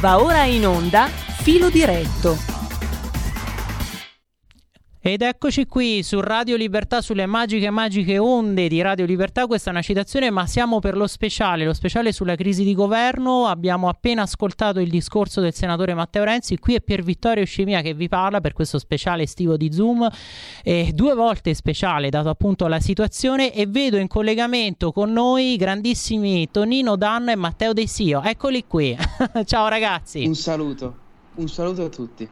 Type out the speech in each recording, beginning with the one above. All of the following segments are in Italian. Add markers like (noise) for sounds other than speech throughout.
Va ora in onda Filo diretto ed eccoci qui su Radio Libertà, sulle magiche, magiche onde di Radio Libertà. Questa è una citazione, ma siamo per lo speciale, lo speciale sulla crisi di governo. Abbiamo appena ascoltato il discorso del senatore Matteo Renzi. Qui è Pier Vittorio Scimia che vi parla per questo speciale estivo di Zoom. Eh, due volte speciale, dato appunto la situazione. E vedo in collegamento con noi grandissimi Tonino Danno e Matteo De Sio. Eccoli qui. (laughs) Ciao ragazzi. Un saluto, un saluto a tutti.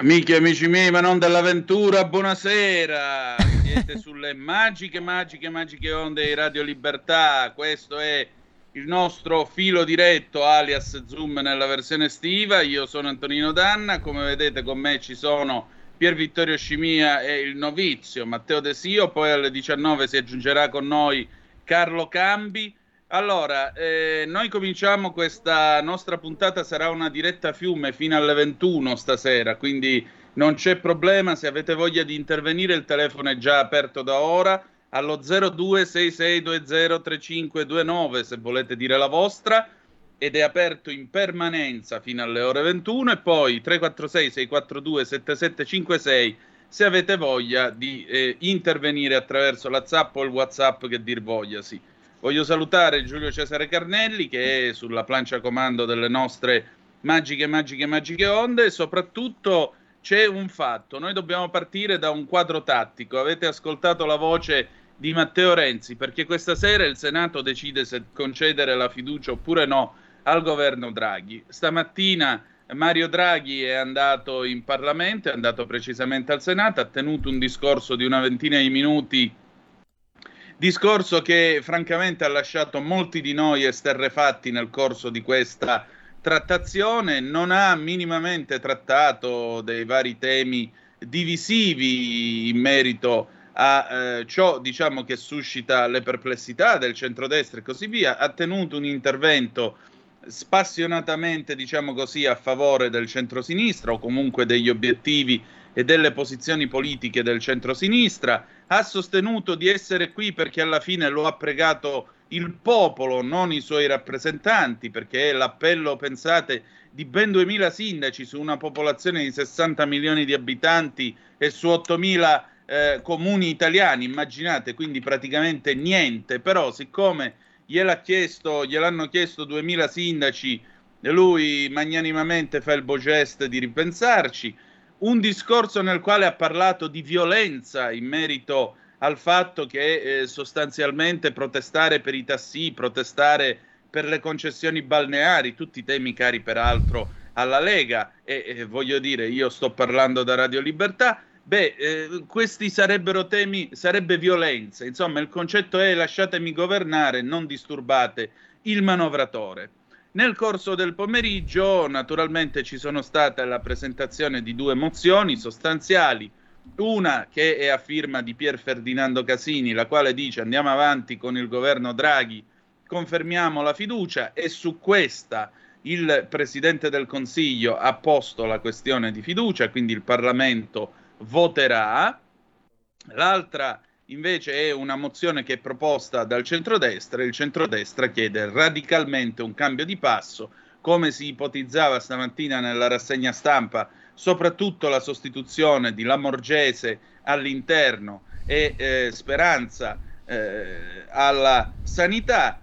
Amici e amici miei, ma non dell'avventura, buonasera! Siete (laughs) sulle magiche, magiche, magiche onde di Radio Libertà. Questo è il nostro filo diretto, alias Zoom nella versione estiva. Io sono Antonino Danna, come vedete con me ci sono Pier Vittorio Scimia e il novizio Matteo De Sio. Poi alle 19 si aggiungerà con noi Carlo Cambi. Allora, eh, noi cominciamo questa nostra puntata, sarà una diretta fiume fino alle 21 stasera, quindi non c'è problema, se avete voglia di intervenire il telefono è già aperto da ora allo 0266203529 se volete dire la vostra ed è aperto in permanenza fino alle ore 21 e poi 346 642 7756 se avete voglia di eh, intervenire attraverso la Zap o il WhatsApp che dir voglia, sì. Voglio salutare Giulio Cesare Carnelli che è sulla plancia comando delle nostre magiche, magiche, magiche onde e soprattutto c'è un fatto, noi dobbiamo partire da un quadro tattico. Avete ascoltato la voce di Matteo Renzi perché questa sera il Senato decide se concedere la fiducia oppure no al governo Draghi. Stamattina Mario Draghi è andato in Parlamento, è andato precisamente al Senato, ha tenuto un discorso di una ventina di minuti Discorso che francamente ha lasciato molti di noi esterrefatti nel corso di questa trattazione, non ha minimamente trattato dei vari temi divisivi in merito a eh, ciò diciamo, che suscita le perplessità del centrodestra e così via, ha tenuto un intervento spassionatamente, diciamo così, a favore del centrosinistra o comunque degli obiettivi e delle posizioni politiche del centrosinistra, ha sostenuto di essere qui perché alla fine lo ha pregato il popolo, non i suoi rappresentanti, perché è l'appello, pensate, di ben 2000 sindaci su una popolazione di 60 milioni di abitanti e su 8000 eh, comuni italiani, immaginate, quindi praticamente niente, però siccome gliel'ha chiesto, gliel'hanno chiesto 2000 sindaci, lui magnanimamente fa il bogest di ripensarci, un discorso nel quale ha parlato di violenza in merito al fatto che eh, sostanzialmente protestare per i tassi, protestare per le concessioni balneari, tutti temi cari peraltro alla Lega. E, e voglio dire, io sto parlando da Radio Libertà, beh, eh, questi sarebbero temi, sarebbe violenza, insomma il concetto è lasciatemi governare, non disturbate il manovratore. Nel corso del pomeriggio, naturalmente, ci sono state la presentazione di due mozioni sostanziali, una che è a firma di Pier Ferdinando Casini, la quale dice andiamo avanti con il governo Draghi, confermiamo la fiducia e su questa il Presidente del Consiglio ha posto la questione di fiducia, quindi il Parlamento voterà. L'altra invece è una mozione che è proposta dal centrodestra e il centrodestra chiede radicalmente un cambio di passo, come si ipotizzava stamattina nella rassegna stampa, soprattutto la sostituzione di Lamorgese all'interno e eh, Speranza eh, alla sanità.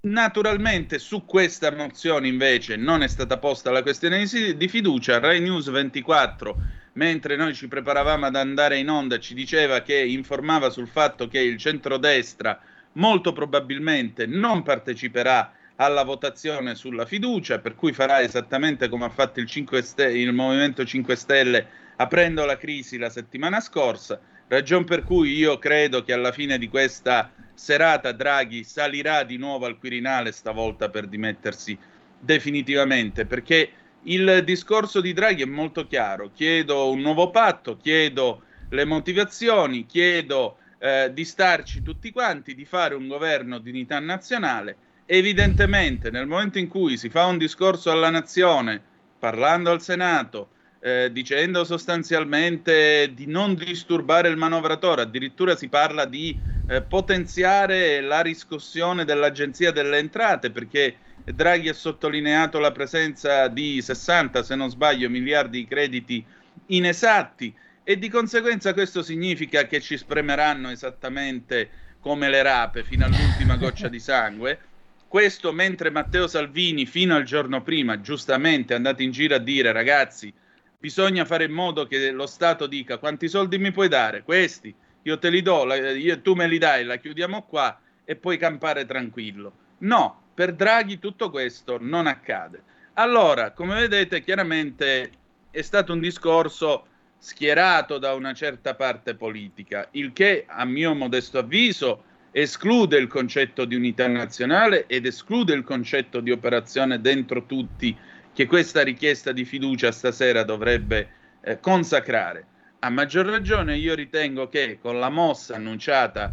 Naturalmente su questa mozione invece non è stata posta la questione di fiducia. Rai News 24 mentre noi ci preparavamo ad andare in onda, ci diceva che informava sul fatto che il centrodestra molto probabilmente non parteciperà alla votazione sulla fiducia, per cui farà esattamente come ha fatto il, Stelle, il Movimento 5 Stelle aprendo la crisi la settimana scorsa, ragion per cui io credo che alla fine di questa serata Draghi salirà di nuovo al Quirinale stavolta per dimettersi definitivamente, perché il discorso di Draghi è molto chiaro. Chiedo un nuovo patto, chiedo le motivazioni, chiedo eh, di starci tutti quanti, di fare un governo di unità nazionale. Evidentemente, nel momento in cui si fa un discorso alla nazione, parlando al Senato, eh, dicendo sostanzialmente di non disturbare il manovratore, addirittura si parla di eh, potenziare la riscossione dell'Agenzia delle Entrate, perché Draghi ha sottolineato la presenza di 60, se non sbaglio, miliardi di crediti inesatti e di conseguenza questo significa che ci spremeranno esattamente come le rape fino all'ultima goccia di sangue. Questo mentre Matteo Salvini fino al giorno prima giustamente è andato in giro a dire ragazzi bisogna fare in modo che lo Stato dica quanti soldi mi puoi dare, questi, io te li do, la, io, tu me li dai, la chiudiamo qua e puoi campare tranquillo. No, per Draghi tutto questo non accade. Allora, come vedete, chiaramente è stato un discorso schierato da una certa parte politica, il che, a mio modesto avviso, esclude il concetto di unità nazionale ed esclude il concetto di operazione dentro tutti che questa richiesta di fiducia stasera dovrebbe eh, consacrare. A maggior ragione io ritengo che con la mossa annunciata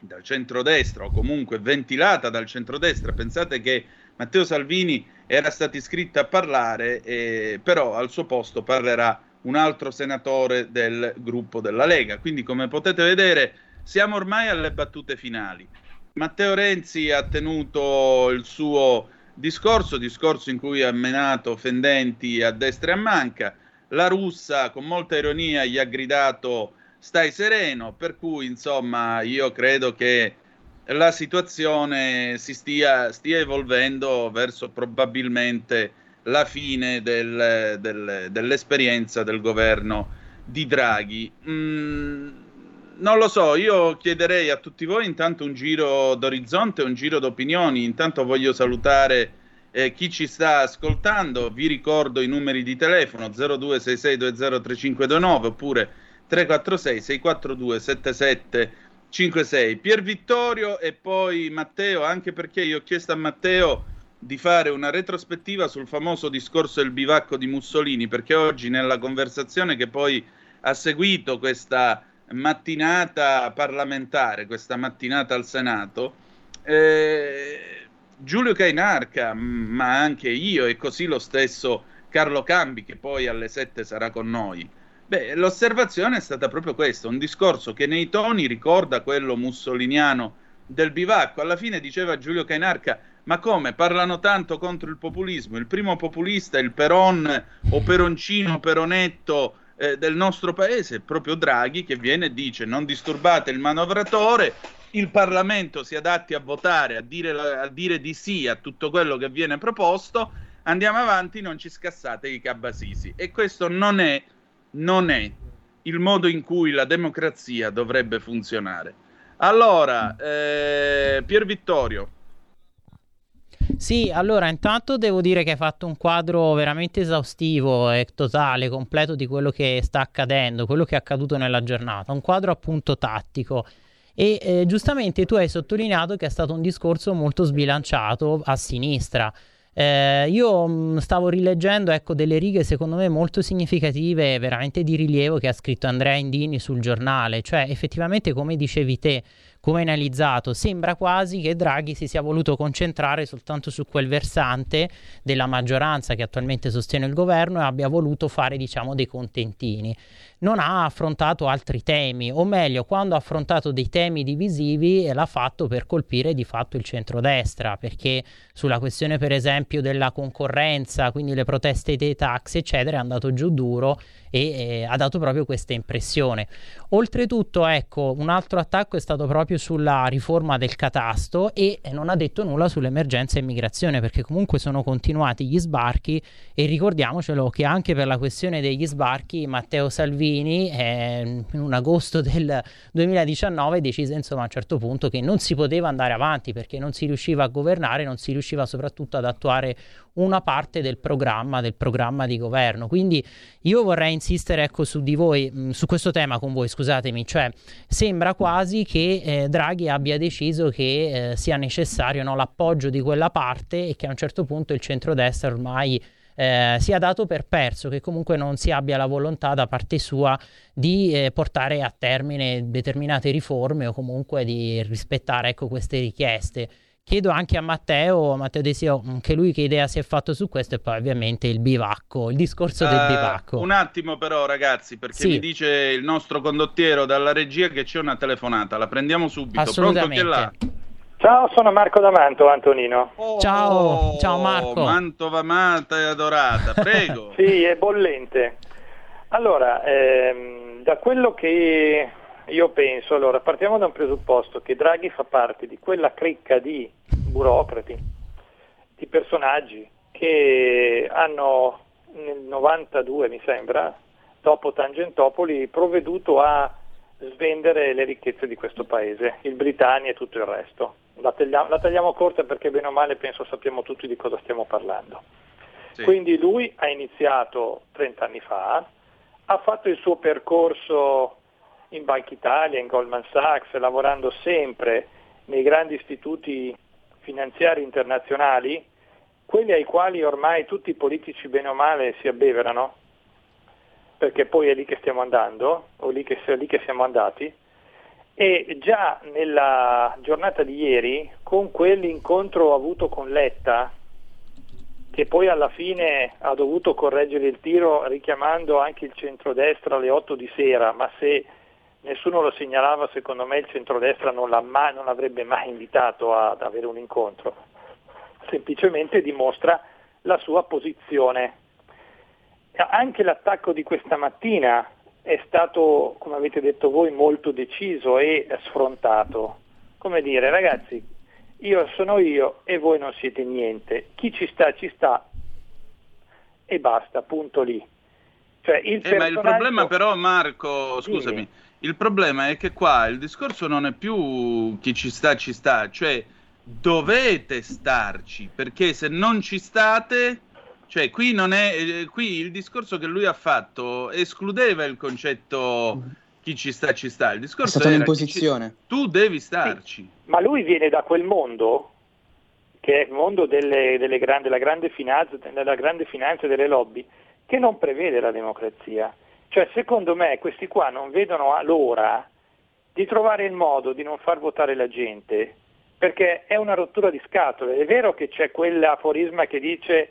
dal centrodestra o comunque ventilata dal centrodestra. Pensate che Matteo Salvini era stato iscritto a parlare, eh, però al suo posto parlerà un altro senatore del gruppo della Lega. Quindi, come potete vedere, siamo ormai alle battute finali. Matteo Renzi ha tenuto il suo discorso, discorso in cui ha menato fendenti a destra e a manca. La russa, con molta ironia, gli ha gridato stai sereno, per cui insomma io credo che la situazione si stia, stia evolvendo verso probabilmente la fine del, del, dell'esperienza del governo di Draghi. Mm, non lo so, io chiederei a tutti voi intanto un giro d'orizzonte, un giro d'opinioni. Intanto voglio salutare eh, chi ci sta ascoltando. Vi ricordo i numeri di telefono 0266203529 oppure 346 642 7756 Pier Vittorio e poi Matteo anche perché io ho chiesto a Matteo di fare una retrospettiva sul famoso discorso del bivacco di Mussolini perché oggi nella conversazione che poi ha seguito questa mattinata parlamentare questa mattinata al Senato eh, Giulio Cainarca ma anche io e così lo stesso Carlo Cambi che poi alle 7 sarà con noi Beh, l'osservazione è stata proprio questa, un discorso che nei toni ricorda quello mussoliniano del bivacco. Alla fine diceva Giulio Cainarca, ma come parlano tanto contro il populismo? Il primo populista, il Peron o Peroncino, Peronetto eh, del nostro paese è proprio Draghi che viene e dice non disturbate il manovratore, il Parlamento si adatti a votare, a dire, a dire di sì a tutto quello che viene proposto, andiamo avanti, non ci scassate i cabasisi. E questo non è non è il modo in cui la democrazia dovrebbe funzionare. Allora, eh, Pier Vittorio. Sì, allora intanto devo dire che hai fatto un quadro veramente esaustivo e totale, completo di quello che sta accadendo, quello che è accaduto nella giornata, un quadro appunto tattico. E eh, giustamente tu hai sottolineato che è stato un discorso molto sbilanciato a sinistra. Eh, io mm, stavo rileggendo ecco, delle righe secondo me molto significative, veramente di rilievo che ha scritto Andrea Indini sul giornale, cioè effettivamente come dicevi te, come analizzato, sembra quasi che Draghi si sia voluto concentrare soltanto su quel versante della maggioranza che attualmente sostiene il governo e abbia voluto fare diciamo dei contentini non ha affrontato altri temi, o meglio, quando ha affrontato dei temi divisivi l'ha fatto per colpire di fatto il centrodestra, perché sulla questione per esempio della concorrenza, quindi le proteste dei tax, eccetera, è andato giù duro e eh, ha dato proprio questa impressione. Oltretutto, ecco, un altro attacco è stato proprio sulla riforma del catasto e non ha detto nulla sull'emergenza immigrazione, perché comunque sono continuati gli sbarchi e ricordiamocelo che anche per la questione degli sbarchi Matteo Salvini eh, in agosto del 2019 decise insomma a un certo punto che non si poteva andare avanti perché non si riusciva a governare, non si riusciva soprattutto ad attuare una parte del programma, del programma di governo. Quindi io vorrei insistere ecco, su di voi, mm, su questo tema con voi, scusatemi, cioè sembra quasi che eh, Draghi abbia deciso che eh, sia necessario no, l'appoggio di quella parte e che a un certo punto il centrodestra ormai eh, sia dato per perso, che comunque non si abbia la volontà da parte sua di eh, portare a termine determinate riforme o comunque di rispettare ecco, queste richieste. Chiedo anche a Matteo, Matteo Desio, anche lui che idea si è fatto su questo e poi ovviamente il bivacco, il discorso del uh, bivacco. Un attimo però ragazzi, perché sì. mi dice il nostro condottiero dalla regia che c'è una telefonata, la prendiamo subito. Assolutamente. Pronto? Ciao, sono Marco da Mantova, Antonino. Oh, ciao, ciao Marco. Mantova amata e adorata, prego. (laughs) sì, è bollente. Allora, ehm, da quello che io penso, allora, partiamo da un presupposto che Draghi fa parte di quella cricca di burocrati, di personaggi che hanno nel 92, mi sembra, dopo Tangentopoli, provveduto a svendere le ricchezze di questo paese, il Britannia e tutto il resto. La tagliamo, la tagliamo corta perché bene o male penso sappiamo tutti di cosa stiamo parlando. Sì. Quindi lui ha iniziato 30 anni fa, ha fatto il suo percorso in Banca Italia, in Goldman Sachs, lavorando sempre nei grandi istituti finanziari internazionali, quelli ai quali ormai tutti i politici bene o male si abbeverano, perché poi è lì che stiamo andando, o lì che, è lì che siamo andati, e già nella giornata di ieri, con quell'incontro avuto con Letta, che poi alla fine ha dovuto correggere il tiro richiamando anche il centrodestra alle 8 di sera, ma se nessuno lo segnalava, secondo me il centrodestra non, mai, non avrebbe mai invitato ad avere un incontro, semplicemente dimostra la sua posizione. Anche l'attacco di questa mattina è stato, come avete detto voi, molto deciso e sfrontato. Come dire, ragazzi, io sono io e voi non siete niente. Chi ci sta, ci sta e basta, punto lì. Cioè, il eh, personaggio... Ma il problema però, Marco, scusami, Dimmi. il problema è che qua il discorso non è più chi ci sta, ci sta, cioè dovete starci, perché se non ci state cioè, qui, non è, eh, qui il discorso che lui ha fatto escludeva il concetto chi ci sta, ci sta. Il discorso è stata un'imposizione. Ci... Tu devi starci. Sì. Ma lui viene da quel mondo, che è il mondo delle, delle grandi, della, grande finanza, della grande finanza e delle lobby, che non prevede la democrazia. Cioè, secondo me, questi qua non vedono l'ora di trovare il modo di non far votare la gente, perché è una rottura di scatole. È vero che c'è quell'aforisma che dice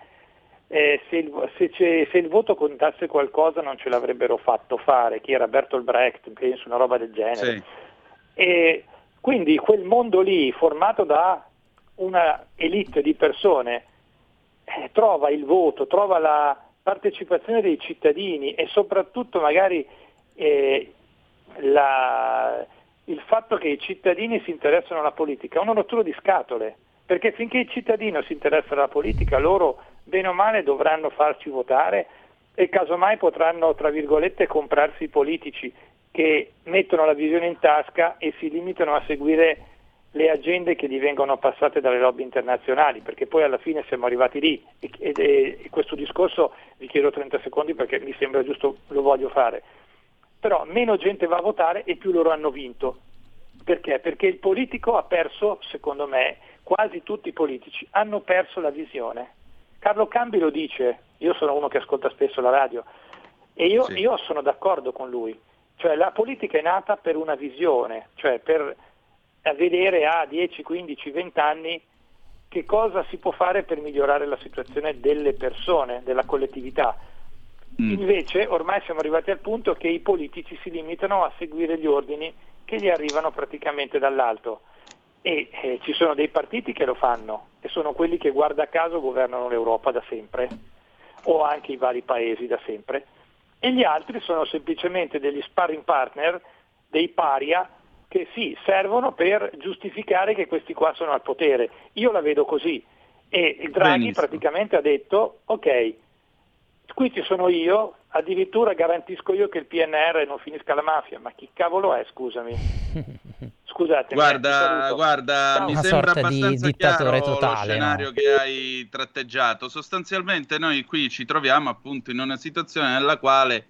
eh, se, il, se, se, il, voto contasse qualcosa non ce l'avrebbero fatto fare, chi era Bertolt Brecht, penso una roba del genere. Sì. E quindi quel mondo lì, formato da una elite di persone, eh, trova il voto, trova la partecipazione dei cittadini e soprattutto magari eh, la, il fatto che i cittadini si interessano alla politica, è una rottura di scatole, perché finché il cittadino si interessa alla politica loro bene o male dovranno farci votare e casomai potranno, tra virgolette, comprarsi i politici che mettono la visione in tasca e si limitano a seguire le agende che gli vengono passate dalle lobby internazionali, perché poi alla fine siamo arrivati lì e, e, e questo discorso vi chiedo 30 secondi perché mi sembra giusto, lo voglio fare. Però meno gente va a votare e più loro hanno vinto. Perché? Perché il politico ha perso, secondo me, quasi tutti i politici hanno perso la visione. Carlo Cambi lo dice, io sono uno che ascolta spesso la radio e io, sì. io sono d'accordo con lui, cioè la politica è nata per una visione, cioè per vedere a 10, 15, 20 anni che cosa si può fare per migliorare la situazione delle persone, della collettività. Mm. Invece ormai siamo arrivati al punto che i politici si limitano a seguire gli ordini che gli arrivano praticamente dall'alto e eh, ci sono dei partiti che lo fanno e sono quelli che guarda caso governano l'Europa da sempre o anche i vari paesi da sempre e gli altri sono semplicemente degli sparring partner, dei paria che sì, servono per giustificare che questi qua sono al potere. Io la vedo così e Draghi Benissimo. praticamente ha detto ok, qui ci sono io, addirittura garantisco io che il PNR non finisca la mafia, ma chi cavolo è, scusami? (laughs) Scusate. Guarda, guarda mi Una sembra abbastanza di chiaro totale, lo scenario no? che hai tratteggiato. Sostanzialmente noi qui ci troviamo appunto in una situazione nella quale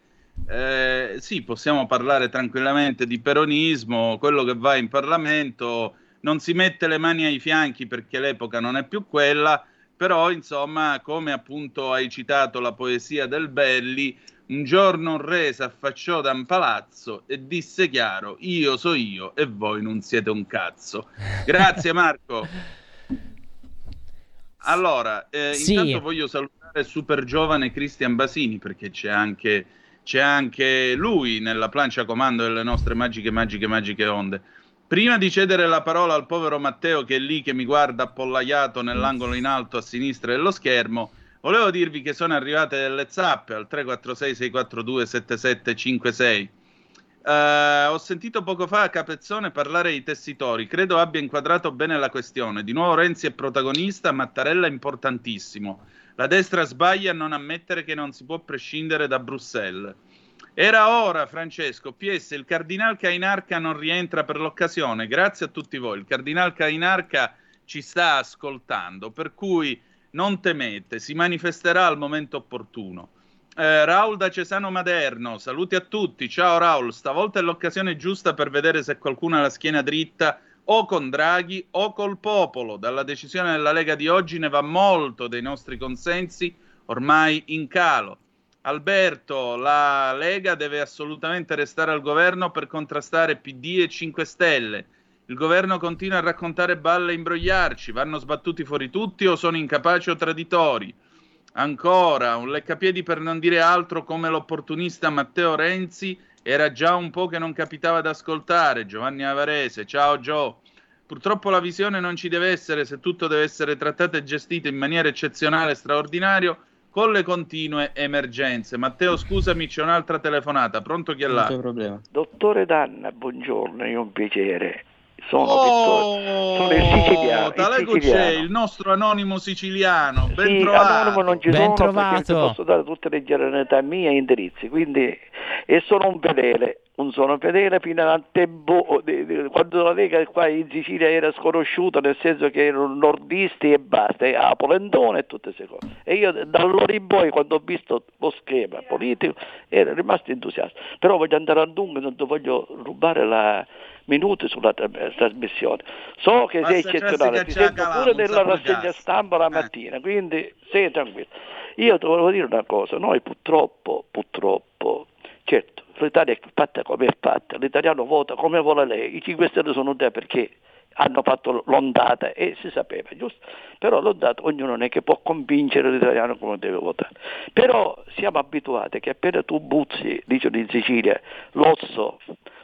eh, sì, possiamo parlare tranquillamente di peronismo, quello che va in Parlamento non si mette le mani ai fianchi perché l'epoca non è più quella, però insomma, come appunto hai citato la poesia del Belli, un giorno un re si affacciò da un palazzo e disse chiaro: Io so io e voi non siete un cazzo. (laughs) Grazie, Marco. Allora, eh, sì. intanto voglio salutare il super giovane Cristian Basini perché c'è anche, c'è anche lui nella plancia comando delle nostre magiche, magiche, magiche onde. Prima di cedere la parola al povero Matteo che è lì che mi guarda appollaiato nell'angolo in alto a sinistra dello schermo, volevo dirvi che sono arrivate delle zappe al 346 642 7756. Uh, ho sentito poco fa Capezzone parlare di tessitori, credo abbia inquadrato bene la questione. Di nuovo Renzi è protagonista, Mattarella è importantissimo. La destra sbaglia a non ammettere che non si può prescindere da Bruxelles. Era ora, Francesco. PS, il Cardinal Cainarca non rientra per l'occasione. Grazie a tutti voi. Il Cardinal Cainarca ci sta ascoltando, per cui non temete, si manifesterà al momento opportuno. Eh, Raul da Cesano Maderno, saluti a tutti. Ciao Raul, stavolta è l'occasione giusta per vedere se qualcuno ha la schiena dritta o con Draghi o col popolo. Dalla decisione della Lega di oggi ne va molto dei nostri consensi ormai in calo. Alberto, la Lega deve assolutamente restare al governo per contrastare PD e 5 Stelle. Il governo continua a raccontare balle e imbrogliarci. Vanno sbattuti fuori tutti o sono incapaci o traditori. Ancora, un leccapiedi per non dire altro come l'opportunista Matteo Renzi era già un po' che non capitava ad ascoltare. Giovanni Avarese, ciao Gio. Purtroppo la visione non ci deve essere se tutto deve essere trattato e gestito in maniera eccezionale e straordinaria con le continue emergenze. Matteo, scusami, c'è un'altra telefonata. Pronto chi è là? Dottore Danna, buongiorno, è un piacere. Sono oh, sono il siciliano. Il, siciliano. c'è il nostro anonimo siciliano. Ben sì, trovato. anonimo non ci Ben sono trovato. perché ti posso dare tutte le generalità mie e indirizzi, quindi e sono un fedele, un sono fedele fino al tempo di- quando la Lega qua in Sicilia era sconosciuta, nel senso che erano nordisti e basta, e a Polentone e tutte queste cose. E io da allora in poi quando ho visto lo schema politico ero rimasto entusiasta. Però voglio andare a lungo, non ti voglio rubare la minuti sulla tra- trasmissione. So che sei eccezionale, ti sento pure nella rassegna stampa la Eh. mattina, quindi sei tranquillo. Io ti volevo dire una cosa, noi purtroppo, purtroppo, certo, l'Italia è fatta come è fatta, l'italiano vota come vuole lei, i 5 Stelle sono te perché hanno fatto l'ondata e si sapeva, giusto? Però l'ondata ognuno non è che può convincere l'italiano come deve votare. Però siamo abituati che appena tu buzzi, dicono in Sicilia, l'osso,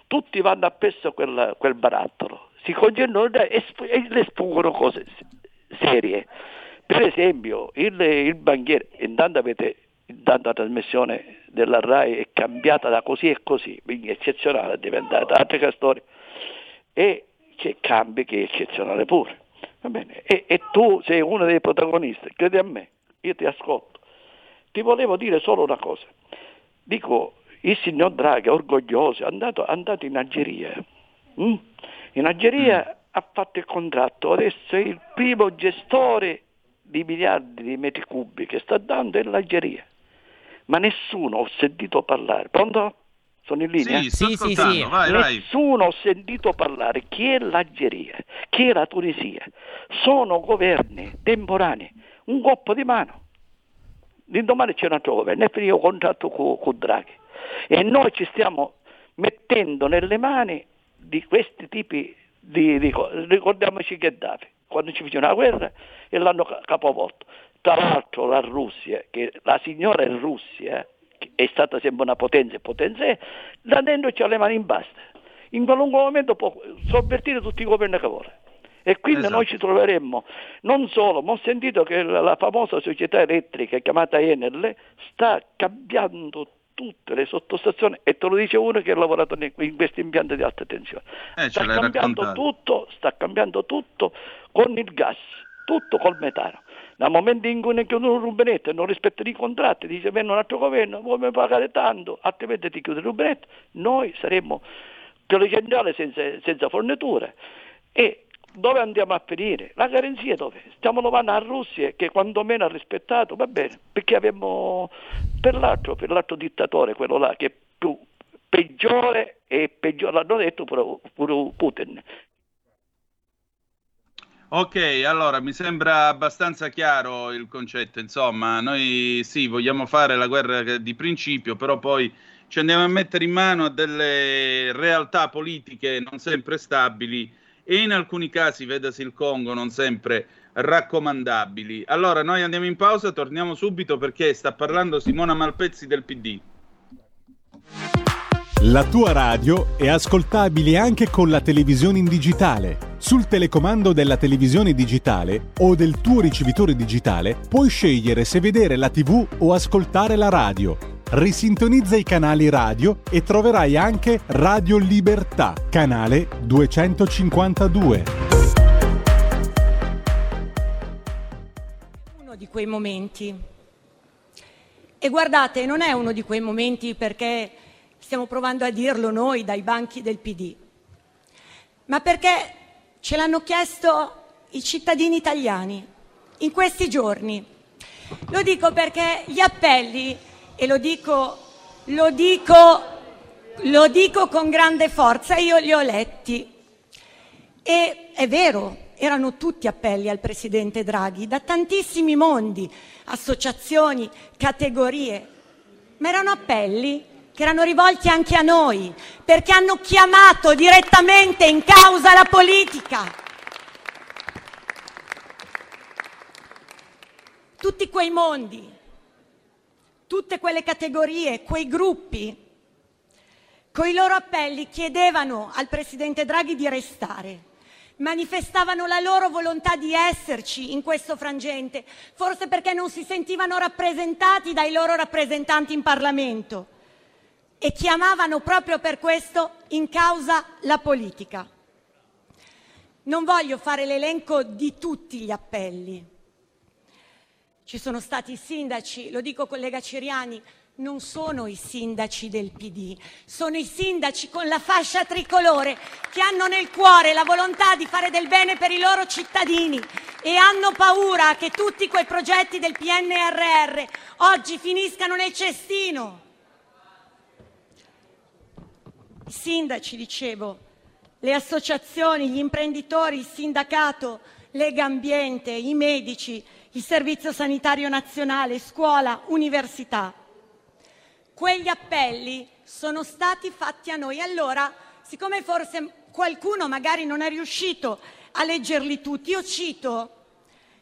tutti vanno appresso a quel, quel barattolo, si congelano e, e le sfuggono cose serie. Per esempio, il, il banchiere, intanto avete intanto la trasmissione della RAI è cambiata da così e così, quindi eccezionale è diventata, altre che storie. E c'è Cambi che è eccezionale pure. E, e tu sei uno dei protagonisti, credi a me, io ti ascolto. Ti volevo dire solo una cosa. Dico, il signor Draghi è orgoglioso, è andato, è andato in Algeria. mm? In Algeria ha fatto il contratto, adesso è il primo gestore di miliardi di metri cubi che sta dando è l'Algeria. Ma nessuno ho sentito parlare. Pronto? Sono in linea? Sì, Sì, sì, sì. vai, vai. Nessuno ho sentito parlare chi è l'Algeria, chi è la Tunisia. Sono governi temporanei, un colpo di mano. L'indomani c'è un altro governo, è finito il contratto con, con Draghi. E noi ci stiamo mettendo nelle mani di questi tipi di, di. Ricordiamoci Gheddafi, quando ci fece una guerra e l'hanno ca- capovolto. Tra l'altro la Russia, che la signora Russia, che è stata sempre una potenza e potenza è, da dentro c'ha le mani in basta. In qualunque momento può sovvertire tutti i governi che vuole. E quindi Esatto. noi ci troveremmo, non solo, ma ho sentito che la, la famosa società elettrica chiamata Enel sta cambiando tutte le sottostazioni e te lo dice uno che ha lavorato in questi impianti di alta tensione. Eh, sta cambiando tutto, sta cambiando tutto con il gas, tutto col metano. Dal momento in cui ne chiudono un rubinetto e non rispettano i contratti, dice viene un altro governo, vuoi pagare tanto, altrimenti ti chiude il rubinetto, noi saremmo per le centrali senza, senza forniture. E dove andiamo a finire? La garanzia dove? Stiamo lovando a Russia che quantomeno ha rispettato, va bene, perché abbiamo per l'altro, per l'altro dittatore, quello là che è più peggiore e peggiore, l'hanno detto pure, pure Putin. Ok, allora mi sembra abbastanza chiaro il concetto. Insomma, noi sì, vogliamo fare la guerra di principio, però poi ci andiamo a mettere in mano a delle realtà politiche non sempre stabili e in alcuni casi, vedasi il Congo, non sempre raccomandabili. Allora, noi andiamo in pausa, torniamo subito perché sta parlando Simona Malpezzi del PD. La tua radio è ascoltabile anche con la televisione in digitale. Sul telecomando della televisione digitale o del tuo ricevitore digitale puoi scegliere se vedere la TV o ascoltare la radio. Risintonizza i canali radio e troverai anche Radio Libertà, canale 252. Uno di quei momenti. E guardate, non è uno di quei momenti perché stiamo provando a dirlo noi dai banchi del PD, ma perché ce l'hanno chiesto i cittadini italiani in questi giorni. Lo dico perché gli appelli, e lo dico, con grande forza, io li ho letti. E è vero, erano tutti appelli al Presidente Draghi da tantissimi mondi, associazioni, categorie, ma erano appelli che erano rivolti anche a noi, perché hanno chiamato direttamente in causa la politica. Tutti quei mondi, tutte quelle categorie, quei gruppi, con i loro appelli chiedevano al Presidente Draghi di restare manifestavano la loro volontà di esserci in questo frangente, forse perché non si sentivano rappresentati dai loro rappresentanti in Parlamento e chiamavano proprio per questo in causa la politica. Non voglio fare l'elenco di tutti gli appelli. Ci sono stati i sindaci, lo dico collega Ciriani, non sono i sindaci del PD, sono i sindaci con la fascia tricolore che hanno nel cuore la volontà di fare del bene per i loro cittadini e hanno paura che tutti quei progetti del PNRR oggi finiscano nel cestino. I sindaci, dicevo, le associazioni, gli imprenditori, il sindacato, Lega Ambiente, i medici, il Servizio Sanitario Nazionale, scuola, università quegli appelli sono stati fatti a noi. Allora, siccome forse qualcuno magari non è riuscito a leggerli tutti, io cito,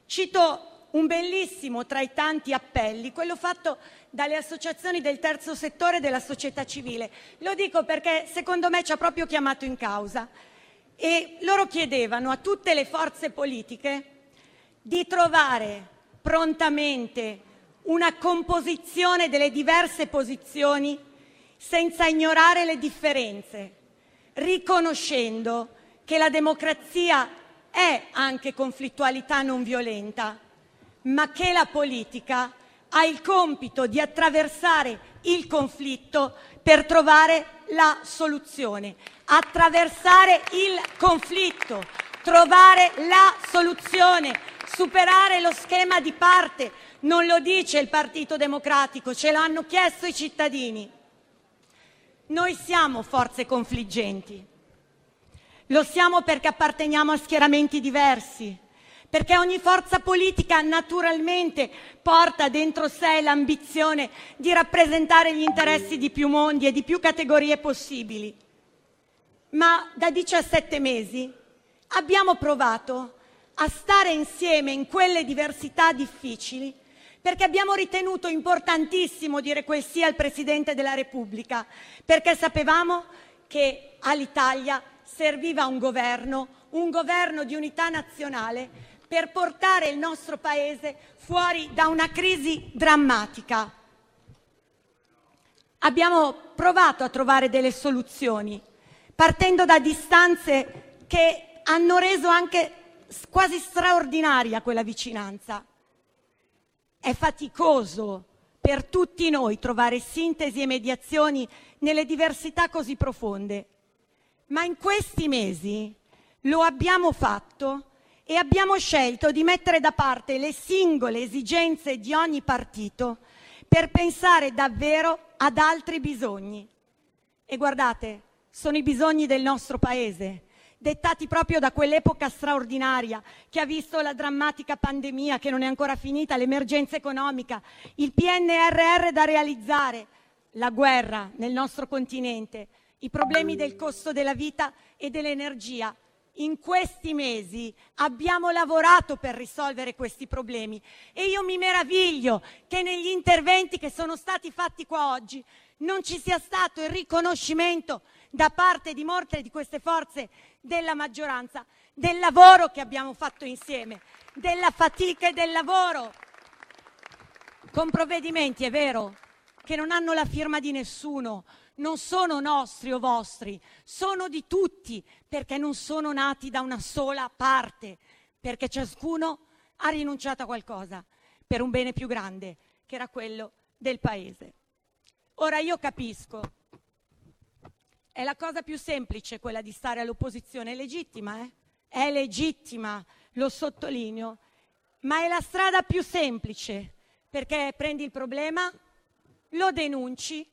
cito un bellissimo tra i tanti appelli, quello fatto dalle associazioni del terzo settore e della società civile. Lo dico perché secondo me ci ha proprio chiamato in causa. E loro chiedevano a tutte le forze politiche di trovare prontamente una composizione delle diverse posizioni senza ignorare le differenze, riconoscendo che la democrazia è anche conflittualità non violenta, ma che la politica ha il compito di attraversare il conflitto per trovare la soluzione. Attraversare il conflitto, trovare la soluzione, superare lo schema di parte, non lo dice il Partito Democratico, ce l'hanno chiesto i cittadini. Noi siamo forze confliggenti. Lo siamo perché apparteniamo a schieramenti diversi, perché ogni forza politica naturalmente porta dentro sé l'ambizione di rappresentare gli interessi di più mondi e di più categorie possibili. Ma da 17 mesi abbiamo provato a stare insieme in quelle diversità difficili perché abbiamo ritenuto importantissimo dire quel sì al Presidente della Repubblica, perché sapevamo che all'Italia serviva un governo, un governo di unità nazionale per portare il nostro Paese fuori da una crisi drammatica. Abbiamo provato a trovare delle soluzioni, partendo da distanze che hanno reso anche quasi straordinaria quella vicinanza. È faticoso per tutti noi trovare sintesi e mediazioni nelle diversità così profonde, ma in questi mesi lo abbiamo fatto e abbiamo scelto di mettere da parte le singole esigenze di ogni partito per pensare davvero ad altri bisogni. E guardate, sono i bisogni del nostro Paese, dettati proprio da quell'epoca straordinaria che ha visto la drammatica pandemia che non è ancora finita, l'emergenza economica, il PNRR da realizzare, la guerra nel nostro continente, i problemi del costo della vita e dell'energia. In questi mesi abbiamo lavorato per risolvere questi problemi e io mi meraviglio che negli interventi che sono stati fatti qua oggi non ci sia stato il riconoscimento da parte di molte di queste forze della maggioranza del lavoro che abbiamo fatto insieme, della fatica e del lavoro, con provvedimenti, è vero, che non hanno la firma di nessuno, non sono nostri o vostri, sono di tutti, perché non sono nati da una sola parte, perché ciascuno ha rinunciato a qualcosa per un bene più grande, che era quello del paese. Ora io capisco, è la cosa più semplice quella di stare all'opposizione, è legittima, eh? è legittima, lo sottolineo, ma è la strada più semplice, perché prendi il problema, lo denunci,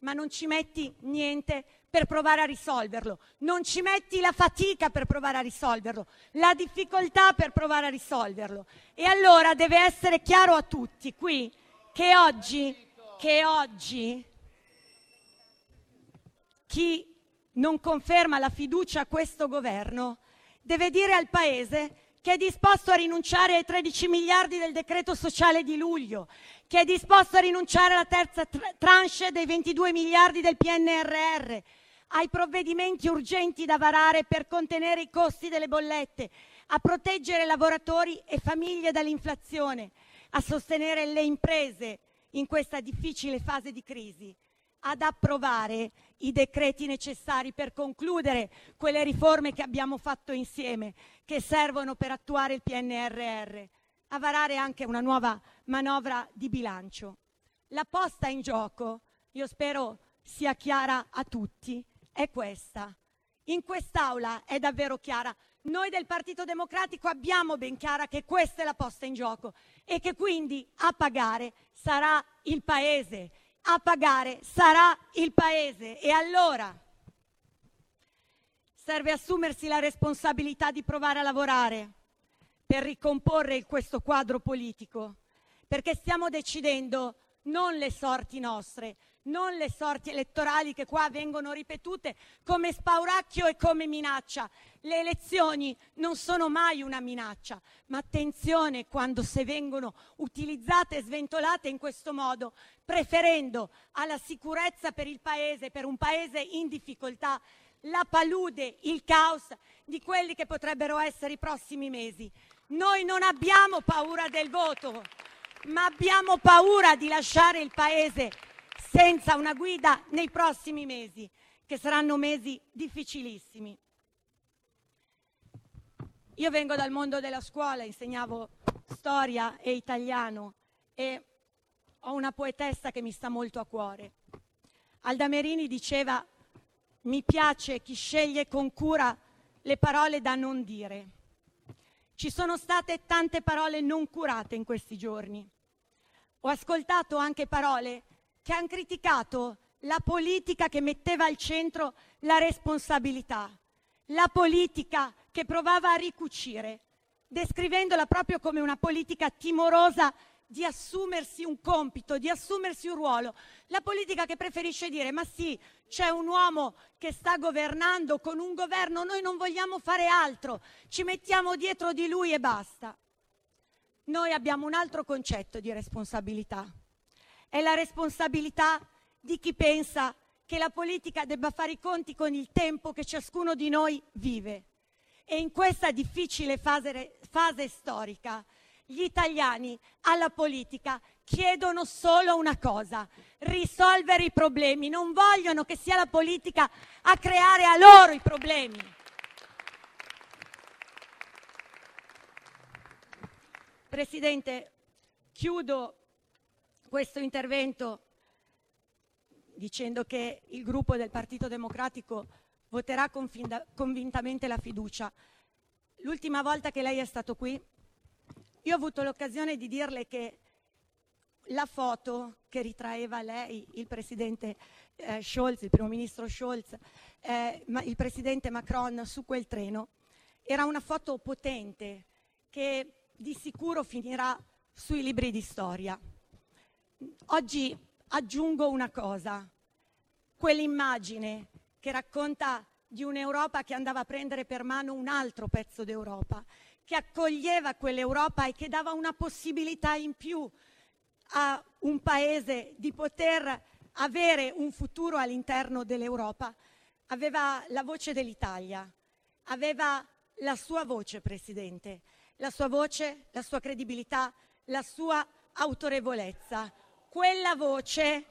ma non ci metti niente per provare a risolverlo, non ci metti la fatica per provare a risolverlo, la difficoltà per provare a risolverlo. E allora deve essere chiaro a tutti qui che oggi, che oggi chi non conferma la fiducia a questo governo deve dire al Paese che è disposto a rinunciare ai 13 miliardi del decreto sociale di luglio, che è disposto a rinunciare alla terza tranche dei 22 miliardi del PNRR, ai provvedimenti urgenti da varare per contenere i costi delle bollette, a proteggere lavoratori e famiglie dall'inflazione, a sostenere le imprese in questa difficile fase di crisi, ad approvare i decreti necessari per concludere quelle riforme che abbiamo fatto insieme, che servono per attuare il PNRR, a varare anche una nuova manovra di bilancio. La posta in gioco, io spero sia chiara a tutti, è questa. In quest'Aula è davvero chiara. Noi del Partito Democratico abbiamo ben chiara che questa è la posta in gioco e che quindi a pagare sarà il Paese. A pagare sarà il Paese. E allora serve assumersi la responsabilità di provare a lavorare per ricomporre questo quadro politico, perché stiamo decidendo non le sorti nostre, non le sorti elettorali che qua vengono ripetute come spauracchio e come minaccia. Le elezioni non sono mai una minaccia, ma attenzione quando se vengono utilizzate e sventolate in questo modo, preferendo alla sicurezza per il Paese, per un Paese in difficoltà, la palude, il caos di quelli che potrebbero essere i prossimi mesi. Noi non abbiamo paura del voto, ma abbiamo paura di lasciare il Paese senza una guida nei prossimi mesi, che saranno mesi difficilissimi. Io vengo dal mondo della scuola, insegnavo storia e italiano e ho una poetessa che mi sta molto a cuore. Alda Merini diceva mi piace chi sceglie con cura le parole da non dire. Ci sono state tante parole non curate in questi giorni. Ho ascoltato anche parole che hanno criticato la politica che metteva al centro la responsabilità, la politica che provava a ricucire, descrivendola proprio come una politica timorosa di assumersi un compito, di assumersi un ruolo. La politica che preferisce dire ma sì, c'è un uomo che sta governando con un governo, noi non vogliamo fare altro, ci mettiamo dietro di lui e basta. Noi abbiamo un altro concetto di responsabilità. È la responsabilità di chi pensa che la politica debba fare i conti con il tempo che ciascuno di noi vive. E in questa difficile fase, fase storica gli italiani alla politica chiedono solo una cosa, risolvere i problemi, non vogliono che sia la politica a creare a loro i problemi. Presidente, chiudo questo intervento dicendo che il gruppo del Partito Democratico voterà convintamente la fiducia. L'ultima volta che lei è stato qui io ho avuto l'occasione di dirle che la foto che ritraeva lei, il presidente eh, Scholz, il primo ministro Scholz, eh, il presidente Macron su quel treno, era una foto potente che di sicuro finirà sui libri di storia. Oggi aggiungo una cosa, quell'immagine che racconta di un'Europa che andava a prendere per mano un altro pezzo d'Europa che accoglieva quell'Europa e che dava una possibilità in più a un paese di poter avere un futuro all'interno dell'Europa, aveva la voce dell'Italia, aveva la sua voce, Presidente, la sua voce, la sua credibilità, la sua autorevolezza. Quella voce,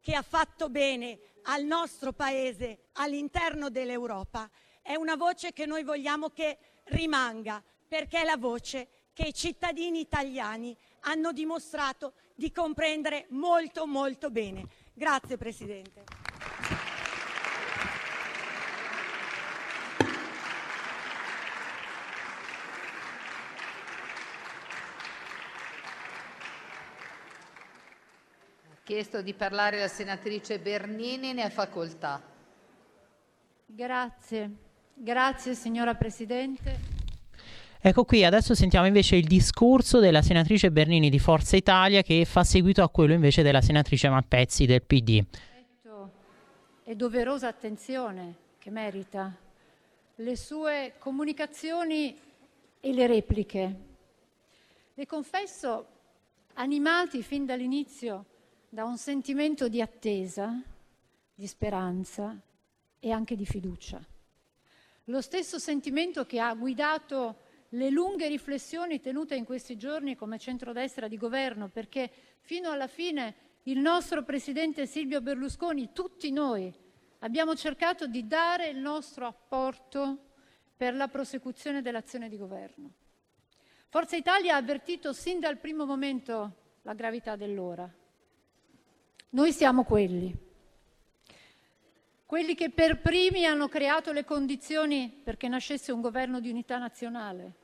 che ha fatto bene al nostro Paese all'interno dell'Europa è una voce che noi vogliamo che rimanga, perché è la voce che i cittadini italiani hanno dimostrato di comprendere molto molto bene. Grazie Presidente. Chiesto di parlare la senatrice Bernini, ne ha facoltà. Grazie, grazie signora Presidente. Ecco qui, adesso sentiamo invece il discorso della senatrice Bernini di Forza Italia che fa seguito a quello invece della senatrice Malpezzi del PD. E doverosa attenzione che merita le sue comunicazioni e le repliche. Le confesso, animati fin dall'inizio da un sentimento di attesa, di speranza e anche di fiducia. Lo stesso sentimento che ha guidato le lunghe riflessioni tenute in questi giorni come centrodestra di governo, perché fino alla fine il nostro presidente Silvio Berlusconi, tutti noi, abbiamo cercato di dare il nostro apporto per la prosecuzione dell'azione di governo. Forza Italia ha avvertito sin dal primo momento la gravità dell'ora noi siamo quelli, quelli che per primi hanno creato le condizioni perché nascesse un governo di unità nazionale.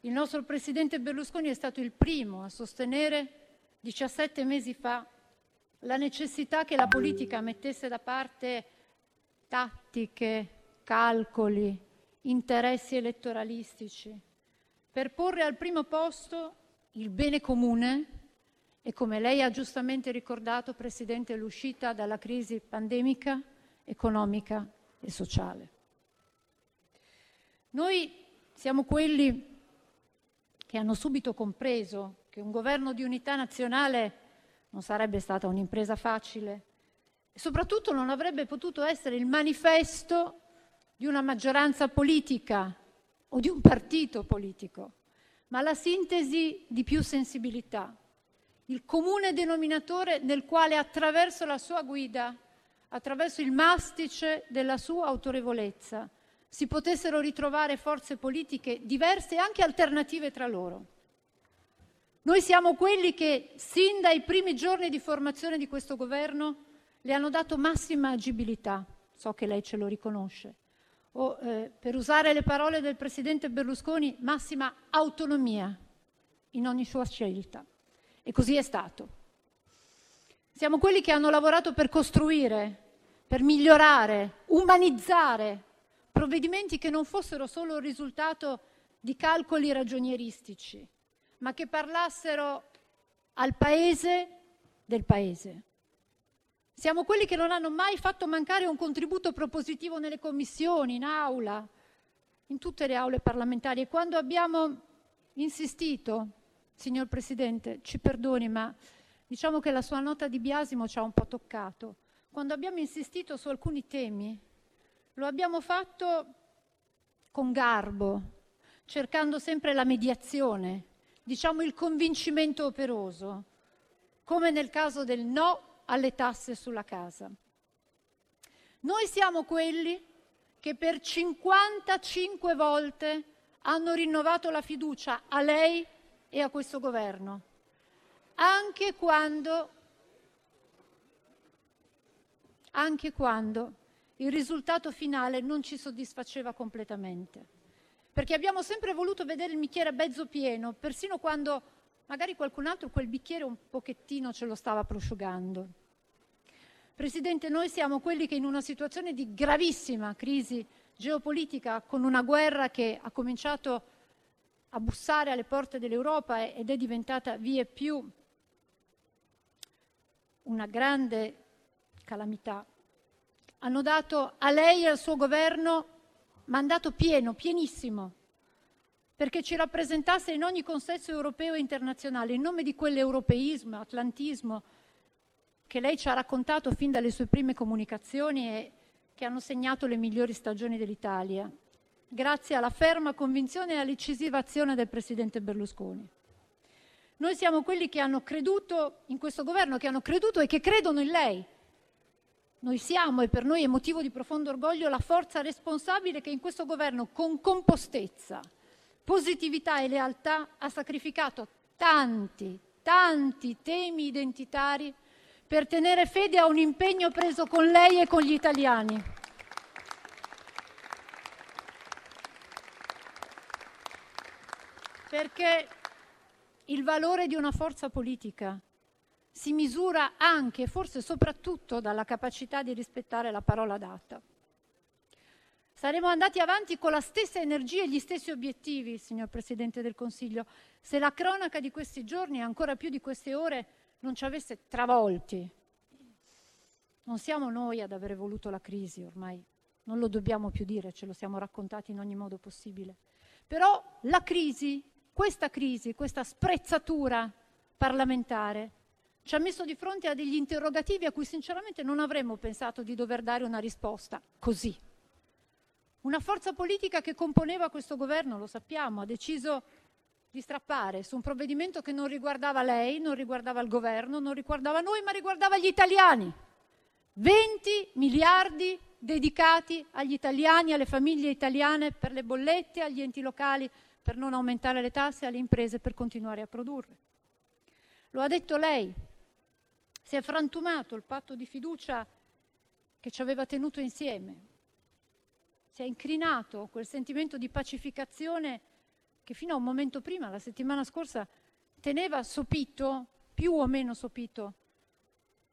Il nostro presidente Berlusconi è stato il primo a sostenere 17 mesi fa la necessità che la politica mettesse da parte tattiche, calcoli, interessi elettoralistici, per porre al primo posto il bene comune e come lei ha giustamente ricordato, Presidente, l'uscita dalla crisi pandemica, economica e sociale. Noi siamo quelli che hanno subito compreso che un governo di unità nazionale non sarebbe stata un'impresa facile e soprattutto non avrebbe potuto essere il manifesto di una maggioranza politica o di un partito politico, ma la sintesi di più sensibilità, il comune denominatore nel quale attraverso la sua guida, attraverso il mastice della sua autorevolezza, si potessero ritrovare forze politiche diverse e anche alternative tra loro. Noi siamo quelli che, sin dai primi giorni di formazione di questo governo, le hanno dato massima agibilità, so che lei ce lo riconosce, o eh, per usare le parole del presidente Berlusconi, massima autonomia in ogni sua scelta. E così è stato. Siamo quelli che hanno lavorato per costruire, per migliorare, umanizzare provvedimenti che non fossero solo il risultato di calcoli ragionieristici, ma che parlassero al paese del paese. Siamo quelli che non hanno mai fatto mancare un contributo propositivo nelle commissioni, in aula, in tutte le aule parlamentari. E quando abbiamo insistito Signor Presidente, ci perdoni, ma diciamo che la sua nota di biasimo ci ha un po' toccato. Quando abbiamo insistito su alcuni temi, lo abbiamo fatto con garbo, cercando sempre la mediazione, diciamo il convincimento operoso, come nel caso del no alle tasse sulla casa. Noi siamo quelli che per 55 volte hanno rinnovato la fiducia a lei e a questo governo, anche quando, anche quando il risultato finale non ci soddisfaceva completamente. Perché abbiamo sempre voluto vedere il bicchiere mezzo pieno, persino quando magari qualcun altro quel bicchiere un pochettino ce lo stava prosciugando. Presidente, noi siamo quelli che in una situazione di gravissima crisi geopolitica, con una guerra che ha cominciato a bussare alle porte dell'Europa ed è diventata vie più una grande calamità. Hanno dato a lei e al suo governo mandato pieno, pienissimo, perché ci rappresentasse in ogni consesso europeo e internazionale, in nome di quell'europeismo, atlantismo che lei ci ha raccontato fin dalle sue prime comunicazioni e che hanno segnato le migliori stagioni dell'Italia, grazie alla ferma convinzione e all'incisiva azione del presidente Berlusconi. Noi siamo quelli che hanno creduto in questo governo, che hanno creduto e che credono in lei. Noi siamo, e per noi è motivo di profondo orgoglio, la forza responsabile che in questo governo, con compostezza, positività e lealtà, ha sacrificato tanti, tanti temi identitari per tenere fede a un impegno preso con lei e con gli italiani. Perché il valore di una forza politica si misura anche e forse soprattutto dalla capacità di rispettare la parola data. Saremmo andati avanti con la stessa energia e gli stessi obiettivi, signor Presidente del Consiglio, se la cronaca di questi giorni, ancora più di queste ore, non ci avesse travolti. Non siamo noi ad aver voluto la crisi ormai, non lo dobbiamo più dire, ce lo siamo raccontati in ogni modo possibile. Però la crisi, questa crisi, questa sprezzatura parlamentare, ci ha messo di fronte a degli interrogativi a cui sinceramente non avremmo pensato di dover dare una risposta così. Una forza politica che componeva questo governo, lo sappiamo, ha deciso di strappare su un provvedimento che non riguardava lei, non riguardava il governo, non riguardava noi, ma riguardava gli italiani. 20 miliardi dedicati agli italiani, alle famiglie italiane per le bollette, agli enti locali per non aumentare le tasse, alle imprese per continuare a produrre. Lo ha detto lei, si è frantumato il patto di fiducia che ci aveva tenuto insieme, si è incrinato quel sentimento di pacificazione che fino a un momento prima, la settimana scorsa, teneva sopito, più o meno sopito,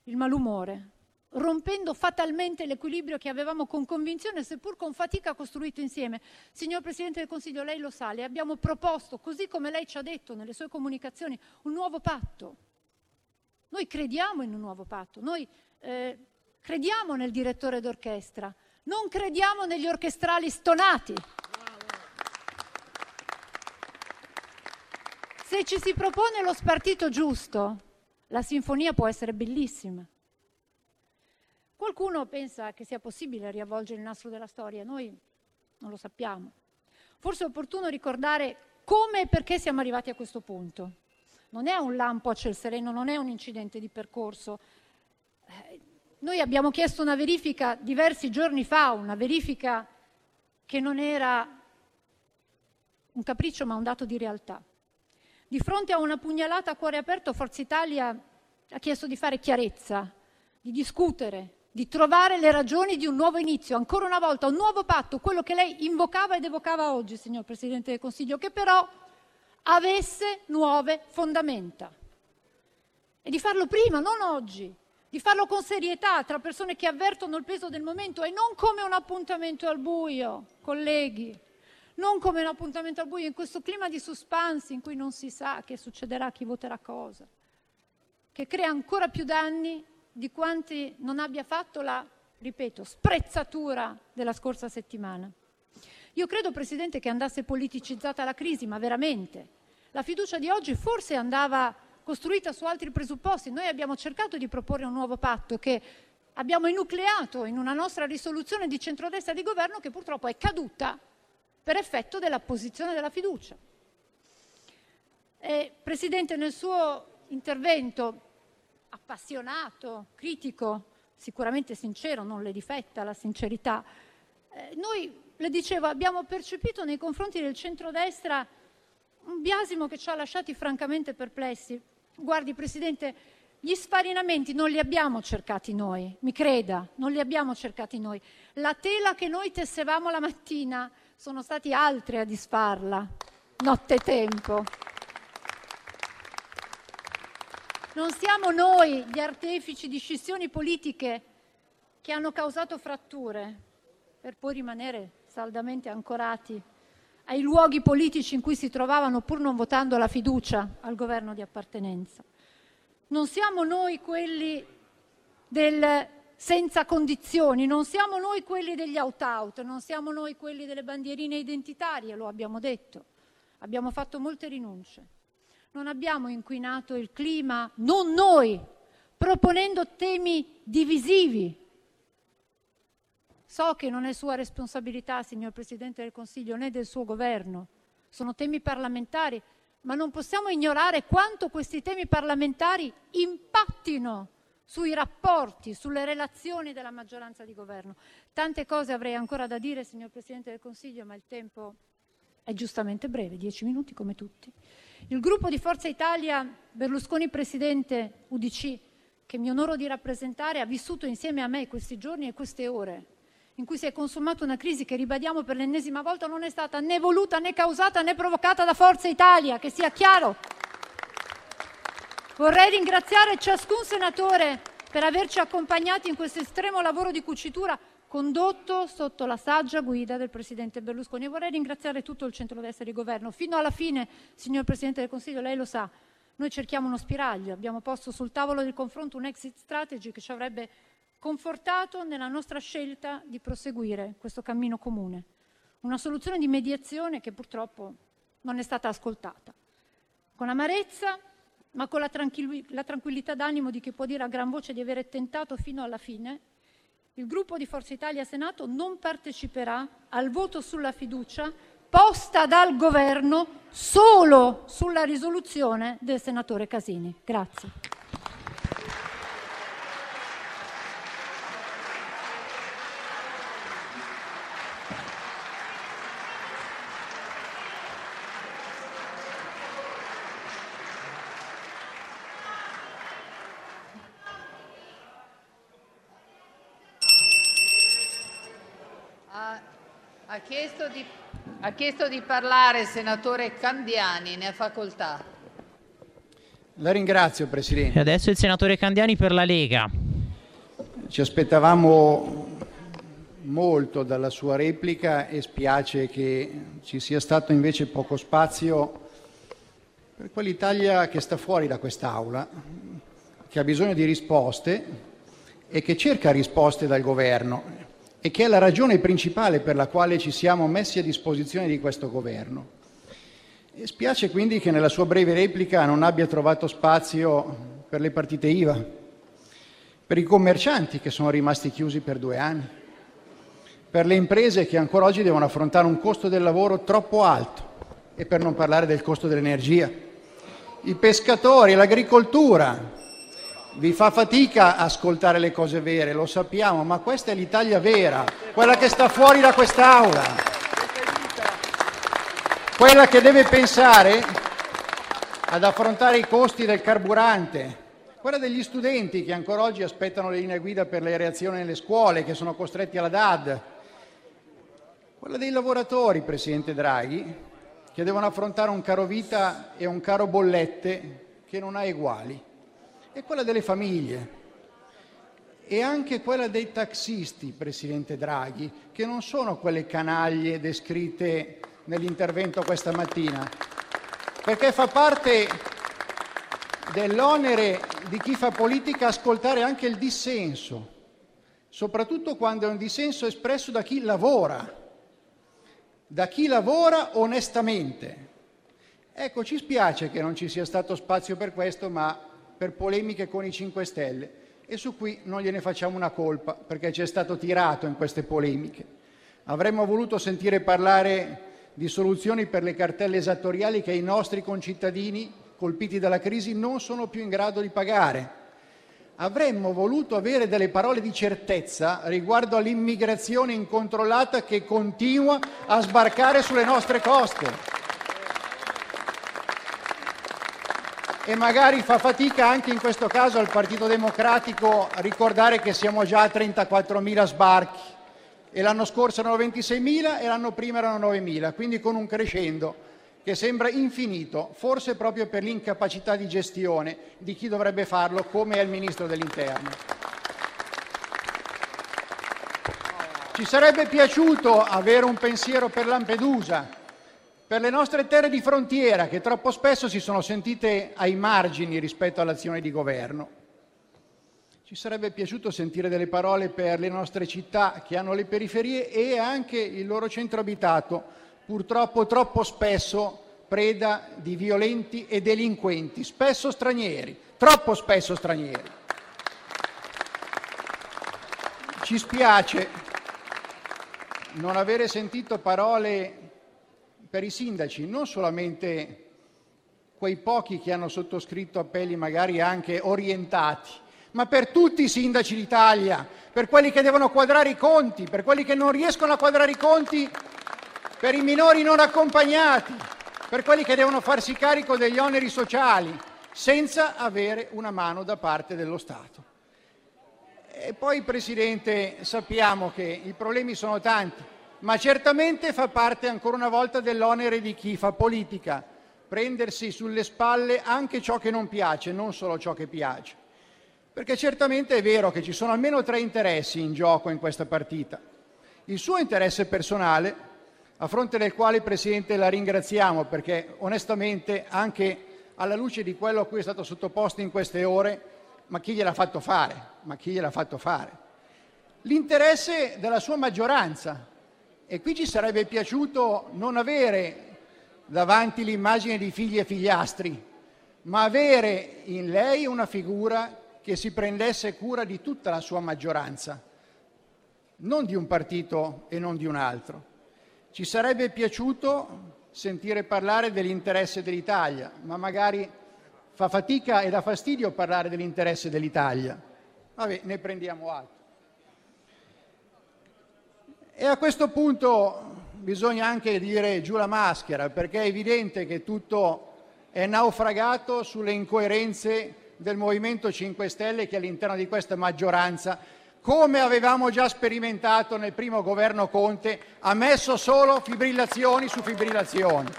il malumore, rompendo fatalmente l'equilibrio che avevamo con convinzione, seppur con fatica, costruito insieme. Signor Presidente del Consiglio, lei lo sa, le abbiamo proposto, così come lei ci ha detto nelle sue comunicazioni, un nuovo patto. Noi crediamo in un nuovo patto, noi eh, crediamo nel direttore d'orchestra, non crediamo negli orchestrali stonati. Se ci si propone lo spartito giusto, la sinfonia può essere bellissima. Qualcuno pensa che sia possibile riavvolgere il nastro della storia, noi non lo sappiamo. Forse è opportuno ricordare come e perché siamo arrivati a questo punto. Non è un lampo a ciel sereno, non è un incidente di percorso. Eh, noi abbiamo chiesto una verifica diversi giorni fa, una verifica che non era un capriccio ma un dato di realtà. Di fronte a una pugnalata a cuore aperto, Forza Italia ha chiesto di fare chiarezza, di discutere, di trovare le ragioni di un nuovo inizio, ancora una volta un nuovo patto, quello che lei invocava ed evocava oggi, signor Presidente del Consiglio, che però avesse nuove fondamenta. E di farlo prima, non oggi, di farlo con serietà tra persone che avvertono il peso del momento e non come un appuntamento al buio, colleghi, non come un appuntamento al buio in questo clima di suspense in cui non si sa che succederà, chi voterà cosa, che crea ancora più danni di quanti non abbia fatto la, ripeto, sprezzatura della scorsa settimana. Io credo, Presidente, che andasse politicizzata la crisi, ma veramente. La fiducia di oggi forse andava costruita su altri presupposti. Noi abbiamo cercato di proporre un nuovo patto che abbiamo enucleato in una nostra risoluzione di centrodestra di governo che purtroppo è caduta per effetto della posizione della fiducia. E, Presidente, nel suo intervento appassionato, critico, sicuramente sincero, non le difetta la sincerità, eh, noi, le dicevo, abbiamo percepito nei confronti del centrodestra un biasimo che ci ha lasciati francamente perplessi. Guardi, Presidente, gli sfarinamenti non li abbiamo cercati noi, mi creda, non li abbiamo cercati noi. La tela che noi tessevamo la mattina sono stati altri a disfarla, nottetempo. Non siamo noi gli artefici di scissioni politiche che hanno causato fratture per poi rimanere saldamente ancorati ai luoghi politici in cui si trovavano pur non votando la fiducia al governo di appartenenza. Non siamo noi quelli del senza condizioni, non siamo noi quelli degli out-out, non siamo noi quelli delle bandierine identitarie, lo abbiamo detto. Abbiamo fatto molte rinunce. Non abbiamo inquinato il clima, non noi, proponendo temi divisivi. So che non è sua responsabilità, signor Presidente del Consiglio, né del suo governo, sono temi parlamentari, ma non possiamo ignorare quanto questi temi parlamentari impattino sui rapporti, sulle relazioni della maggioranza di governo. Tante cose avrei ancora da dire, signor Presidente del Consiglio, ma il tempo è giustamente breve, dieci minuti come tutti. Il gruppo di Forza Italia, Berlusconi Presidente, UDC, che mi onoro di rappresentare, ha vissuto insieme a me questi giorni e queste ore in cui si è consumata una crisi che, ribadiamo per l'ennesima volta, non è stata né voluta né causata né provocata da Forza Italia, che sia chiaro. Vorrei ringraziare ciascun senatore per averci accompagnati in questo estremo lavoro di cucitura condotto sotto la saggia guida del presidente Berlusconi. E vorrei ringraziare tutto il centrodestra di governo. Fino alla fine, signor Presidente del Consiglio, lei lo sa, noi cerchiamo uno spiraglio, abbiamo posto sul tavolo del confronto un exit strategy che ci avrebbe confortato nella nostra scelta di proseguire questo cammino comune. Una soluzione di mediazione che purtroppo non è stata ascoltata. Con amarezza, ma con la, tranquill- la tranquillità d'animo di chi può dire a gran voce di avere tentato fino alla fine, il gruppo di Forza Italia Senato non parteciperà al voto sulla fiducia posta dal governo solo sulla risoluzione del senatore Casini. Grazie. Ha chiesto di, ha chiesto di parlare il senatore Candiani, ne ha facoltà. La ringrazio, Presidente. E adesso il senatore Candiani per la Lega. Ci aspettavamo molto dalla sua replica e spiace che ci sia stato invece poco spazio per quell'Italia che sta fuori da quest'Aula, che ha bisogno di risposte e che cerca risposte dal governo e che è la ragione principale per la quale ci siamo messi a disposizione di questo governo. Spiace quindi che nella sua breve replica non abbia trovato spazio per le partite IVA, per i commercianti che sono rimasti chiusi per due anni, per le imprese che ancora oggi devono affrontare un costo del lavoro troppo alto e per non parlare del costo dell'energia, i pescatori, l'agricoltura, vi fa fatica ascoltare le cose vere, lo sappiamo, ma questa è l'Italia vera, quella che sta fuori da quest'Aula, quella che deve pensare ad affrontare i costi del carburante, quella degli studenti che ancora oggi aspettano le linee guida per le reazioni nelle scuole, che sono costretti alla DAD, quella dei lavoratori, Presidente Draghi, che devono affrontare un caro vita e un caro bollette che non ha eguali è quella delle famiglie e anche quella dei taxisti, Presidente Draghi, che non sono quelle canaglie descritte nell'intervento questa mattina, perché fa parte dell'onere di chi fa politica ascoltare anche il dissenso, soprattutto quando è un dissenso espresso da chi lavora, da chi lavora onestamente. Ecco, ci spiace che non ci sia stato spazio per questo, ma per polemiche con i 5 Stelle e su cui non gliene facciamo una colpa perché ci è stato tirato in queste polemiche. Avremmo voluto sentire parlare di soluzioni per le cartelle esattoriali che i nostri concittadini colpiti dalla crisi non sono più in grado di pagare. Avremmo voluto avere delle parole di certezza riguardo all'immigrazione incontrollata che continua a sbarcare sulle nostre coste. E magari fa fatica anche in questo caso al Partito Democratico ricordare che siamo già a 34.000 sbarchi e l'anno scorso erano 26.000 e l'anno prima erano 9.000, quindi con un crescendo che sembra infinito, forse proprio per l'incapacità di gestione di chi dovrebbe farlo, come è il Ministro dell'Interno. Ci sarebbe piaciuto avere un pensiero per Lampedusa, per le nostre terre di frontiera che troppo spesso si sono sentite ai margini rispetto all'azione di governo. Ci sarebbe piaciuto sentire delle parole per le nostre città che hanno le periferie e anche il loro centro abitato, purtroppo troppo spesso preda di violenti e delinquenti, spesso stranieri, troppo spesso stranieri. ci spiace non avere sentito parole per i sindaci, non solamente quei pochi che hanno sottoscritto appelli magari anche orientati, ma per tutti i sindaci d'Italia, per quelli che devono quadrare i conti, per quelli che non riescono a quadrare i conti, per i minori non accompagnati, per quelli che devono farsi carico degli oneri sociali senza avere una mano da parte dello Stato. E poi, Presidente, sappiamo che i problemi sono tanti, ma certamente fa parte ancora una volta dell'onere di chi fa politica, prendersi sulle spalle anche ciò che non piace, non solo ciò che piace. Perché certamente è vero che ci sono almeno tre interessi in gioco in questa partita. Il suo interesse personale, a fronte del quale, Presidente, la ringraziamo perché onestamente, anche alla luce di quello a cui è stato sottoposto in queste ore, ma chi gliel'ha fatto fare? Ma chi gliel'ha fatto fare? L'interesse della sua maggioranza. E qui ci sarebbe piaciuto non avere davanti l'immagine di figli e figliastri, ma avere in lei una figura che si prendesse cura di tutta la sua maggioranza, non di un partito e non di un altro. Ci sarebbe piaciuto sentire parlare dell'interesse dell'Italia, ma magari fa fatica e dà fastidio parlare dell'interesse dell'Italia. Vabbè, ne prendiamo atto. E a questo punto bisogna anche dire giù la maschera, perché è evidente che tutto è naufragato sulle incoerenze del Movimento 5 Stelle che all'interno di questa maggioranza, come avevamo già sperimentato nel primo governo Conte, ha messo solo fibrillazioni su fibrillazioni.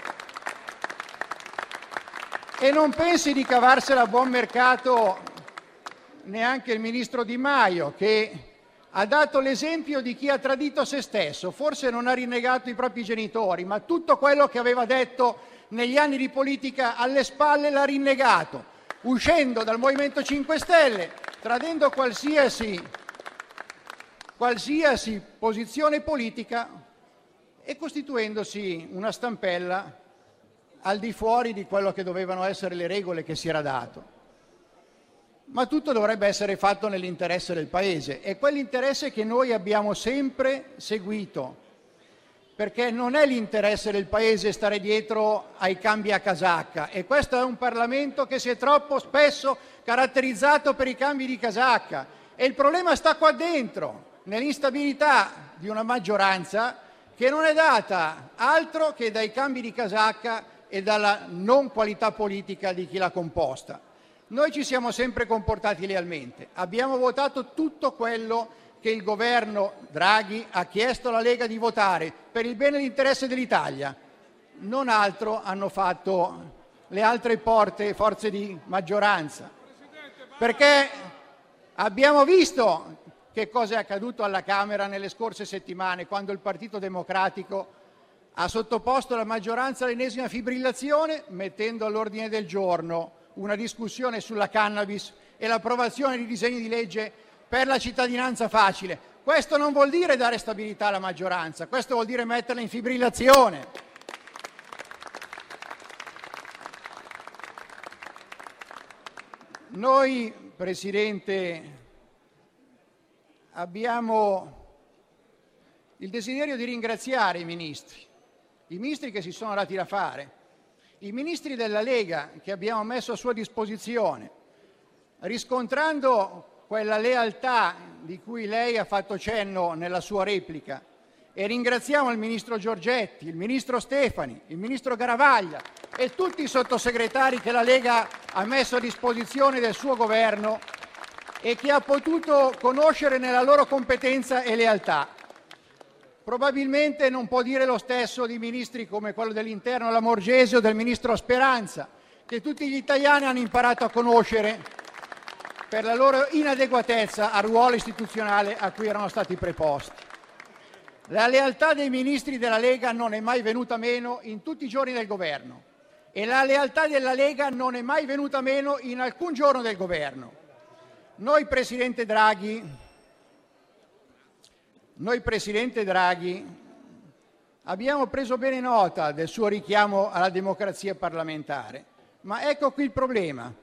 E non pensi di cavarsela a buon mercato neanche il ministro Di Maio, che ha dato l'esempio di chi ha tradito se stesso, forse non ha rinnegato i propri genitori, ma tutto quello che aveva detto negli anni di politica alle spalle l'ha rinnegato, uscendo dal Movimento 5 Stelle, tradendo qualsiasi, qualsiasi posizione politica e costituendosi una stampella al di fuori di quello che dovevano essere le regole che si era dato ma tutto dovrebbe essere fatto nell'interesse del Paese. È quell'interesse che noi abbiamo sempre seguito, perché non è l'interesse del Paese stare dietro ai cambi a casacca e questo è un Parlamento che si è troppo spesso caratterizzato per i cambi di casacca e il problema sta qua dentro, nell'instabilità di una maggioranza che non è data altro che dai cambi di casacca e dalla non qualità politica di chi l'ha composta. Noi ci siamo sempre comportati lealmente, abbiamo votato tutto quello che il Governo Draghi ha chiesto alla Lega di votare per il bene e l'interesse dell'Italia. Non altro hanno fatto le altre porte forze di maggioranza, perché abbiamo visto che cosa è accaduto alla Camera nelle scorse settimane, quando il Partito Democratico ha sottoposto alla maggioranza l'ennesima fibrillazione, mettendo all'ordine del giorno una discussione sulla cannabis e l'approvazione di disegni di legge per la cittadinanza facile. Questo non vuol dire dare stabilità alla maggioranza, questo vuol dire metterla in fibrillazione. Noi, Presidente, abbiamo il desiderio di ringraziare i ministri, i ministri che si sono dati da fare, i ministri della Lega che abbiamo messo a sua disposizione, riscontrando quella lealtà di cui lei ha fatto cenno nella sua replica. E ringraziamo il ministro Giorgetti, il ministro Stefani, il ministro Garavaglia e tutti i sottosegretari che la Lega ha messo a disposizione del suo governo e che ha potuto conoscere nella loro competenza e lealtà. Probabilmente non può dire lo stesso di ministri come quello dell'interno Lamorgese o del ministro Speranza, che tutti gli italiani hanno imparato a conoscere per la loro inadeguatezza al ruolo istituzionale a cui erano stati preposti. La lealtà dei ministri della Lega non è mai venuta meno in tutti i giorni del governo e la lealtà della Lega non è mai venuta meno in alcun giorno del governo. Noi, Presidente Draghi, noi, presidente Draghi, abbiamo preso bene nota del suo richiamo alla democrazia parlamentare, ma ecco qui il problema.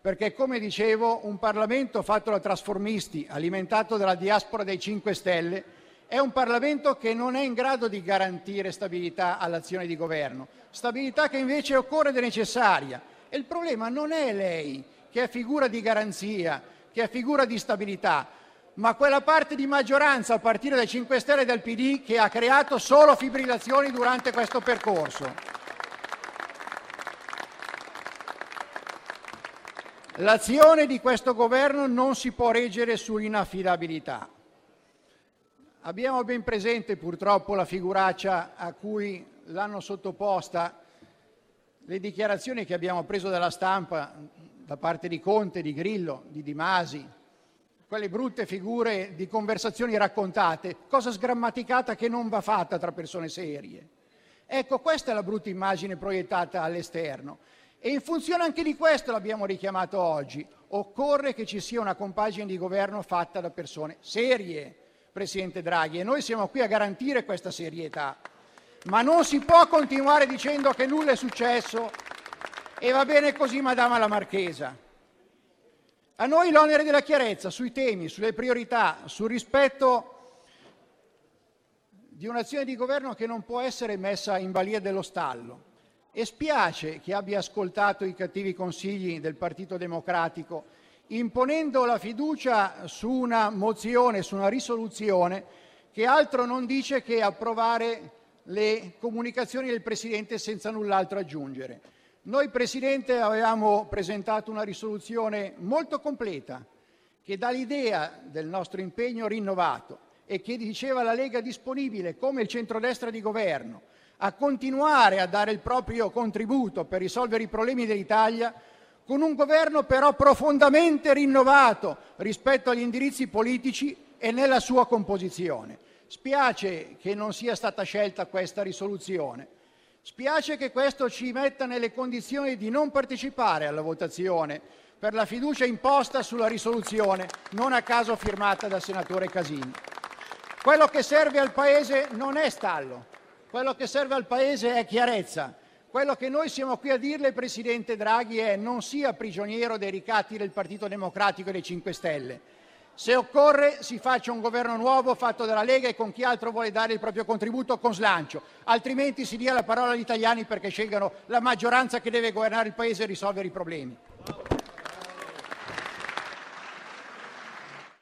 perché come dicevo un Parlamento fatto da trasformisti, alimentato dalla diaspora dei 5 Stelle, è un Parlamento che non è in grado di garantire stabilità all'azione di governo, stabilità che invece occorre ed è necessaria. E il problema non è lei, che è figura di garanzia, che è figura di stabilità, ma quella parte di maggioranza, a partire dai 5 Stelle e dal PD, che ha creato solo fibrillazioni durante questo percorso. L'azione di questo governo non si può reggere sull'inaffidabilità. Abbiamo ben presente purtroppo la figuraccia a cui l'hanno sottoposta le dichiarazioni che abbiamo preso dalla stampa da parte di Conte, di Grillo, di Di Masi, quelle brutte figure di conversazioni raccontate, cosa sgrammaticata che non va fatta tra persone serie. Ecco, questa è la brutta immagine proiettata all'esterno. E in funzione anche di questo l'abbiamo richiamato oggi. Occorre che ci sia una compagine di governo fatta da persone serie, Presidente Draghi, e noi siamo qui a garantire questa serietà. Ma non si può continuare dicendo che nulla è successo e va bene così, Madama la Marchesa. A noi l'onere della chiarezza sui temi, sulle priorità, sul rispetto di un'azione di governo che non può essere messa in balia dello stallo. E spiace che abbia ascoltato i cattivi consigli del Partito Democratico, imponendo la fiducia su una mozione, su una risoluzione che altro non dice che approvare le comunicazioni del Presidente senza null'altro aggiungere. Noi, Presidente, avevamo presentato una risoluzione molto completa che dà l'idea del nostro impegno rinnovato e che diceva la Lega disponibile come il centrodestra di governo a continuare a dare il proprio contributo per risolvere i problemi dell'Italia, con un governo però profondamente rinnovato rispetto agli indirizzi politici e nella sua composizione. Spiace che non sia stata scelta questa risoluzione. Spiace che questo ci metta nelle condizioni di non partecipare alla votazione per la fiducia imposta sulla risoluzione, non a caso firmata dal senatore Casini. Quello che serve al Paese non è stallo, quello che serve al Paese è chiarezza. Quello che noi siamo qui a dirle, Presidente Draghi, è non sia prigioniero dei ricatti del Partito Democratico e dei 5 Stelle. Se occorre si faccia un governo nuovo fatto dalla Lega e con chi altro vuole dare il proprio contributo con slancio, altrimenti si dia la parola agli italiani perché scelgano la maggioranza che deve governare il Paese e risolvere i problemi.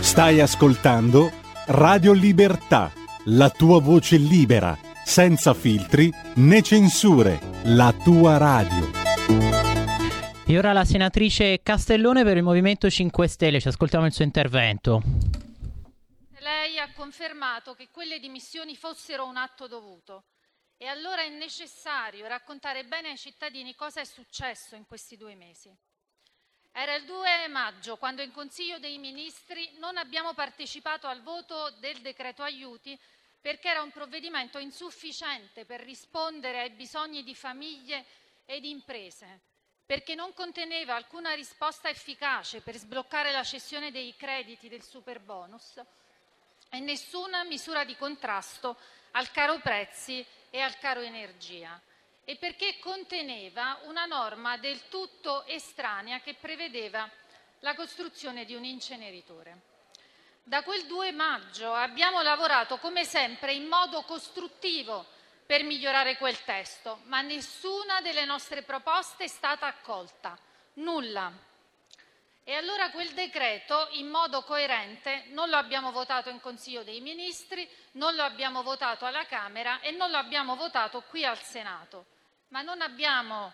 Stai ascoltando Radio Libertà, la tua voce libera, senza filtri né censure, la tua radio. E ora la senatrice Castellone per il Movimento 5 Stelle, ci ascoltiamo il suo intervento. Lei ha confermato che quelle dimissioni fossero un atto dovuto e allora è necessario raccontare bene ai cittadini cosa è successo in questi due mesi. Era il 2 maggio quando in Consiglio dei Ministri non abbiamo partecipato al voto del decreto aiuti perché era un provvedimento insufficiente per rispondere ai bisogni di famiglie ed imprese, perché non conteneva alcuna risposta efficace per sbloccare la cessione dei crediti del superbonus e nessuna misura di contrasto al caro prezzi e al caro energia e perché conteneva una norma del tutto estranea che prevedeva la costruzione di un inceneritore. Da quel 2 maggio abbiamo lavorato come sempre in modo costruttivo per migliorare quel testo, ma nessuna delle nostre proposte è stata accolta, nulla. E allora quel decreto in modo coerente non lo abbiamo votato in Consiglio dei Ministri, non lo abbiamo votato alla Camera e non lo abbiamo votato qui al Senato ma non abbiamo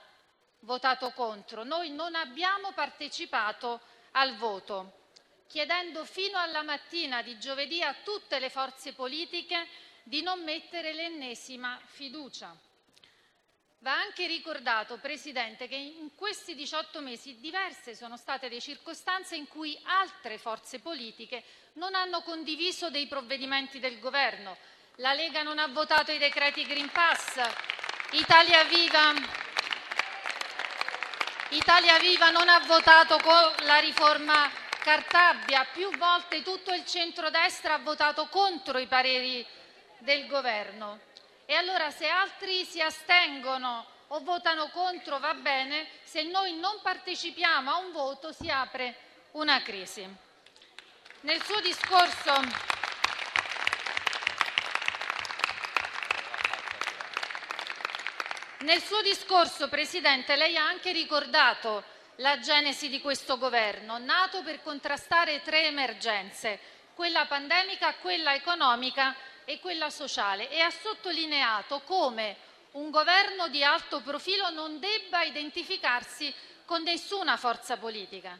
votato contro, noi non abbiamo partecipato al voto, chiedendo fino alla mattina di giovedì a tutte le forze politiche di non mettere l'ennesima fiducia. Va anche ricordato, Presidente, che in questi 18 mesi diverse sono state le circostanze in cui altre forze politiche non hanno condiviso dei provvedimenti del Governo. La Lega non ha votato i decreti Green Pass, Italia Viva, Italia Viva non ha votato con la riforma Cartabia, più volte tutto il centrodestra ha votato contro i pareri del Governo. E allora se altri si astengono o votano contro va bene, se noi non partecipiamo a un voto si apre una crisi. Nel suo discorso Nel suo discorso, Presidente, lei ha anche ricordato la genesi di questo Governo, nato per contrastare tre emergenze: quella pandemica, quella economica e quella sociale, e ha sottolineato come un Governo di alto profilo non debba identificarsi con nessuna forza politica.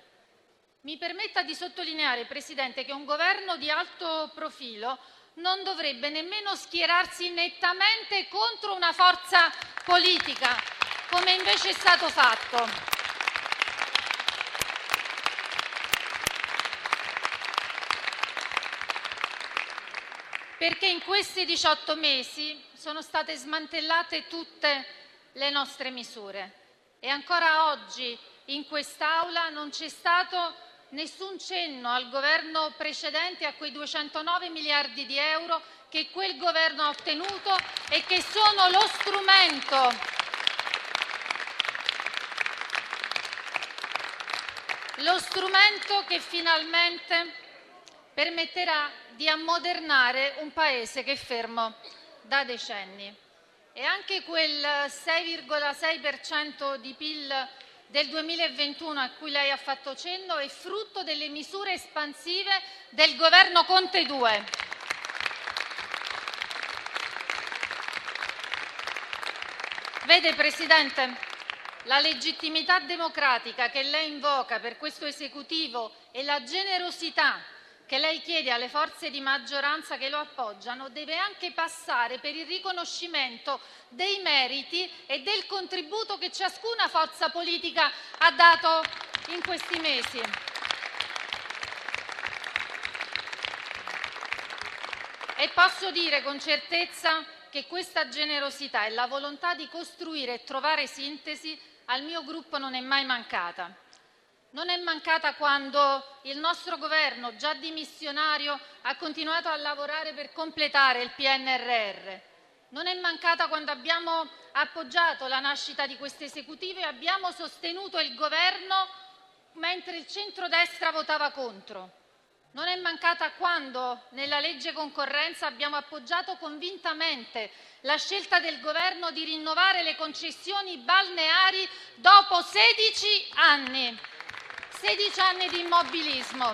Mi permetta di sottolineare, Presidente, che un Governo di alto profilo non dovrebbe nemmeno schierarsi nettamente contro una forza politica, come invece è stato fatto. Perché in questi 18 mesi sono state smantellate tutte le nostre misure e ancora oggi in quest'Aula non c'è stato nessun cenno al Governo precedente a quei 209 miliardi di euro che quel Governo ha ottenuto e che sono lo strumento lo strumento che finalmente permetterà di ammodernare un Paese che è fermo da decenni. E anche quel 6,6 di PIL del 2021 a cui lei ha fatto cenno è frutto delle misure espansive del Governo Conte II. Vede, Presidente, la legittimità democratica che lei invoca per questo Esecutivo e la generosità che lei chiede alle forze di maggioranza che lo appoggiano deve anche passare per il riconoscimento dei meriti e del contributo che ciascuna forza politica ha dato in questi mesi. E posso dire con certezza che questa generosità e la volontà di costruire e trovare sintesi al mio Gruppo non è mai mancata. Non è mancata quando il nostro Governo, già dimissionario, ha continuato a lavorare per completare il PNRR. Non è mancata quando abbiamo appoggiato la nascita di questo Esecutivo e abbiamo sostenuto il Governo mentre il centrodestra votava contro. Non è mancata quando nella legge concorrenza abbiamo appoggiato convintamente la scelta del Governo di rinnovare le concessioni balneari dopo 16 anni. 16 anni di immobilismo.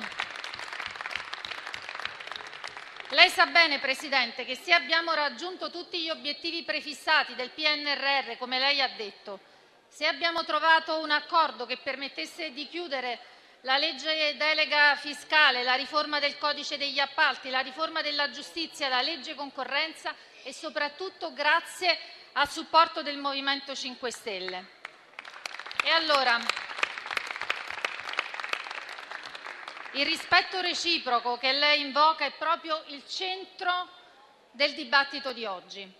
Lei sa bene, Presidente, che se abbiamo raggiunto tutti gli obiettivi prefissati del PNRR, come lei ha detto, se abbiamo trovato un accordo che permettesse di chiudere la legge delega fiscale, la riforma del codice degli appalti, la riforma della giustizia, la legge concorrenza e soprattutto grazie al supporto del Movimento 5 Stelle. E allora, il rispetto reciproco che lei invoca è proprio il centro del dibattito di oggi.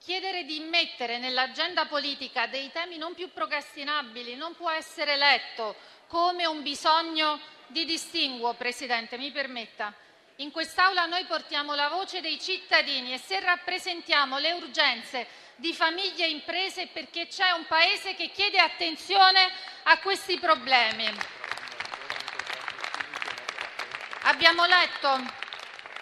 Chiedere di immettere nell'agenda politica dei temi non più procrastinabili non può essere letto come un bisogno di distinguo, Presidente, mi permetta. In quest'Aula noi portiamo la voce dei cittadini e se rappresentiamo le urgenze di famiglie e imprese perché c'è un Paese che chiede attenzione a questi problemi. Abbiamo letto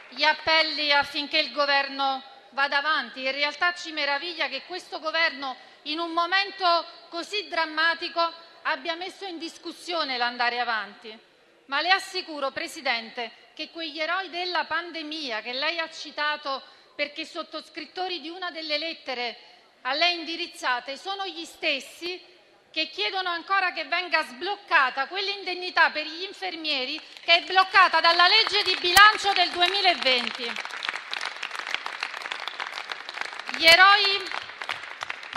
gli appelli affinché il Governo vada avanti. In realtà ci meraviglia che questo Governo, in un momento così drammatico, abbia messo in discussione l'andare avanti. Ma le assicuro, Presidente, che quegli eroi della pandemia che lei ha citato perché sottoscrittori di una delle lettere a lei indirizzate sono gli stessi che chiedono ancora che venga sbloccata quell'indennità per gli infermieri che è bloccata dalla legge di bilancio del 2020. Gli eroi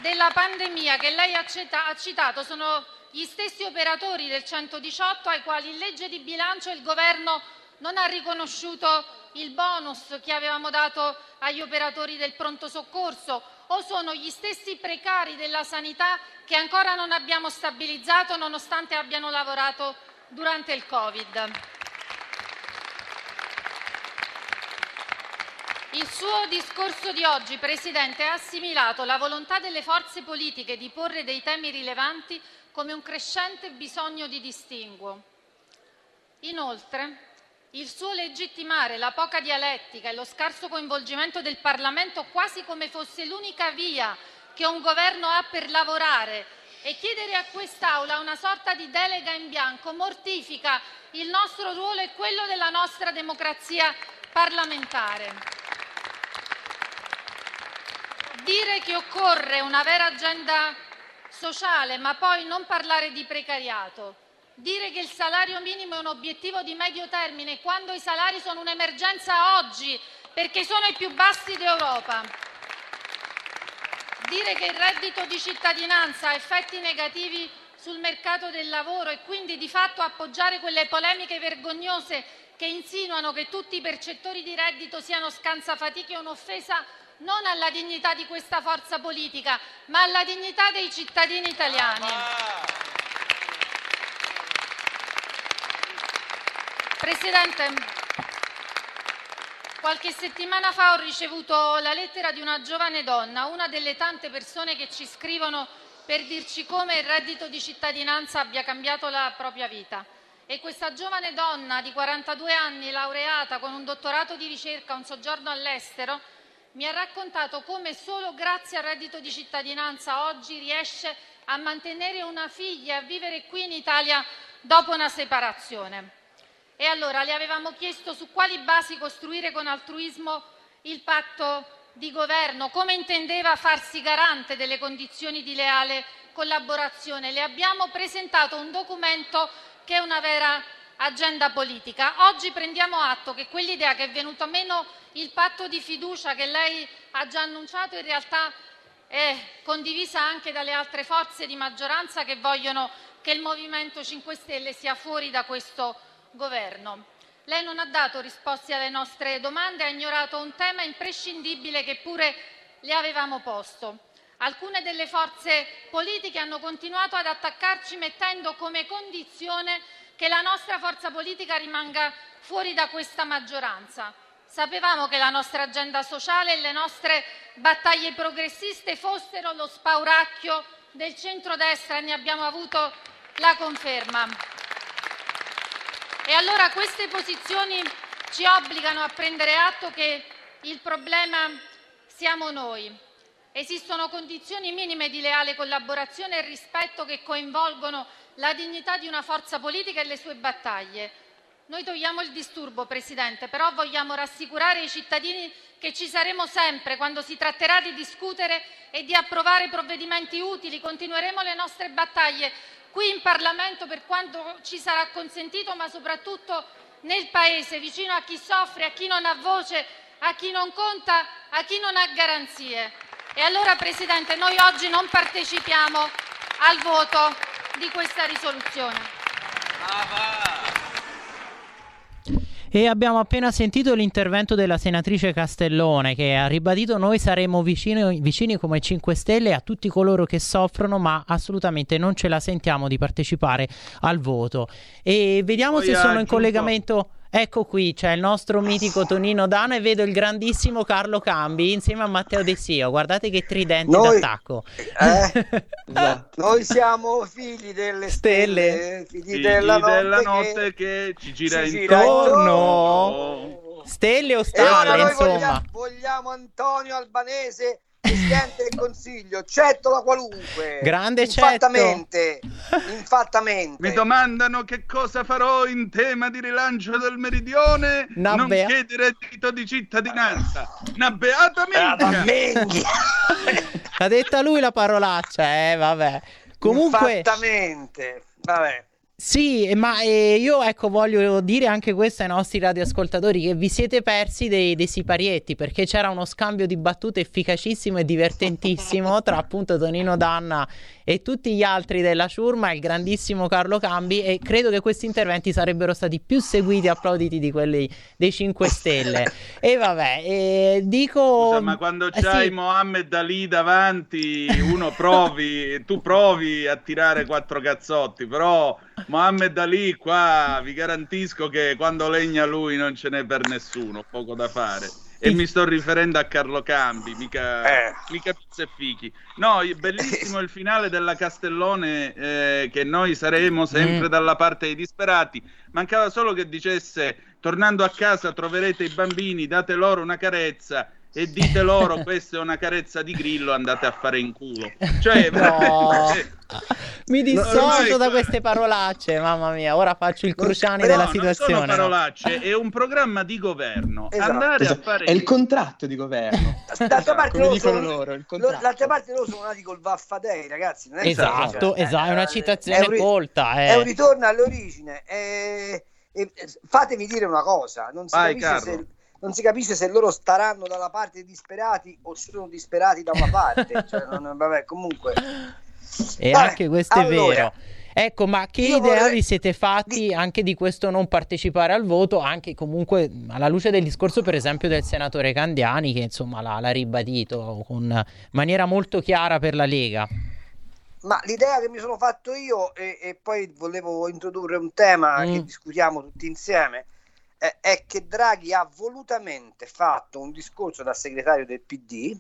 della pandemia che lei ha citato sono gli stessi operatori del 118 ai quali in legge di bilancio il Governo non ha riconosciuto il bonus che avevamo dato agli operatori del pronto soccorso o sono gli stessi precari della sanità che ancora non abbiamo stabilizzato nonostante abbiano lavorato durante il Covid. Il suo discorso di oggi, Presidente, ha assimilato la volontà delle forze politiche di porre dei temi rilevanti come un crescente bisogno di distinguo. Inoltre, il suo legittimare la poca dialettica e lo scarso coinvolgimento del Parlamento quasi come fosse l'unica via che un Governo ha per lavorare e chiedere a quest'Aula una sorta di delega in bianco mortifica il nostro ruolo e quello della nostra democrazia parlamentare. Dire che occorre una vera agenda sociale, ma poi non parlare di precariato, Dire che il salario minimo è un obiettivo di medio termine quando i salari sono un'emergenza oggi, perché sono i più bassi d'Europa. Dire che il reddito di cittadinanza ha effetti negativi sul mercato del lavoro e quindi di fatto appoggiare quelle polemiche vergognose che insinuano che tutti i percettori di reddito siano scansafatiche è un'offesa non alla dignità di questa forza politica, ma alla dignità dei cittadini italiani. Presidente, qualche settimana fa ho ricevuto la lettera di una giovane donna, una delle tante persone che ci scrivono per dirci come il reddito di cittadinanza abbia cambiato la propria vita. E questa giovane donna di 42 anni, laureata con un dottorato di ricerca, un soggiorno all'estero, mi ha raccontato come solo grazie al reddito di cittadinanza oggi riesce a mantenere una figlia e a vivere qui in Italia dopo una separazione. Allora le avevamo chiesto su quali basi costruire con altruismo il patto di governo, come intendeva farsi garante delle condizioni di leale collaborazione. Le abbiamo presentato un documento che è una vera agenda politica. Oggi prendiamo atto che quell'idea che è venuto meno il patto di fiducia che lei ha già annunciato in realtà è condivisa anche dalle altre forze di maggioranza che vogliono che il Movimento 5 Stelle sia fuori da questo Governo. Lei non ha dato risposte alle nostre domande, ha ignorato un tema imprescindibile che pure le avevamo posto. Alcune delle forze politiche hanno continuato ad attaccarci mettendo come condizione che la nostra forza politica rimanga fuori da questa maggioranza. Sapevamo che la nostra agenda sociale e le nostre battaglie progressiste fossero lo spauracchio del centrodestra e ne abbiamo avuto la conferma. E allora queste posizioni ci obbligano a prendere atto che il problema siamo noi. Esistono condizioni minime di leale collaborazione e rispetto che coinvolgono la dignità di una forza politica e le sue battaglie. Noi togliamo il disturbo, Presidente, però vogliamo rassicurare i cittadini che ci saremo sempre quando si tratterà di discutere e di approvare provvedimenti utili. Continueremo le nostre battaglie qui in Parlamento per quanto ci sarà consentito, ma soprattutto nel Paese, vicino a chi soffre, a chi non ha voce, a chi non conta, a chi non ha garanzie. E allora, Presidente, noi oggi non partecipiamo al voto di questa risoluzione. E abbiamo appena sentito l'intervento della senatrice Castellone che ha ribadito noi saremo vicini, vicini come 5 Stelle a tutti coloro che soffrono ma assolutamente non ce la sentiamo di partecipare al voto. E vediamo Poi se sono in collegamento... Ecco qui c'è il nostro mitico Tonino Dano e vedo il grandissimo Carlo Cambi insieme a Matteo De Sio. Guardate che tridente noi, d'attacco. Eh, esatto. (laughs) Noi siamo figli delle stelle, stelle figli, figli, della notte, della notte che, che, ci gira, ci gira intorno. Stelle o stalle, insomma. Vogliamo, vogliamo Antonio Albanese Presidente del Consiglio, Cettola qualunque. Grande infattamente, (laughs) infattamente. Mi domandano che cosa farò in tema di rilancio del meridione, Una non bea... chiede reddito di cittadinanza. Una beata minchia. ha detta lui la parolaccia, eh, vabbè. Comunque... Infattamente, vabbè. Sì, ma eh, io ecco voglio dire anche questo ai nostri radioascoltatori che vi siete persi dei, dei siparietti perché c'era uno scambio di battute efficacissimo e divertentissimo tra appunto Tonino Danna e tutti gli altri della ciurma, il grandissimo Carlo Cambi e credo che questi interventi sarebbero stati più seguiti e applauditi di quelli dei 5 Stelle. e vabbè, eh, dico... Scusa, ma quando Eh, c'hai sì. Mohammed Ali davanti, uno provi, tu provi a tirare quattro cazzotti, però Mohammed Ali qua vi garantisco che quando legna lui non ce n'è per nessuno, poco da fare. E mi sto riferendo a Carlo Cambi, mica, mica pizza e fichi. No, bellissimo il finale della Castellone, eh, che noi saremo sempre Mm. dalla parte dei disperati. Mancava solo che dicesse, tornando a casa troverete i bambini, date loro una carezza e dite loro (laughs) questa è una carezza di grillo, andate a fare in culo. Cioè, No. Mi (laughs) No, dissocio da queste parolacce, mamma mia, ora faccio il Cruciani Però della non situazione. sono no? parolacce, è un programma di governo. Esatto. Andare Esatto. a fare È il contratto di governo. (laughs) D'altra parte come loro dicono sono- loro, d'altra parte loro sono nati col Vaffadei, ragazzi. Non è Esatto, cioè, esatto, è una eh, citazione è un colta. È eh. un ritorno all'origine. E, e- fatemi dire una cosa: non si, Vai, capisce Carlo. se, non si capisce se loro staranno dalla parte dei disperati o sono disperati da una parte. (laughs) Cioè, non- vabbè, comunque. E Vabbè, anche questo è allora, vero. Ecco, ma che idea vorrei- vi siete fatti anche di questo non partecipare al voto, anche comunque alla luce del discorso, per esempio, del senatore Candiani, che insomma l'ha, l'ha ribadito con maniera molto chiara per la Lega. Ma l'idea che mi sono fatto io, e, e poi volevo introdurre un tema Mm. che discutiamo tutti insieme, eh, è che Draghi ha volutamente fatto un discorso da segretario del PD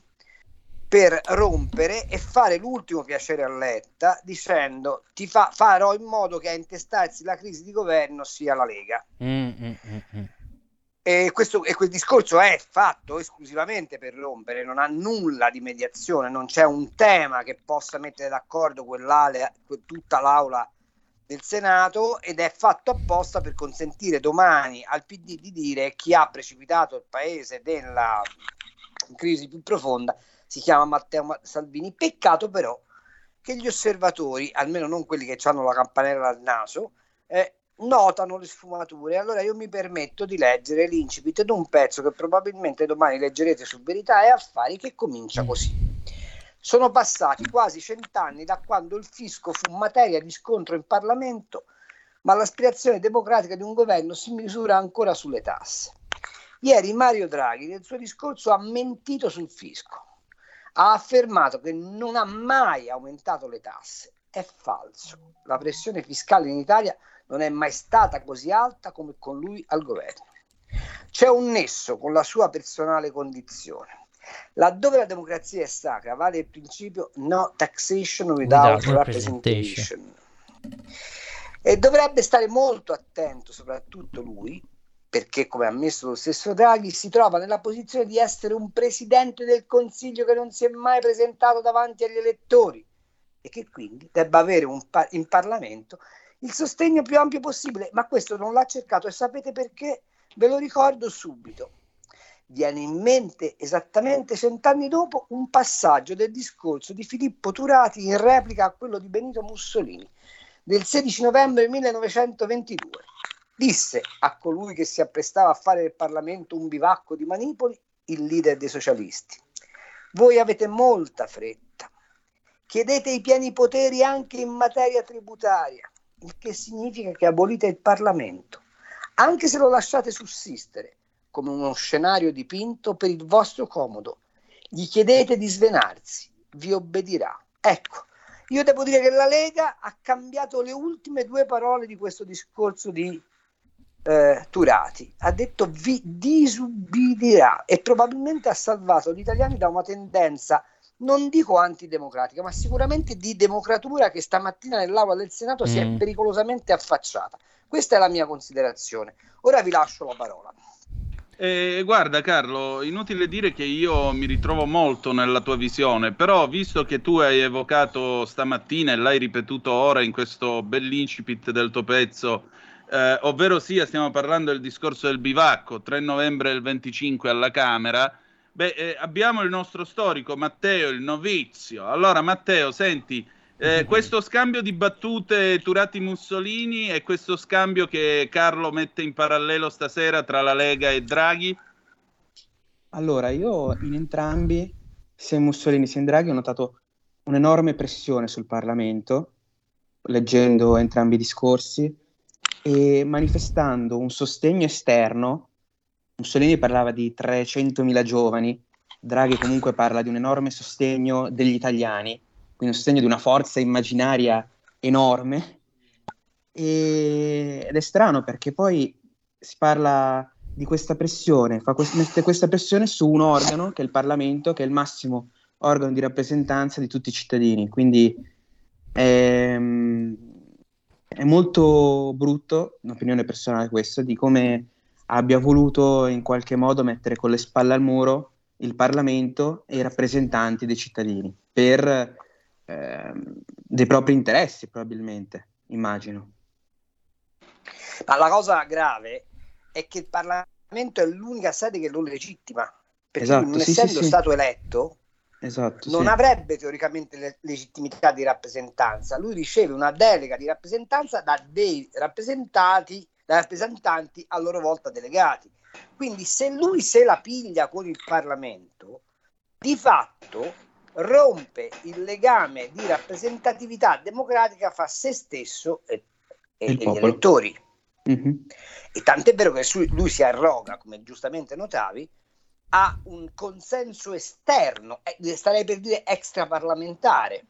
per rompere e fare l'ultimo piacere a Letta dicendo ti fa- farò in modo che a intestarsi la crisi di governo sia la Lega. Mm, mm, mm. E, questo, e quel discorso è fatto esclusivamente per rompere, non ha nulla di mediazione, non c'è un tema che possa mettere d'accordo quell'ale, que- tutta l'aula del Senato ed è fatto apposta per consentire domani al PD di dire chi ha precipitato il paese nella crisi più profonda si chiama Matteo Ma- Salvini. Peccato però che gli osservatori, almeno non quelli che hanno la campanella al naso, eh, notano le sfumature. Allora io mi permetto di leggere l'incipit di un pezzo che probabilmente domani leggerete su Verità e Affari che comincia così. Sono passati quasi cent'anni da quando il fisco fu materia di scontro in Parlamento, ma l'aspirazione democratica di un governo si misura ancora sulle tasse. Ieri Mario Draghi nel suo discorso ha mentito sul fisco, ha affermato che non ha mai aumentato le tasse. È falso. La pressione fiscale in Italia non è mai stata così alta come con lui al governo. C'è un nesso con la sua personale condizione. Laddove la democrazia è sacra, vale il principio no taxation without, Without representation. E dovrebbe stare molto attento, soprattutto lui, perché, come ha ammesso lo stesso Draghi, si trova nella posizione di essere un presidente del Consiglio che non si è mai presentato davanti agli elettori e che quindi debba avere un pa- in Parlamento il sostegno più ampio possibile. Ma questo non l'ha cercato e sapete perché? Ve lo ricordo subito. Viene in mente esattamente cent'anni dopo un passaggio del discorso di Filippo Turati in replica a quello di Benito Mussolini del 16 novembre 1922. Disse a colui che si apprestava a fare del Parlamento un bivacco di manipoli, il leader dei socialisti. Voi avete molta fretta. Chiedete i pieni poteri anche in materia tributaria, il che significa che abolite il Parlamento, anche se lo lasciate sussistere come uno scenario dipinto per il vostro comodo. Gli chiedete di svenarsi, vi obbedirà. Ecco, io devo dire che la Lega ha cambiato le ultime due parole di questo discorso di eh, Turati. Ha detto vi disubbidirà e probabilmente ha salvato gli italiani da una tendenza, non dico antidemocratica, ma sicuramente di democratura che stamattina nell'aula del Senato si è Mm. pericolosamente affacciata. Questa è la mia considerazione. Ora vi lascio la parola. Eh, guarda Carlo, inutile dire che io mi ritrovo molto nella tua visione, però visto che tu hai evocato stamattina e l'hai ripetuto ora in questo bell'incipit del tuo pezzo, eh, ovvero sia stiamo parlando del discorso del bivacco, 3 novembre del 25 alla Camera, beh, eh, abbiamo il nostro storico Matteo, il novizio. Allora Matteo, senti, Eh, (laughs) questo scambio di battute Turati-Mussolini e questo scambio che Carlo mette in parallelo stasera tra la Lega e Draghi? Allora, io in entrambi, sia in Mussolini sia in Draghi, ho notato un'enorme pressione sul Parlamento, leggendo entrambi i discorsi e manifestando un sostegno esterno. Mussolini parlava di 300.000 giovani, Draghi comunque parla di un enorme sostegno degli italiani, quindi un sostegno di una forza immaginaria enorme. E... Ed è strano perché poi si parla di questa pressione, fa quest- questa pressione su un organo che è il Parlamento, che è il massimo organo di rappresentanza di tutti i cittadini. Quindi è, è molto brutto, un'opinione personale questa, di come abbia voluto in qualche modo mettere con le spalle al muro il Parlamento e i rappresentanti dei cittadini per eh, dei propri interessi, probabilmente, immagino. Ma la cosa grave è che il Parlamento è l'unica sede che lo legittima, perché Esatto, non sì, essendo sì, sì. stato eletto Esatto, non sì. avrebbe teoricamente le- legittimità di rappresentanza, lui riceve una delega di rappresentanza da dei rappresentati, da rappresentanti a loro volta delegati. Quindi se lui se la piglia con il Parlamento, di fatto rompe il legame di rappresentatività democratica fra se stesso e, e- gli popolo. elettori. Mhm. E tant'è vero che su- lui si arroga, come giustamente notavi, a un consenso esterno, eh, starei per dire extraparlamentare.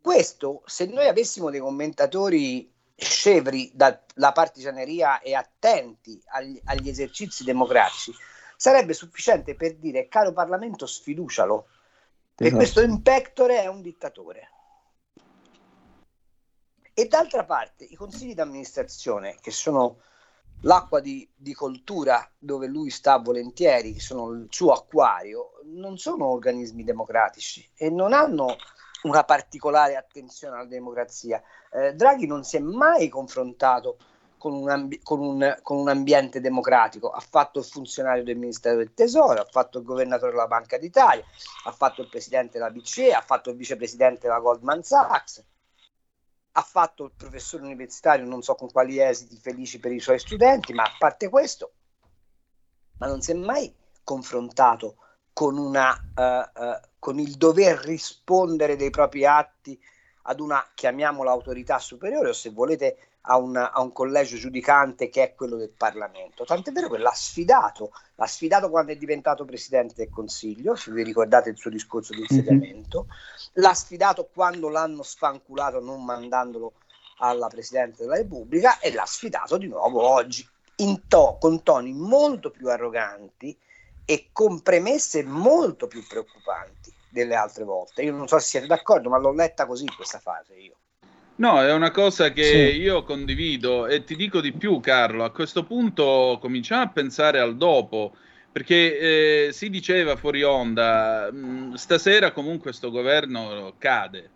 Questo, se noi avessimo dei commentatori scevri dalla partigianeria e attenti agli, agli esercizi democratici, sarebbe sufficiente per dire, caro Parlamento, sfiducialo, e Esatto. questo impectore è un dittatore. E d'altra parte i consigli d'amministrazione, che sono l'acqua di, di coltura dove lui sta volentieri, che sono il suo acquario, non sono organismi democratici e non hanno una particolare attenzione alla democrazia. Eh, Draghi non si è mai confrontato con un, ambi- con, un, con un ambiente democratico, ha fatto il funzionario del Ministero del Tesoro, ha fatto il governatore della Banca d'Italia, ha fatto il presidente della BCE, ha fatto il vicepresidente della Goldman Sachs, ha fatto il professore universitario, non so con quali esiti felici per i suoi studenti, ma a parte questo, ma non si è mai confrontato con, una, eh, eh, con il dover rispondere dei propri atti ad una, chiamiamola, autorità superiore o se volete a, una- a un collegio giudicante che è quello del Parlamento. Tant'è vero che l'ha sfidato, l'ha sfidato quando è diventato Presidente del Consiglio, se vi ricordate il suo discorso di insediamento, l'ha sfidato quando l'hanno sfanculato non mandandolo alla Presidente della Repubblica e l'ha sfidato di nuovo oggi in to- con toni molto più arroganti e con premesse molto più preoccupanti delle altre volte. Io non so se siete d'accordo, ma l'ho letta così questa fase io. No, è una cosa che Sì. io condivido e ti dico di più, Carlo. A questo punto cominciamo a pensare al dopo, perché eh, si diceva fuori onda, mh, stasera comunque sto governo cade.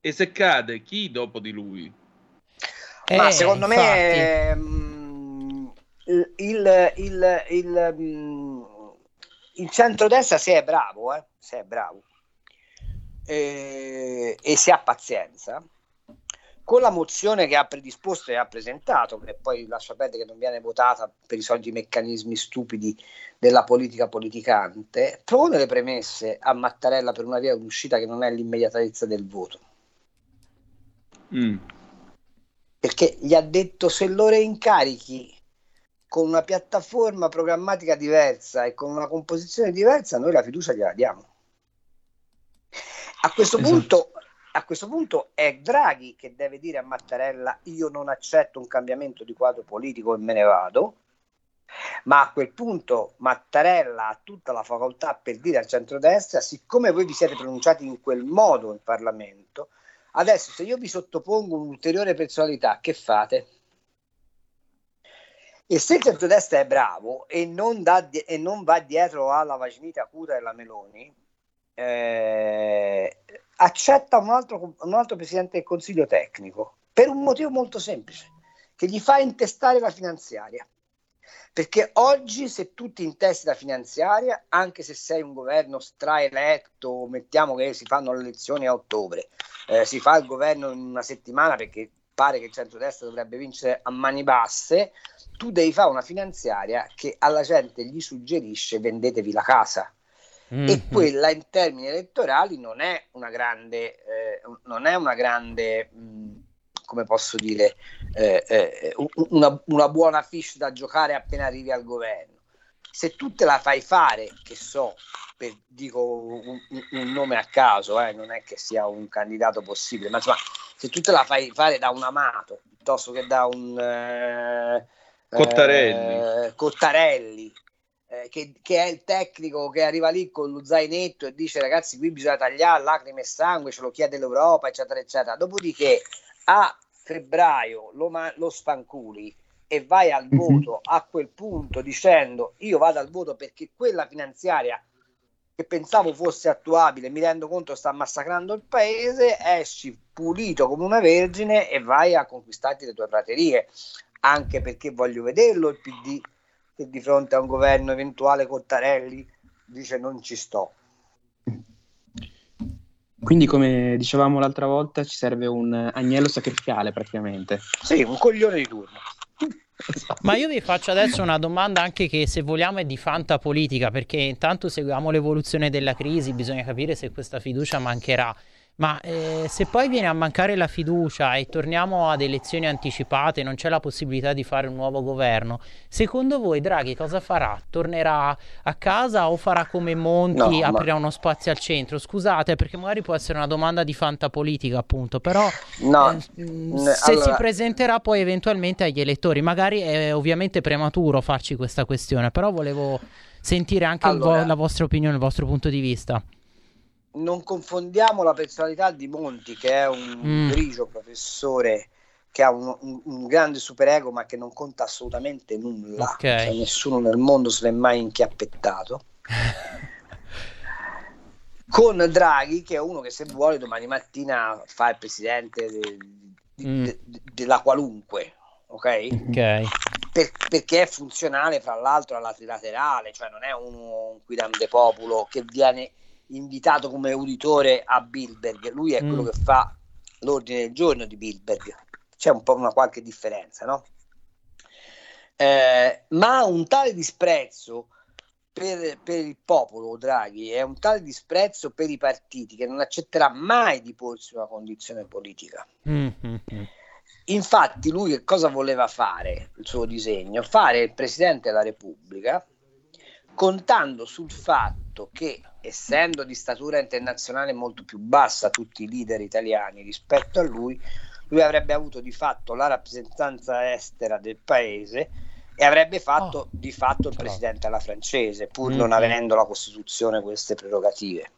E se cade, chi dopo di lui? Ma Eh, secondo infatti. me ehm, il, il, il, il, mm, il centrodestra se è bravo, eh, se è bravo eh, e se ha pazienza, con la mozione che ha predisposto e ha presentato, che poi lascia perdere che non viene votata per i soliti meccanismi stupidi della politica politicante, pone le premesse a Mattarella per una via d'uscita che non è l'immediatezza del voto. Mm. perché gli ha detto se lo reincarichi con una piattaforma programmatica diversa e con una composizione diversa, noi la fiducia gliela diamo. A questo, Esatto. punto, a questo punto è Draghi che deve dire a Mattarella io non accetto un cambiamento di quadro politico e me ne vado, ma a quel punto Mattarella ha tutta la facoltà per dire al centrodestra, siccome voi vi siete pronunciati in quel modo in Parlamento, adesso se io vi sottopongo un'ulteriore personalità, che fate? E se il centrodestra è bravo e non, di- e non va dietro alla vaginita acuta della Meloni, eh, accetta un altro, un altro presidente del consiglio tecnico per un motivo molto semplice, che gli fa intestare la finanziaria. Perché oggi se tu ti intesti la finanziaria, anche se sei un governo straeletto, mettiamo che si fanno le elezioni a ottobre, eh, si fa il governo in una settimana perché pare che il centrodestra dovrebbe vincere a mani basse, tu devi fare una finanziaria che alla gente gli suggerisce vendetevi la casa. Mm-hmm. E quella in termini elettorali non è una grande, eh, non è una grande mh, come posso dire, eh, eh, una, una, buona fish da giocare appena arrivi al governo. Se tu te la fai fare, che so, per, dico un, un, nome a caso, eh, non è che sia un candidato possibile, ma insomma, se tu te la fai fare da un amato piuttosto che da un eh, Cottarelli, eh, Cottarelli eh, che, che, è il tecnico che arriva lì con lo zainetto e dice ragazzi qui bisogna tagliare lacrime e sangue, ce lo chiede l'Europa, eccetera, eccetera. Dopodiché a febbraio lo, lo spanculi e vai al mhm. voto a quel punto dicendo io vado al voto perché quella finanziaria che pensavo fosse attuabile, mi rendo conto sta massacrando il paese, esci pulito come una vergine e vai a conquistarti le tue praterie, anche perché voglio vederlo il PD che di fronte a un governo eventuale Cottarelli dice non ci sto. Quindi, come dicevamo l'altra volta, ci serve un agnello sacrificale praticamente. Sì, un coglione di turno. Ma io vi faccio adesso una domanda anche che se vogliamo è di fanta politica, perché intanto seguiamo l'evoluzione della crisi, bisogna capire se questa fiducia mancherà. Ma eh, se poi viene a mancare la fiducia e torniamo ad elezioni anticipate, non c'è la possibilità di fare un nuovo governo, secondo voi Draghi cosa farà? Tornerà a casa o farà come Monti, no, aprirà ma... uno spazio al centro? Scusate, perché magari può essere una domanda di fantapolitica, appunto, però no, eh, mm, se allora... si presenterà poi eventualmente agli elettori, magari è ovviamente prematuro farci questa questione, però volevo sentire anche allora... vo- la vostra opinione, il vostro punto di vista non confondiamo la personalità di Monti, che è un mm. grigio professore che ha un, un, un, grande superego, ma che non conta assolutamente nulla. Okay. Cioè, nessuno nel mondo se l'è mai inchiappettato. (laughs) Con Draghi, che è uno che se vuole domani mattina fa il presidente de, de, mm. de, della qualunque, ok? okay. Per, perché è funzionale, fra l'altro, alla trilaterale, cioè non è uno, un quidam popolo che viene invitato come uditore a Bilberg, lui è mm. quello che fa l'ordine del giorno di Bilberg, c'è un po' una qualche differenza, no? Eh, ma un tale disprezzo per, per, il popolo Draghi è un tale disprezzo per i partiti che non accetterà mai di porsi una condizione politica. Mm-hmm. Infatti, lui che cosa voleva fare? Il suo disegno? Fare il presidente della Repubblica contando sul fatto che essendo di statura internazionale molto più bassa tutti i leader italiani rispetto a lui, lui avrebbe avuto di fatto la rappresentanza estera del paese e avrebbe fatto oh, di fatto il presidente alla francese, pur mm-hmm. non avendo la Costituzione queste prerogative.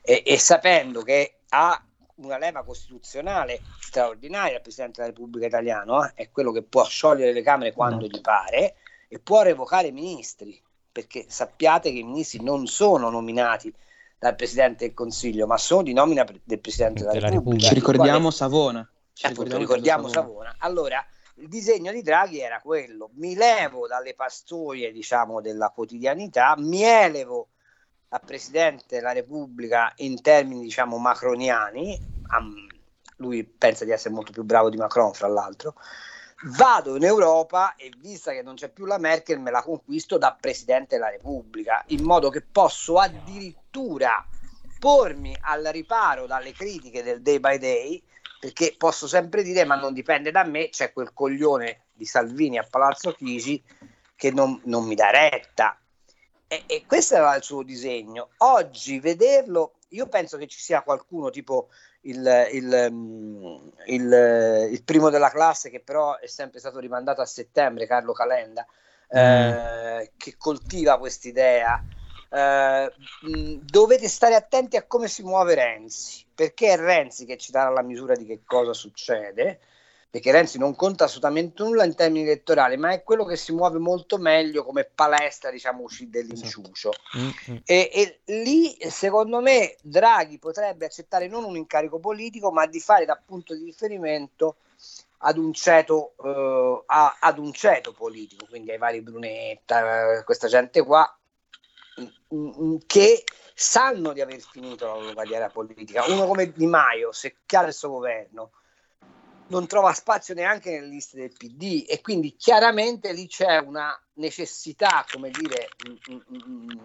E, e, sapendo che ha una leva costituzionale straordinaria il Presidente della Repubblica Italiana, eh, è quello che può sciogliere le Camere quando mm-hmm. gli pare e può revocare i ministri perché sappiate che i ministri non sono nominati dal Presidente del Consiglio, ma sono di nomina del Presidente della, della Repubblica. Repubblica. Ci ricordiamo quale... Savona. Ci ricordiamo, ricordiamo Savona. Savona. Allora, il disegno di Draghi era quello, mi levo dalle pastoie, diciamo, della quotidianità, mi elevo a Presidente della Repubblica in termini, diciamo, macroniani, lui pensa di essere molto più bravo di Macron, fra l'altro, vado in Europa e vista che non c'è più la Merkel me la conquisto da Presidente della Repubblica, in modo che posso addirittura pormi al riparo dalle critiche del day by day, perché posso sempre dire ma non dipende da me, c'è quel coglione di Salvini a Palazzo Chigi che non, non mi dà retta. E, e questo era il suo disegno. Oggi vederlo, io penso che ci sia qualcuno tipo il, il, mm, il, il, primo della classe che però è sempre stato rimandato a settembre, Carlo Calenda, mm. eh, che coltiva quest'idea. Eh, mm, dovete stare attenti a come si muove Renzi, perché è Renzi che ci darà la misura di che cosa succede perché Renzi non conta assolutamente nulla in termini elettorali, ma è quello che si muove molto meglio come palestra, diciamo, dell'inciucio. Esatto. Mm-hmm. E, e, lì, secondo me, Draghi potrebbe accettare non un incarico politico, ma di fare da punto di riferimento ad un ceto, eh, a, ad un ceto politico, quindi ai vari Brunetta, questa gente qua, mh, che sanno di aver finito la loro carriera politica. Uno come Di Maio, se chiara il suo governo, non trova spazio neanche nelle liste del PD e quindi chiaramente lì c'è una necessità, come dire, mh, mh, mh,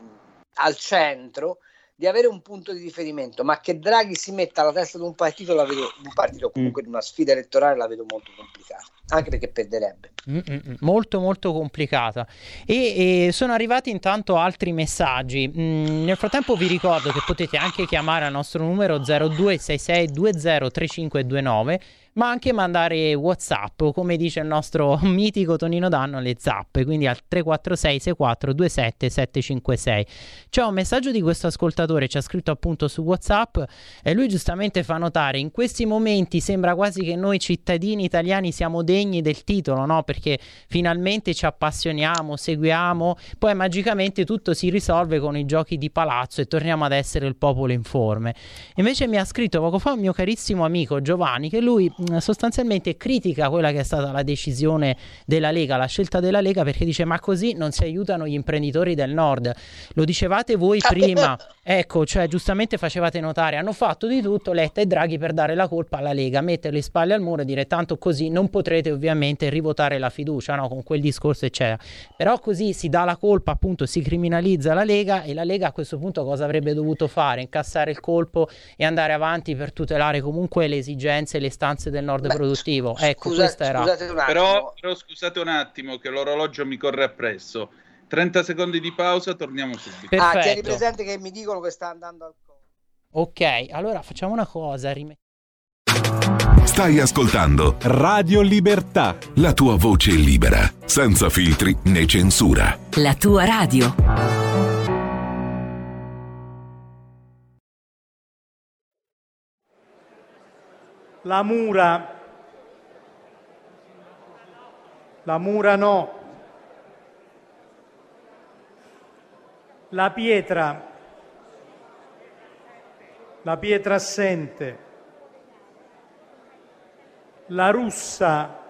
al centro di avere un punto di riferimento, ma che Draghi si metta alla testa di un partito, la vedo, un partito comunque di una sfida elettorale la vedo molto complicata, anche perché perderebbe. Mm-mm, molto molto complicata e, e, sono arrivati intanto altri messaggi mm, nel frattempo vi ricordo che potete anche chiamare al nostro numero 0266203529 ma anche mandare whatsapp o come dice il nostro (laughs) mitico Tonino Danno le zappe quindi al 346 64 27 756 c'è un messaggio di questo ascoltatore ci ha scritto appunto su whatsapp e lui giustamente fa notare in questi momenti sembra quasi che noi cittadini italiani siamo degni del titolo no? perché finalmente ci appassioniamo seguiamo poi magicamente tutto si risolve con i giochi di palazzo e torniamo ad essere il popolo informe invece mi ha scritto poco fa un mio carissimo amico Giovanni che lui sostanzialmente critica quella che è stata la decisione della Lega, la scelta della Lega perché dice ma così non si aiutano gli imprenditori del nord. Lo dicevate voi prima, ecco, cioè giustamente facevate notare, hanno fatto di tutto Letta e Draghi per dare la colpa alla Lega, mettere le spalle al muro e dire tanto così non potrete ovviamente rivotare la fiducia, no? con quel discorso eccetera. Però così si dà la colpa, appunto si criminalizza la Lega e la Lega a questo punto cosa avrebbe dovuto fare? Incassare il colpo e andare avanti per tutelare comunque le esigenze e le stanze del del nord Beh, produttivo. Ecco, scusa, questa era. Però, però, scusate un attimo che l'orologio mi corre appresso. 30 secondi di pausa, torniamo subito. Perfetto. Ah, tieni presente che mi dicono che sta andando al Ok, allora facciamo una cosa. Rim- Stai ascoltando Radio Libertà. La tua voce libera, senza filtri né censura. La tua radio. La mura, la mura no, la pietra, la pietra assente, la russa,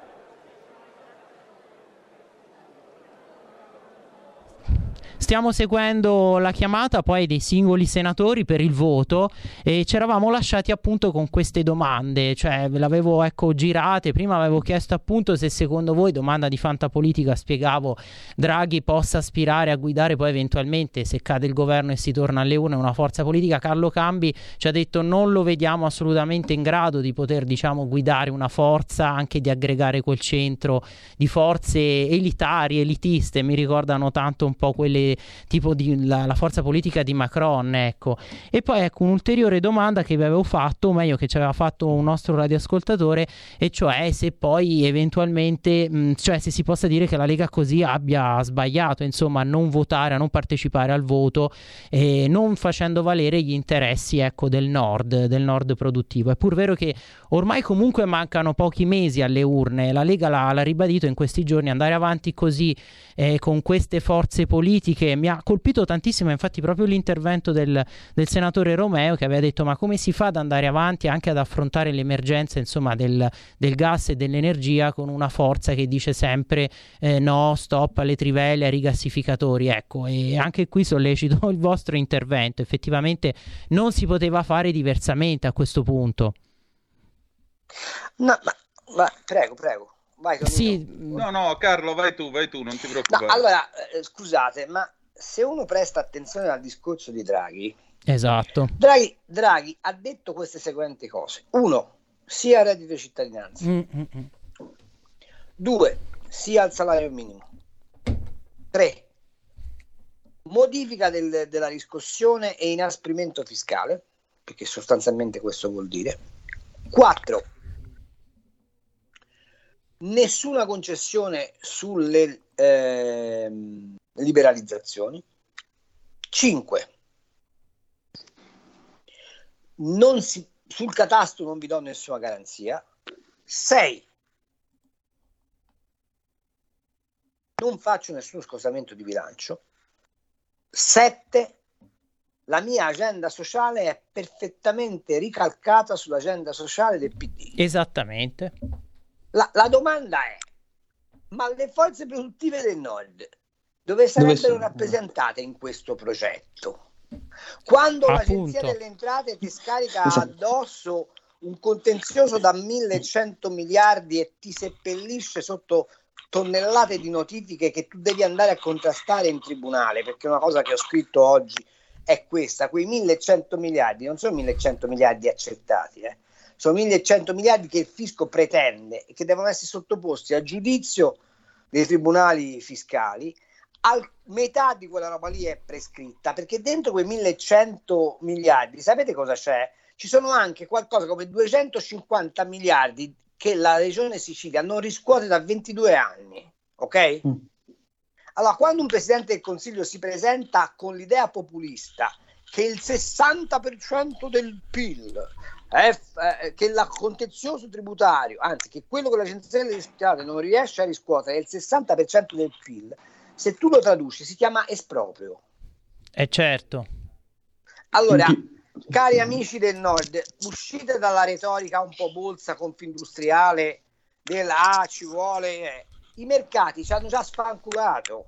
Stiamo seguendo la chiamata poi dei singoli senatori per il voto e ci eravamo lasciati appunto con queste domande, cioè ve l'avevo ecco girate, prima avevo chiesto appunto se secondo voi, domanda di fantapolitica, spiegavo, Draghi possa aspirare a guidare poi eventualmente se cade il governo e si torna alle urne una forza politica, Carlo Cambi ci ha detto non lo vediamo assolutamente in grado di poter diciamo guidare una forza, anche di aggregare quel centro di forze elitarie, elitiste, mi ricordano tanto un po' quelle tipo di, la, la, forza politica di Macron, ecco. E poi ecco un'ulteriore domanda che vi avevo fatto, o meglio che ci aveva fatto un nostro radioascoltatore, e cioè se poi eventualmente, mh, cioè se si possa dire che la Lega così abbia sbagliato, insomma, a non votare, a non partecipare al voto, e non facendo valere gli interessi, ecco, del nord, del nord produttivo. È pur vero che ormai comunque mancano pochi mesi alle urne, la Lega l'ha, l'ha ribadito in questi giorni, andare avanti così eh, con queste forze politiche. Mi ha colpito tantissimo infatti proprio l'intervento del, del, senatore Romeo che aveva detto ma come si fa ad andare avanti anche ad affrontare l'emergenza insomma, del, del gas e dell'energia con una forza che dice sempre eh, no, stop alle trivelle, ai rigassificatori. Ecco, e anche qui sollecito (laughs) il vostro intervento. Effettivamente non si poteva fare diversamente a questo punto. No, ma, ma prego, prego. Vai, sì. No, no, Carlo, vai tu, vai tu, non ti preoccupare. No, allora, eh, scusate, ma se uno presta attenzione al discorso di Draghi, esatto. Draghi, Draghi ha detto queste seguenti cose. Uno, sia reddito di cittadinanza. Mm-hmm. Due, sia al salario minimo. Tre, modifica del, della riscossione e inasprimento fiscale, perché sostanzialmente questo vuol dire. Quattro, nessuna concessione sulle eh, liberalizzazioni. 5. Non si, sul catasto non vi do nessuna garanzia. 6. Non faccio nessun scostamento di bilancio. 7. La mia agenda sociale è perfettamente ricalcata sull'agenda sociale del PD. Esattamente. La, la domanda è, ma le forze produttive del nord dove sarebbero sono? rappresentate in questo progetto? Quando l'Agenzia Appunto. delle Entrate ti scarica Scusa. addosso un contenzioso da 1100 miliardi e ti seppellisce sotto tonnellate di notifiche che tu devi andare a contrastare in tribunale, perché una cosa che ho scritto oggi è questa, quei 1100 miliardi non sono 1100 miliardi accettati, eh. sono 1100 miliardi che il fisco pretende e che devono essere sottoposti a giudizio dei tribunali fiscali. Al, metà di quella roba lì è prescritta perché dentro quei 1100 miliardi, sapete cosa c'è? Ci sono anche qualcosa come 250 miliardi che la regione Sicilia non riscuote da 22 anni, ok? Allora, quando un presidente del Consiglio si presenta con l'idea populista che il 60% del PIL è, eh, che il contenzioso tributario, anzi che quello che l'agenzia delle entrate non riesce a riscuotere è il 60% del PIL, se tu lo traduci si chiama esproprio. Eh certo. Allora, cari amici del nord, uscite dalla retorica un po' bolsa confindustriale della ah, ci vuole. eh. I mercati ci hanno già spanculato.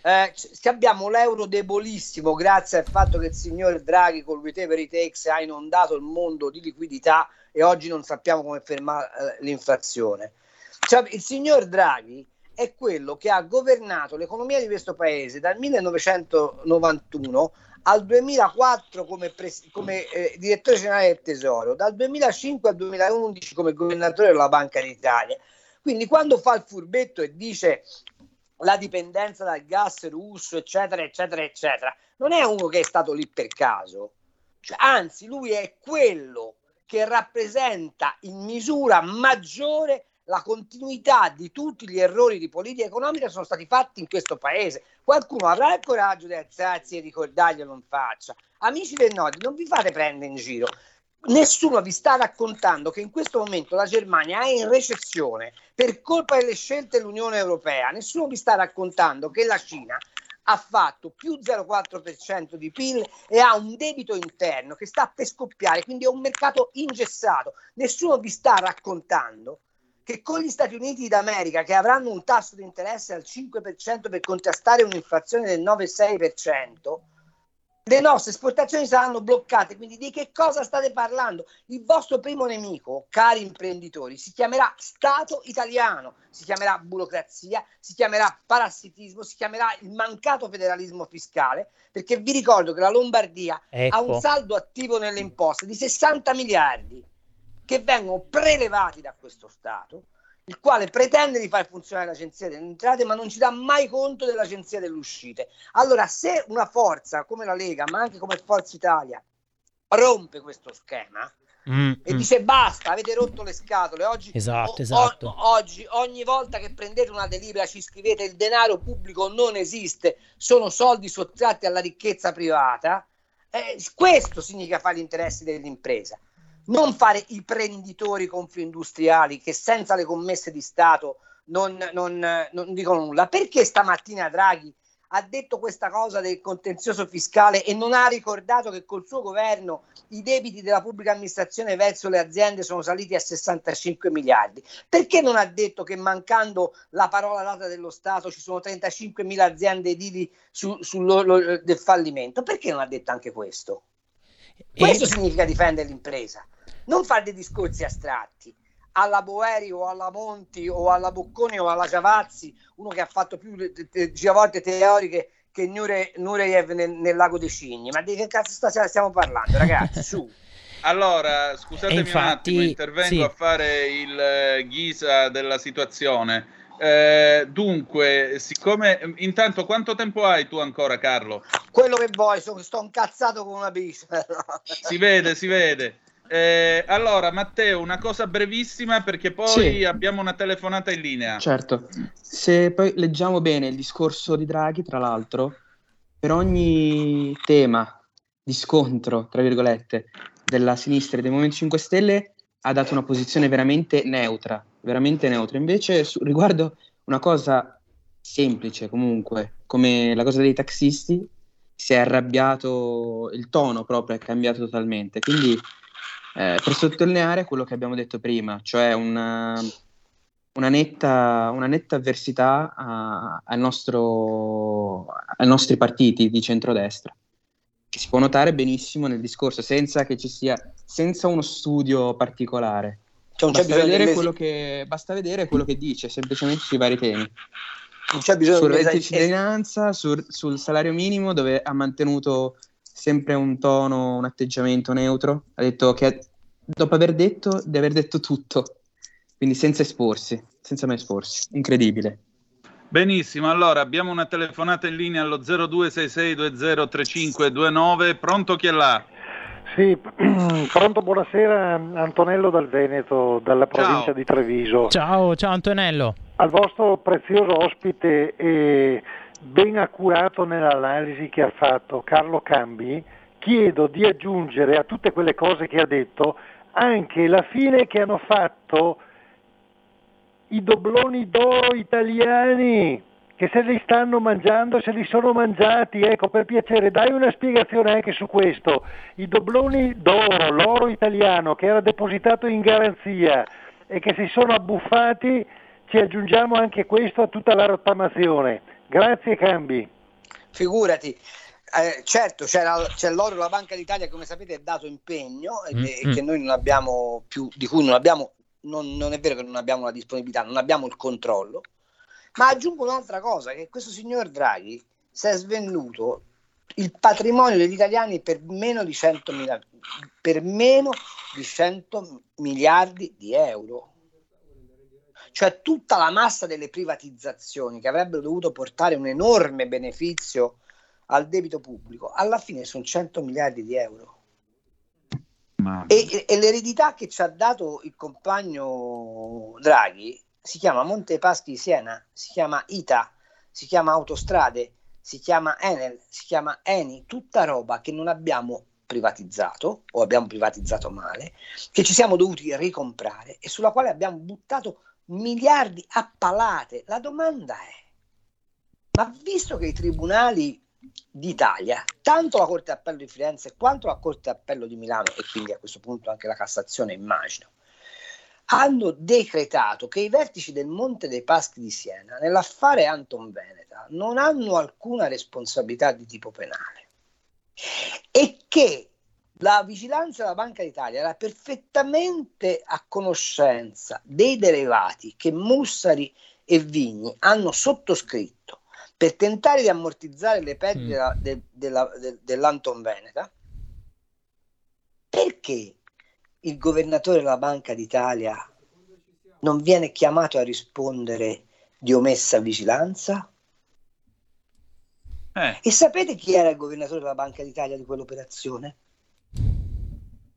Eh, abbiamo l'euro debolissimo grazie al fatto che il signor Draghi con whatever it takes ha inondato il mondo di liquidità e oggi non sappiamo come fermare eh, l'inflazione. Cioè, il signor Draghi è quello che ha governato l'economia di questo paese dal 1991 al 2004 come, pres- come eh, direttore generale del Tesoro, dal 2005 al 2011 come governatore della Banca d'Italia. Quindi quando fa il furbetto e dice la dipendenza dal gas russo, eccetera, eccetera, eccetera, non è uno che è stato lì per caso. Cioè, anzi, lui è quello che rappresenta in misura maggiore la continuità di tutti gli errori di politica economica sono stati fatti in questo paese. Qualcuno avrà il coraggio di alzarsi e ricordarglielo, non faccia. Amici del Nord, non vi fate prendere in giro. Nessuno vi sta raccontando che in questo momento la Germania è in recessione per colpa delle scelte dell'Unione Europea. Nessuno vi sta raccontando che la Cina ha fatto più 0,4% di PIL e ha un debito interno che sta per scoppiare, quindi è un mercato ingessato. Nessuno vi sta raccontando che con gli Stati Uniti d'America che avranno un tasso di interesse al 5% per contrastare un'inflazione del 9,6%, le nostre esportazioni saranno bloccate. Quindi di che cosa state parlando? Il vostro primo nemico, cari imprenditori, si chiamerà Stato italiano, si chiamerà burocrazia, si chiamerà parassitismo, si chiamerà il mancato federalismo fiscale, perché vi ricordo che la Lombardia Ecco. ha un saldo attivo nelle imposte di 60 miliardi che vengono prelevati da questo Stato, il quale pretende di far funzionare l'agenzia delle entrate, ma non ci dà mai conto dell'agenzia delle uscite. Allora, se una forza come la Lega, ma anche come Forza Italia, rompe questo schema Mm, e mm. dice basta, avete rotto le scatole, oggi, Esatto, o- esatto. o- oggi ogni volta che prendete una delibera ci scrivete il denaro pubblico non esiste, sono soldi sottratti alla ricchezza privata, eh, questo significa fare gli interessi dell'impresa non fare i prenditori confindustriali che senza le commesse di Stato non, non, non dicono nulla. Perché stamattina Draghi ha detto questa cosa del contenzioso fiscale e non ha ricordato che col suo governo i debiti della pubblica amministrazione verso le aziende sono saliti a 65 miliardi? Perché non ha detto che mancando la parola data dello Stato ci sono 35 mila aziende edili su, sull'orlo del fallimento? Perché non ha detto anche questo? Questo significa difendere l'impresa, non fare dei discorsi astratti alla Boeri o alla Monti o alla Bocconi o alla Giavazzi, uno che ha fatto più te- te- giravolte teoriche che Nure- Nureyev nel, nel lago dei cigni. Ma di che cazzo stasera stiamo parlando, ragazzi? Su. (laughs) Allora, scusatemi E un infatti, attimo, intervengo sì. a fare il eh, ghisa della situazione. Eh, dunque, siccome intanto quanto tempo hai tu ancora, Carlo? Quello che vuoi, so- sto incazzato con una bici. (laughs) Si vede, si vede. Eh, allora, Matteo, una cosa brevissima perché poi Sì. abbiamo una telefonata in linea. Certo, se poi leggiamo bene il discorso di Draghi, tra l'altro, per ogni tema di scontro, tra virgolette, della sinistra e del Movimento 5 Stelle ha dato una posizione veramente neutra, veramente neutra. Invece, su- riguardo una cosa semplice comunque, come la cosa dei taxisti, si è arrabbiato, il tono proprio è cambiato totalmente. Quindi, eh, per sottolineare quello che abbiamo detto prima, cioè una, una netta, una netta avversità a, al nostro, ai nostri partiti di centrodestra, che si può notare benissimo nel discorso, senza che ci sia, senza uno studio particolare. Cioè, non c'è basta, bisogno vedere quello che, basta vedere quello che dice, semplicemente sui vari temi. Non c'è bisogno sul di reddito di es- cittadinanza, sul, sul salario minimo, dove ha mantenuto sempre un tono, un atteggiamento neutro. Ha detto che dopo aver detto di aver detto tutto, quindi senza esporsi, senza mai esporsi. Incredibile. Benissimo, allora abbiamo una telefonata in linea allo 0266203529. Pronto chi è là? Sì, (clears throat) pronto, buonasera Antonello dal Veneto, dalla provincia Ciao. di Treviso. Ciao, ciao Antonello. Al vostro prezioso ospite e ben accurato nell'analisi che ha fatto Carlo Cambi, chiedo di aggiungere a tutte quelle cose che ha detto anche la fine che hanno fatto i dobloni d'oro italiani che se li stanno mangiando, se li sono mangiati, ecco per piacere dai una spiegazione anche su questo. I dobloni d'oro, l'oro italiano che era depositato in garanzia e che si sono abbuffati, ci aggiungiamo anche questo a tutta la rottamazione. Grazie Cambi. Figurati. Eh, certo, c'era, c'è l'oro, la Banca d'Italia, come sapete, è dato impegno e, e Mm-mm. che noi non abbiamo più, di cui non abbiamo, non, non è vero che non abbiamo la disponibilità, non abbiamo il controllo. Ma aggiungo un'altra cosa, che questo signor Draghi si è svenduto il patrimonio degli italiani per meno di 100, mila- per meno di 100 miliardi di euro. Cioè tutta la massa delle privatizzazioni che avrebbero dovuto portare un enorme beneficio al debito pubblico, alla fine sono 100 miliardi di euro. E, e- e l'eredità che ci ha dato il compagno Draghi si chiama Monte Paschi di Siena, si chiama ITA, si chiama Autostrade, si chiama Enel, si chiama Eni, tutta roba che non abbiamo privatizzato o abbiamo privatizzato male, che ci siamo dovuti ricomprare e sulla quale abbiamo buttato miliardi a palate. La domanda è, ma visto che i tribunali d'Italia, tanto la Corte d'Appello di Firenze quanto la Corte d'Appello di Milano e quindi a questo punto anche la Cassazione immagino, hanno decretato che i vertici del Monte dei Paschi di Siena nell'affare Anton Veneta non hanno alcuna responsabilità di tipo penale e che la vigilanza della Banca d'Italia era perfettamente a conoscenza dei derivati che Mussari e Vigni hanno sottoscritto per tentare di ammortizzare le perdite Mm. de- della- de- dell'Anton Veneta, perché il governatore della Banca d'Italia non viene chiamato a rispondere di omessa vigilanza? Eh, E sapete chi era il governatore della Banca d'Italia di quell'operazione?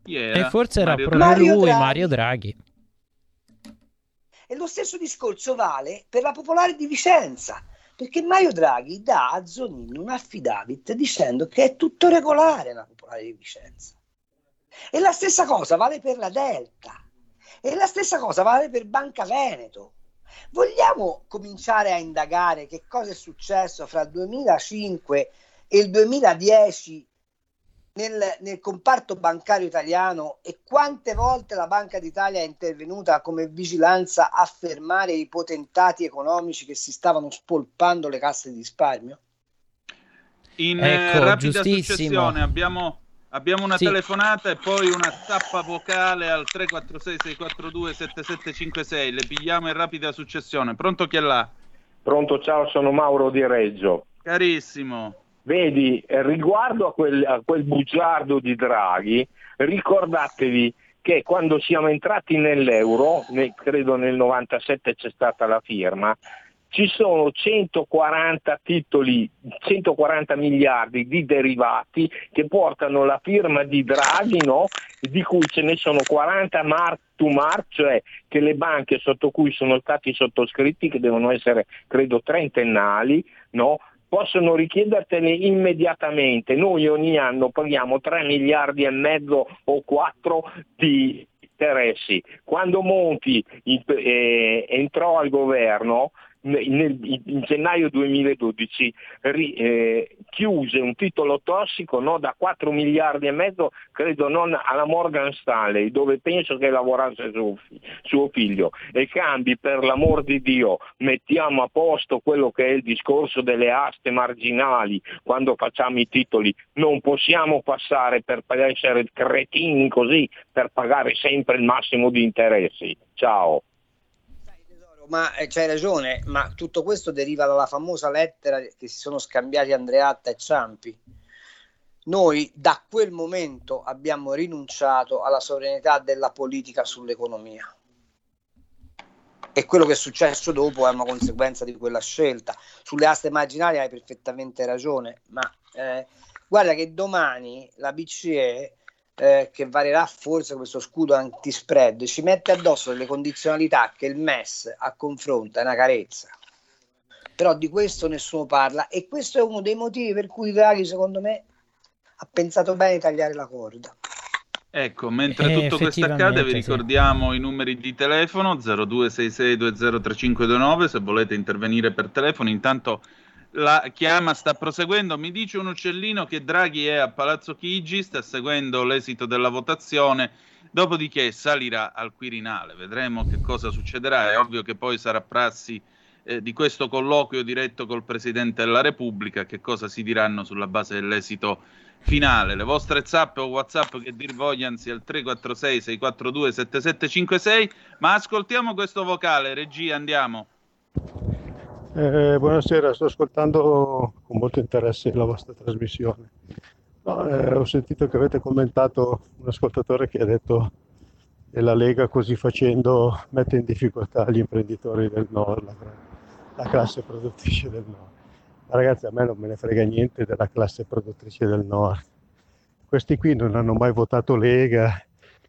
era? E forse era Mario proprio Draghi. lui, Mario Draghi. Mario Draghi. E lo stesso discorso vale per la Popolare di Vicenza, perché Mario Draghi dà a Zonin un affidavit dicendo che è tutto regolare la Popolare di Vicenza. E la stessa cosa vale per la Delta. E la stessa cosa vale per Banca Veneto. Vogliamo cominciare a indagare che cosa è successo fra il 2005 e il 2010 nel, nel comparto bancario italiano e quante volte la Banca d'Italia è intervenuta come vigilanza a fermare i potentati economici che si stavano spolpando le casse di risparmio? In eh, Ecco, rapida giustissimo. successione abbiamo, abbiamo una Sì. telefonata e poi una tappa vocale al 346-642-7756. Le pigliamo in rapida successione. Pronto chi è là? Pronto, ciao, sono Mauro di Reggio. Carissimo. Vedi, eh, riguardo a quel, a quel bugiardo di Draghi, ricordatevi che quando siamo entrati nell'euro, nel- credo nel 97 c'è stata la firma, ci sono 140 titoli, 140 miliardi di derivati che portano la firma di Draghi, no? di cui ce ne sono 40 mark to mark, cioè che le banche sotto cui sono stati sottoscritti, che devono essere credo trentennali, no? possono richiedertene immediatamente. Noi ogni anno paghiamo 3 miliardi e mezzo o 4 di interessi. Quando Monti eh, entrò al governo nel- in gennaio 2012 ri- eh, chiuse un titolo tossico no, da 4 miliardi e mezzo, credo non alla Morgan Stanley, dove penso che lavorasse suo, suo figlio. E cambi, per l'amor di Dio, mettiamo a posto quello che è il discorso delle aste marginali quando facciamo i titoli. Non possiamo passare per essere cretini così, per pagare sempre il massimo di interessi. Ciao. Ma eh, c'hai ragione, ma tutto questo deriva dalla famosa lettera che si sono scambiati Andreatta e Ciampi. Noi da quel momento abbiamo rinunciato alla sovranità della politica sull'economia. E quello che è successo dopo è una conseguenza di quella scelta. Sulle aste marginali hai perfettamente ragione, ma eh, guarda che domani la BCE eh, che varierà forse questo scudo antispread, ci mette addosso delle condizionalità che il MES a confronto è una carezza. Però di questo nessuno parla e questo è uno dei motivi per cui Draghi, secondo me, ha pensato bene di tagliare la corda. Ecco, mentre Eh, tutto questo accade, vi sì. ricordiamo i numeri di telefono 0266203529 se volete intervenire per telefono. Intanto la chiama sta proseguendo. Mi dice un uccellino che Draghi è a Palazzo Chigi, sta seguendo l'esito della votazione, dopodiché salirà al Quirinale. Vedremo che cosa succederà. È ovvio che poi sarà prassi eh, di questo colloquio diretto col Presidente della Repubblica, che cosa si diranno sulla base dell'esito finale. Le vostre zap o whatsapp che dir vogliano sia il 346 642 7756, ma ascoltiamo questo vocale, regia, andiamo. Eh, buonasera, sto ascoltando con molto interesse la vostra trasmissione. No, eh, ho sentito che avete commentato un ascoltatore che ha detto che la Lega così facendo mette in difficoltà gli imprenditori del nord, la, la classe produttrice del nord. Ma ragazzi, a me non me ne frega niente della classe produttrice del nord. Questi qui non hanno mai votato Lega,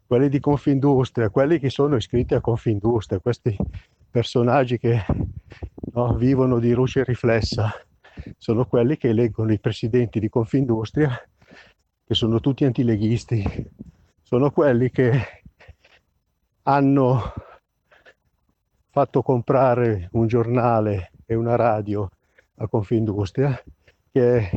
quelli di Confindustria, quelli che sono iscritti a Confindustria, questi personaggi che no, vivono di luce riflessa, sono quelli che eleggono i presidenti di Confindustria, che sono tutti antileghisti, sono quelli che hanno fatto comprare un giornale e una radio a Confindustria, che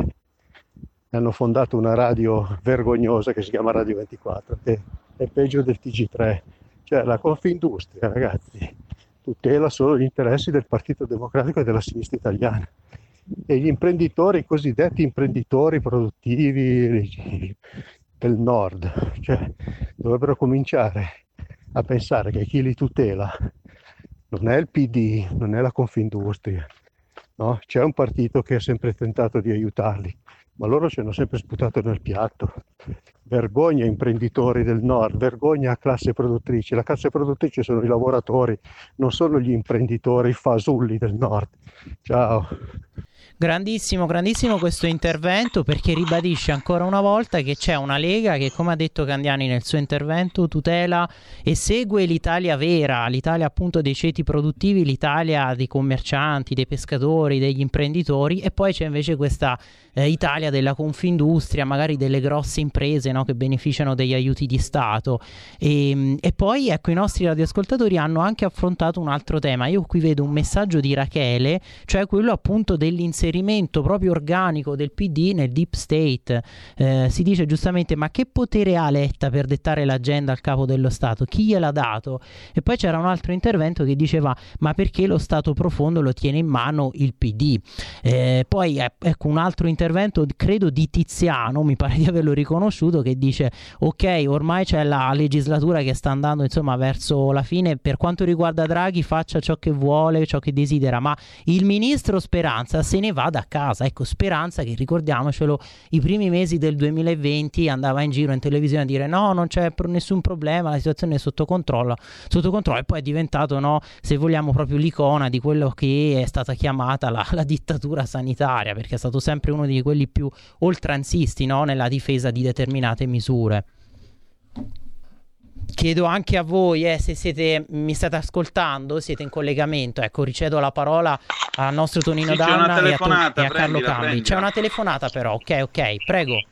hanno fondato una radio vergognosa che si chiama Radio 24, che è peggio del TG3. Cioè la Confindustria, ragazzi, tutela solo gli interessi del Partito Democratico e della sinistra italiana. E gli imprenditori, i cosiddetti imprenditori produttivi del nord, cioè, dovrebbero cominciare a pensare che chi li tutela non è il PD, non è la Confindustria, no? c'è un partito che ha sempre tentato di aiutarli, ma loro ci hanno sempre sputato nel piatto. Vergogna imprenditori del nord, vergogna classe produttrice. La classe produttrice sono i lavoratori, non sono gli imprenditori fasulli del nord. Ciao. Grandissimo, grandissimo questo intervento perché ribadisce ancora una volta che c'è una Lega che, come ha detto Candiani nel suo intervento, tutela e segue l'Italia vera, l'Italia appunto dei ceti produttivi, l'Italia dei commercianti, dei pescatori, degli imprenditori e poi c'è invece questa eh, Italia della confindustria, magari delle grosse imprese no, che beneficiano degli aiuti di Stato. E, e poi ecco i nostri radioascoltatori hanno anche affrontato un altro tema. Io qui vedo un messaggio di Rachele, cioè quello appunto dell'inserimento proprio organico del PD nel deep state. Eh, si dice giustamente ma che potere ha Letta per dettare l'agenda al capo dello Stato? Chi gliel'ha dato? E poi c'era un altro intervento che diceva ma perché lo Stato profondo lo tiene in mano il PD? Eh, poi eh, ecco un altro intervento credo di Tiziano, mi pare di averlo riconosciuto, che dice ok ormai c'è la legislatura che sta andando insomma verso la fine, per quanto riguarda Draghi faccia ciò che vuole, ciò che desidera, ma il ministro Speranza se ne vada a casa. Ecco, Speranza che ricordiamocelo, i primi mesi del 2020 andava in giro in televisione a dire no, non c'è nessun problema, la situazione è sotto controllo, sotto controllo e poi è diventato, no, se vogliamo, proprio l'icona di quello che è stata chiamata la, la dittatura sanitaria, perché è stato sempre uno di quelli più oltranzisti no, nella difesa di determinate misure. Chiedo anche a voi eh, se siete, mi state ascoltando, siete in collegamento. Ecco, ricedo la parola al nostro Tonino Sì, Danna e a, telefonata, e a Carlo Cambi. prendila. C'è una telefonata però, ok, ok, prego.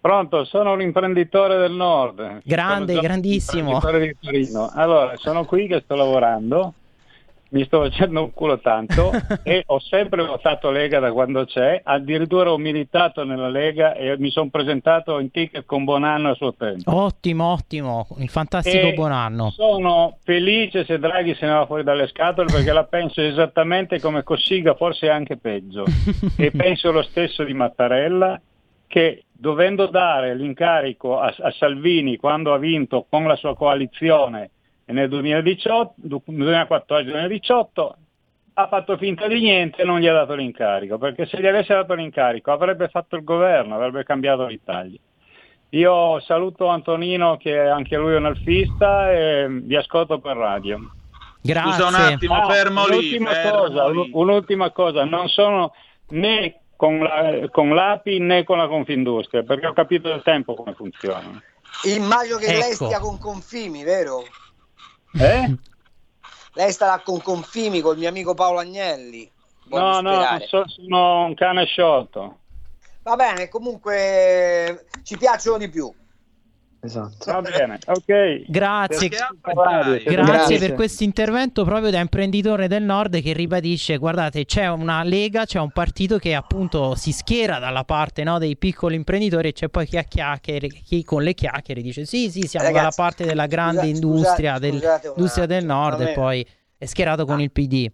Pronto, sono l'imprenditore del nord. Grande, grandissimo. imprenditore di Torino. Allora, sono qui che sto lavorando mi sto facendo un culo tanto (laughs) e ho sempre votato Lega da quando c'è, addirittura ho militato nella Lega e mi sono presentato in ticket con Bonanno a suo tempo. Ottimo, ottimo, il fantastico E buon anno. Sono felice se Draghi se ne va fuori dalle scatole perché la penso esattamente come Cossiga, forse anche peggio. (laughs) e penso lo stesso di Mattarella che dovendo dare l'incarico a, a Salvini quando ha vinto con la sua coalizione nel 2018, 2014-2018 ha fatto finta di niente e non gli ha dato l'incarico, perché se gli avesse dato l'incarico avrebbe fatto il governo, avrebbe cambiato l'Italia. Io saluto Antonino che è anche lui è un alfista e vi ascolto per radio. Grazie. Scusa un attimo, Ah, fermo lì. un'ultima fermo cosa, lì. un- un'ultima cosa, non sono né con, la, con l'API né con la Confindustria, perché ho capito da tempo come funziona. Immagino che lei Ecco. stia con Confimi, vero? Eh? Lei starà con Confimi col mio amico Paolo Agnelli. Voglio No, no, so- sono un cane sciolto. Va bene, comunque ci piacciono di più. Esatto. Va bene, ok. Grazie, grazie, per questo intervento proprio da imprenditore del nord che ribadisce, guardate, c'è una lega, c'è un partito che appunto si schiera dalla parte no, dei piccoli imprenditori e c'è poi chi, a chiacchiere, chi con le chiacchiere dice sì, sì, siamo Ragazzi, dalla parte della grande scusa- industria, scusate- del- scusate industria del nord me- e poi è schierato con il PD.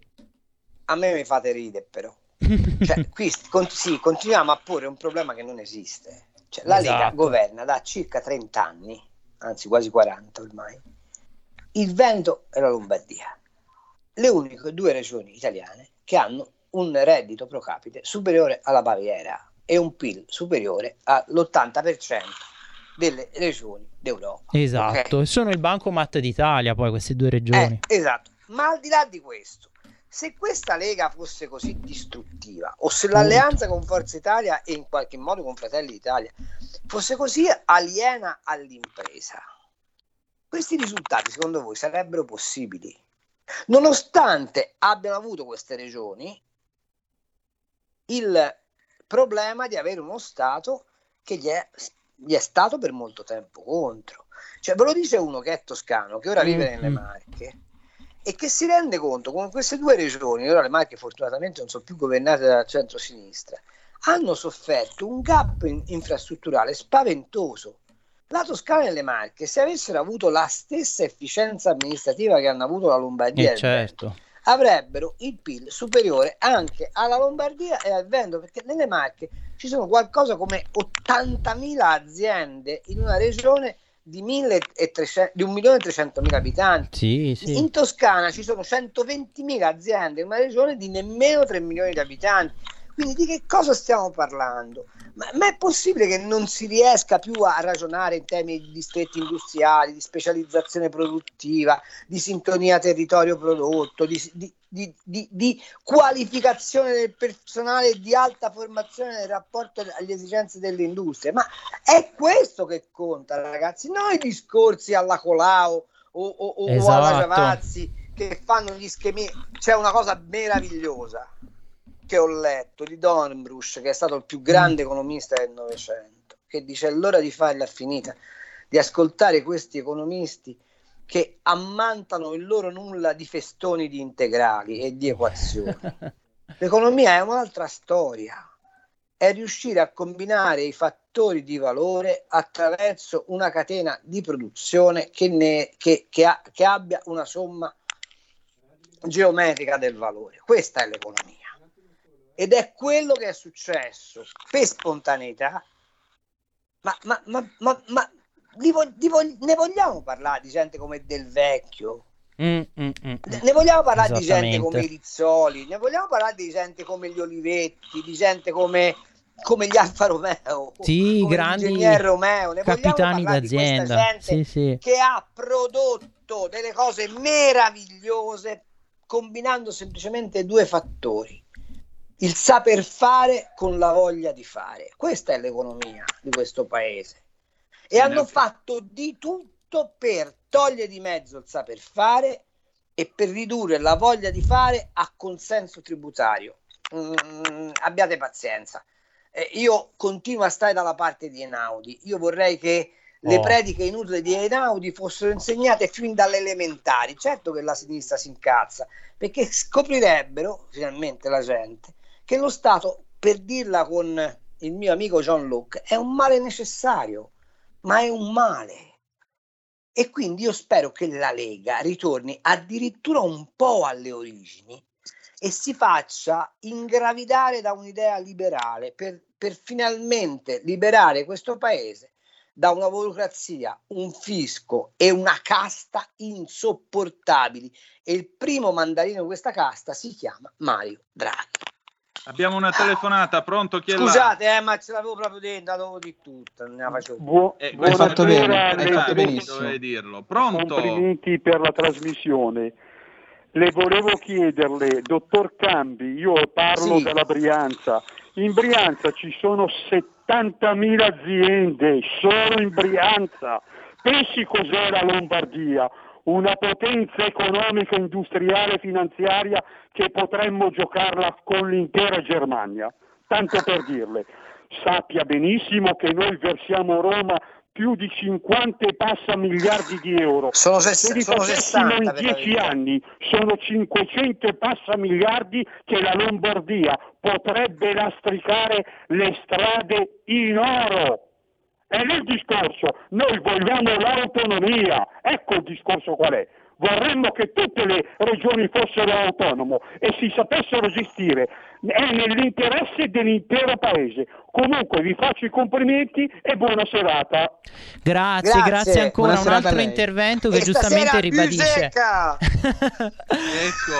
A me mi fate ridere però. (laughs) Cioè, qui con- sì, continuiamo a porre un problema che non esiste. Cioè, la Lega Esatto. governa da circa 30 anni, anzi quasi 40 ormai, il Veneto e la Lombardia. Le uniche due regioni italiane che hanno un reddito pro capite superiore alla Baviera e un PIL superiore all'80% delle regioni d'Europa. Esatto, e sono il bancomat d'Italia poi queste due regioni. Eh, esatto, ma al di là di questo, se questa Lega fosse così distruttiva o se l'alleanza con Forza Italia e in qualche modo con Fratelli d'Italia fosse così aliena all'impresa, questi risultati secondo voi sarebbero possibili? Nonostante abbiano avuto queste regioni il problema di avere uno Stato che gli è, gli è stato per molto tempo contro. Cioè, ve lo dice uno che è toscano, che ora vive nelle Mhm. Marche e che si rende conto con queste due regioni, ora le Marche fortunatamente non sono più governate dal centro-sinistra, hanno sofferto un gap in- infrastrutturale spaventoso. La Toscana e le Marche, se avessero avuto la stessa efficienza amministrativa che hanno avuto la Lombardia, e E Veneto, certo. avrebbero il PIL superiore anche alla Lombardia e al Veneto, perché nelle Marche ci sono qualcosa come 80.000 aziende in una regione di, 1.300 di 1.300.000 abitanti. Sì, sì. In Toscana ci sono 120.000 aziende in una regione di nemmeno 3 milioni di abitanti. Quindi di che cosa stiamo parlando? Ma, ma è possibile che non si riesca più a ragionare in termini di distretti industriali, di specializzazione produttiva, di sintonia territorio-prodotto, di, di- di- di- qualificazione del personale di alta formazione nel rapporto alle esigenze dell'industria? Ma è questo che conta, ragazzi, non i discorsi alla Colau o, o- o alla Esatto. Giavazzi che fanno gli schemi. C'è una cosa meravigliosa che ho letto di Dornbrusch, che è stato il più grande economista del Novecento, che dice è l'ora di farla finita, di ascoltare questi economisti che ammantano il loro nulla di festoni di integrali e di equazioni. (laughs) L'economia è un'altra storia, è riuscire a combinare i fattori di valore attraverso una catena di produzione che, ne- che- che ha- che abbia una somma geometrica del valore. Questa è l'economia. Ed è quello che è successo per spontaneità. Ma, ma, ma, ma, ma di vo- di vo- ne vogliamo parlare di gente come Del Vecchio? Mm, mm, mm, mm. Ne vogliamo parlare di gente come i Rizzoli? Ne vogliamo parlare di gente come gli Olivetti? Di gente come, come gli Alfa Romeo? Sì, come grandi Romeo? Ne capitani d'azienda. gente Sì, sì. che ha prodotto delle cose meravigliose combinando semplicemente due fattori. Il saper fare con la voglia di fare. Questa è l'economia di questo paese. E hanno fatto di tutto per togliere di mezzo il saper fare e per ridurre la voglia di fare a consenso tributario. Mm, abbiate pazienza. Eh, io continuo a stare dalla parte di Einaudi. Io vorrei che le Oh. prediche inutili di Einaudi fossero insegnate fin dalle elementari. Certo che la sinistra si incazza, perché scoprirebbero finalmente la gente che lo Stato, per dirla con il mio amico John Locke, è un male necessario, ma è un male. E quindi io spero che la Lega ritorni addirittura un po' alle origini e si faccia ingravidare da un'idea liberale per, per finalmente liberare questo paese da una burocrazia, un fisco e una casta insopportabili. E il primo mandarino di questa casta si chiama Mario Draghi. Abbiamo una telefonata, pronto? Chi è là? Scusate, eh, ma ce l'avevo proprio dentro, la dovevo di tutta, non ne facevo. Buo- Eh, buonasera questo a hai fatto benissimo. Dovevi dirlo. Pronto? Complimenti per la trasmissione. Le volevo chiederle, dottor Cambi, io parlo Sì. della Brianza. In Brianza ci sono 70.000 aziende, solo in Brianza. Pensi cos'è la Lombardia? Una potenza economica, industriale e finanziaria che potremmo giocarla con l'intera Germania. Tanto per dirle. Sappia benissimo che noi versiamo Roma più di 50 e passa miliardi di euro. Sono ses- Se li sono facessimo 60 in per la 10 verità. anni, sono 500 e passa miliardi che la Lombardia potrebbe lastricare le strade in oro. È lì il discorso, noi vogliamo l'autonomia, ecco il discorso qual è. Vorremmo che tutte le regioni fossero autonome e si sapessero gestire. È nell'interesse dell'intero paese. Comunque vi faccio i complimenti e buona serata. Grazie, Grazie. grazie ancora. Buona Un altro intervento che E giustamente ribadisce. (laughs) Ecco,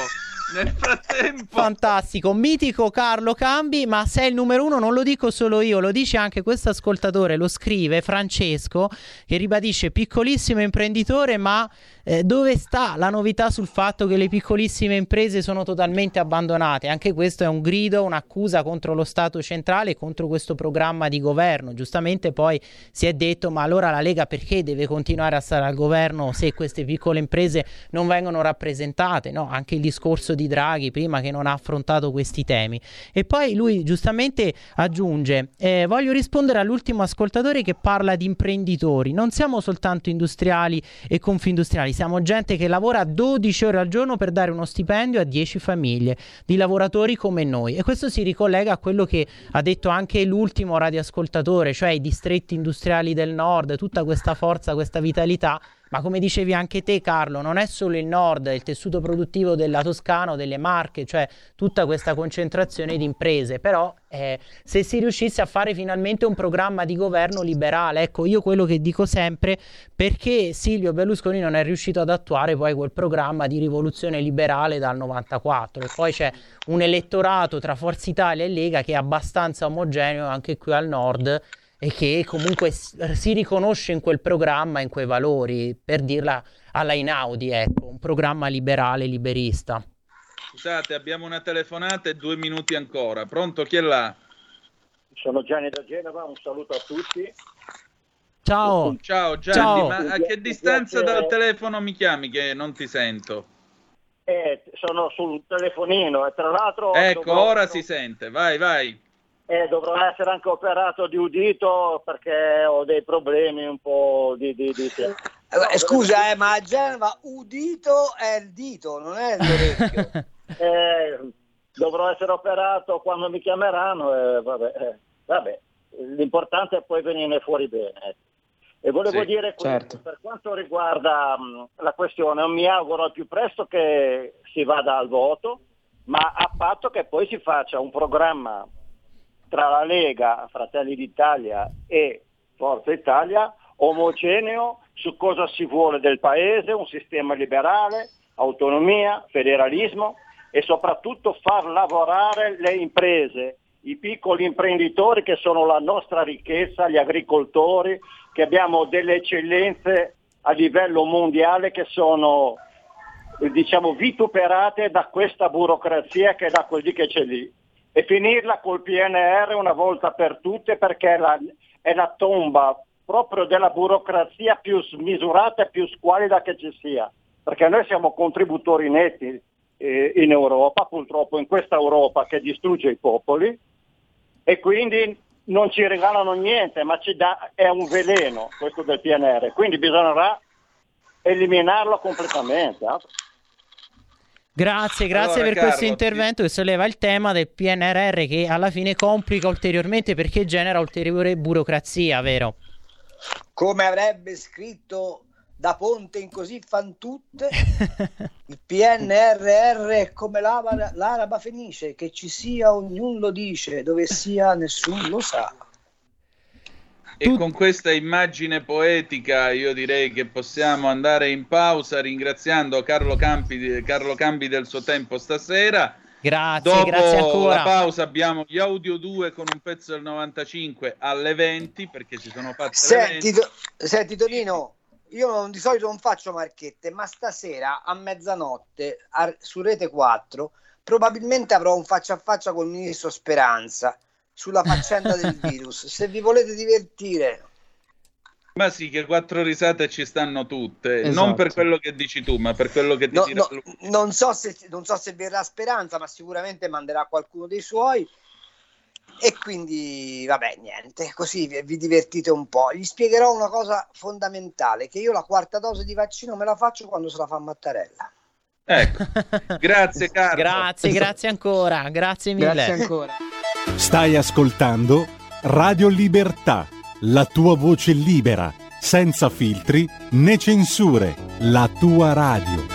nel frattempo... Fantastico, mitico Carlo Cambi, ma sei il numero uno non lo dico solo io, lo dice anche questo ascoltatore, lo scrive Francesco, che ribadisce piccolissimo imprenditore, ma eh, dove sta la novità sul fatto che le piccolissime imprese sono totalmente abbandonate? Anche questo è un grido, un'accusa contro lo Stato centrale contro questo programma di governo. Giustamente poi si è detto, ma allora la Lega perché deve continuare a stare al governo se queste piccole imprese non vengono rappresentate? No? Anche il discorso di Draghi prima che non ha affrontato questi temi. E poi lui giustamente aggiunge, eh, voglio rispondere all'ultimo ascoltatore che parla di imprenditori. Non siamo soltanto industriali e confindustriali, siamo gente che lavora 12 ore al giorno per dare uno stipendio a 10 famiglie di lavoratori come noi. E questo si ricollega a quello che ha detto anche l'ultimo radioascoltatore, cioè i distretti industriali del nord, tutta questa forza, questa vitalità. Ma come dicevi anche te, Carlo, non è solo il nord, il tessuto produttivo della Toscana delle Marche, cioè tutta questa concentrazione di imprese. Però, eh, se si riuscisse a fare finalmente un programma di governo liberale, ecco, io quello che dico sempre, perché Silvio Berlusconi non è riuscito ad attuare poi quel programma di rivoluzione liberale dal 94. E poi c'è un elettorato tra Forza Italia e Lega che è abbastanza omogeneo anche qui al nord e che comunque si riconosce in quel programma, in quei valori, per dirla alla Inaudi, ecco, un programma liberale, liberista. Scusate, abbiamo una telefonata e due minuti ancora. Pronto? Chi è là? Sono Gianni da Genova, un saluto a tutti. Ciao. Ciao Gianni, Ciao. ma a che distanza dal telefono mi chiami che non ti sento? Eh, sono sul telefonino e tra l'altro Ecco, ora si sente. Vai, vai. Eh, dovrò essere anche operato di udito perché ho dei problemi un po' di... di, di... Eh, Scusa, eh, ma a Genova udito è il dito, non è l'orecchio. (laughs) Eh, dovrò essere operato quando mi chiameranno vabbè, eh, vabbè. l'importante è poi venire fuori bene. ecco. E volevo Sì, dire questo, certo. per quanto riguarda mh, la questione, mi auguro al più presto che si vada al voto, ma a patto che poi si faccia un programma tra la Lega, Fratelli d'Italia e Forza Italia omogeneo su cosa si vuole del paese, un sistema liberale, autonomia, federalismo e soprattutto far lavorare le imprese, i piccoli imprenditori che sono la nostra ricchezza, gli agricoltori, che abbiamo delle eccellenze a livello mondiale che sono diciamo vituperate da questa burocrazia che è da quel lì che c'è lì e finirla col PNR una volta per tutte perché è la, è la tomba proprio della burocrazia più smisurata e più squalida che ci sia, perché noi siamo contributori netti eh, in Europa, purtroppo in questa Europa che distrugge i popoli e quindi non ci regalano niente, ma dà, è un veleno questo del PNR, quindi bisognerà eliminarlo completamente. eh. Grazie, grazie Allora, per Carlo, questo intervento che solleva il tema del PNRR che alla fine complica ulteriormente perché genera ulteriore burocrazia, vero? Come avrebbe scritto da Ponte in così fan tutte, (laughs) il PNRR è come l'araba fenice, che ci sia ognuno lo dice, dove sia nessuno lo sa. E con questa immagine poetica io direi che possiamo andare in pausa ringraziando Carlo Campi, Carlo Cambi del suo tempo stasera. Grazie, Dopo grazie ancora. la pausa abbiamo gli audio 2 con un pezzo del 95 alle 20 perché ci sono fatte le Senti, 20. To- senti Tonino, io non- di solito non faccio marchette, ma stasera a mezzanotte a- su Rete 4 probabilmente avrò un faccia a faccia col ministro Speranza sulla faccenda del (laughs) virus. Se vi volete divertire, Ma sì, che quattro risate ci stanno tutte, Esatto. non per quello che dici tu, ma per quello che ti No, no, lui. non, so se, non so se verrà Speranza, ma sicuramente manderà qualcuno dei suoi. E quindi, vabbè, niente, così vi, vi divertite un po'. Gli spiegherò una cosa fondamentale, che io la quarta dose di vaccino me la faccio quando se la fa Mattarella. Ecco, (laughs) grazie Carlo. Grazie, grazie ancora, grazie mille. Grazie ancora. Stai ascoltando Radio Libertà, la tua voce libera, senza filtri né censure, la tua radio.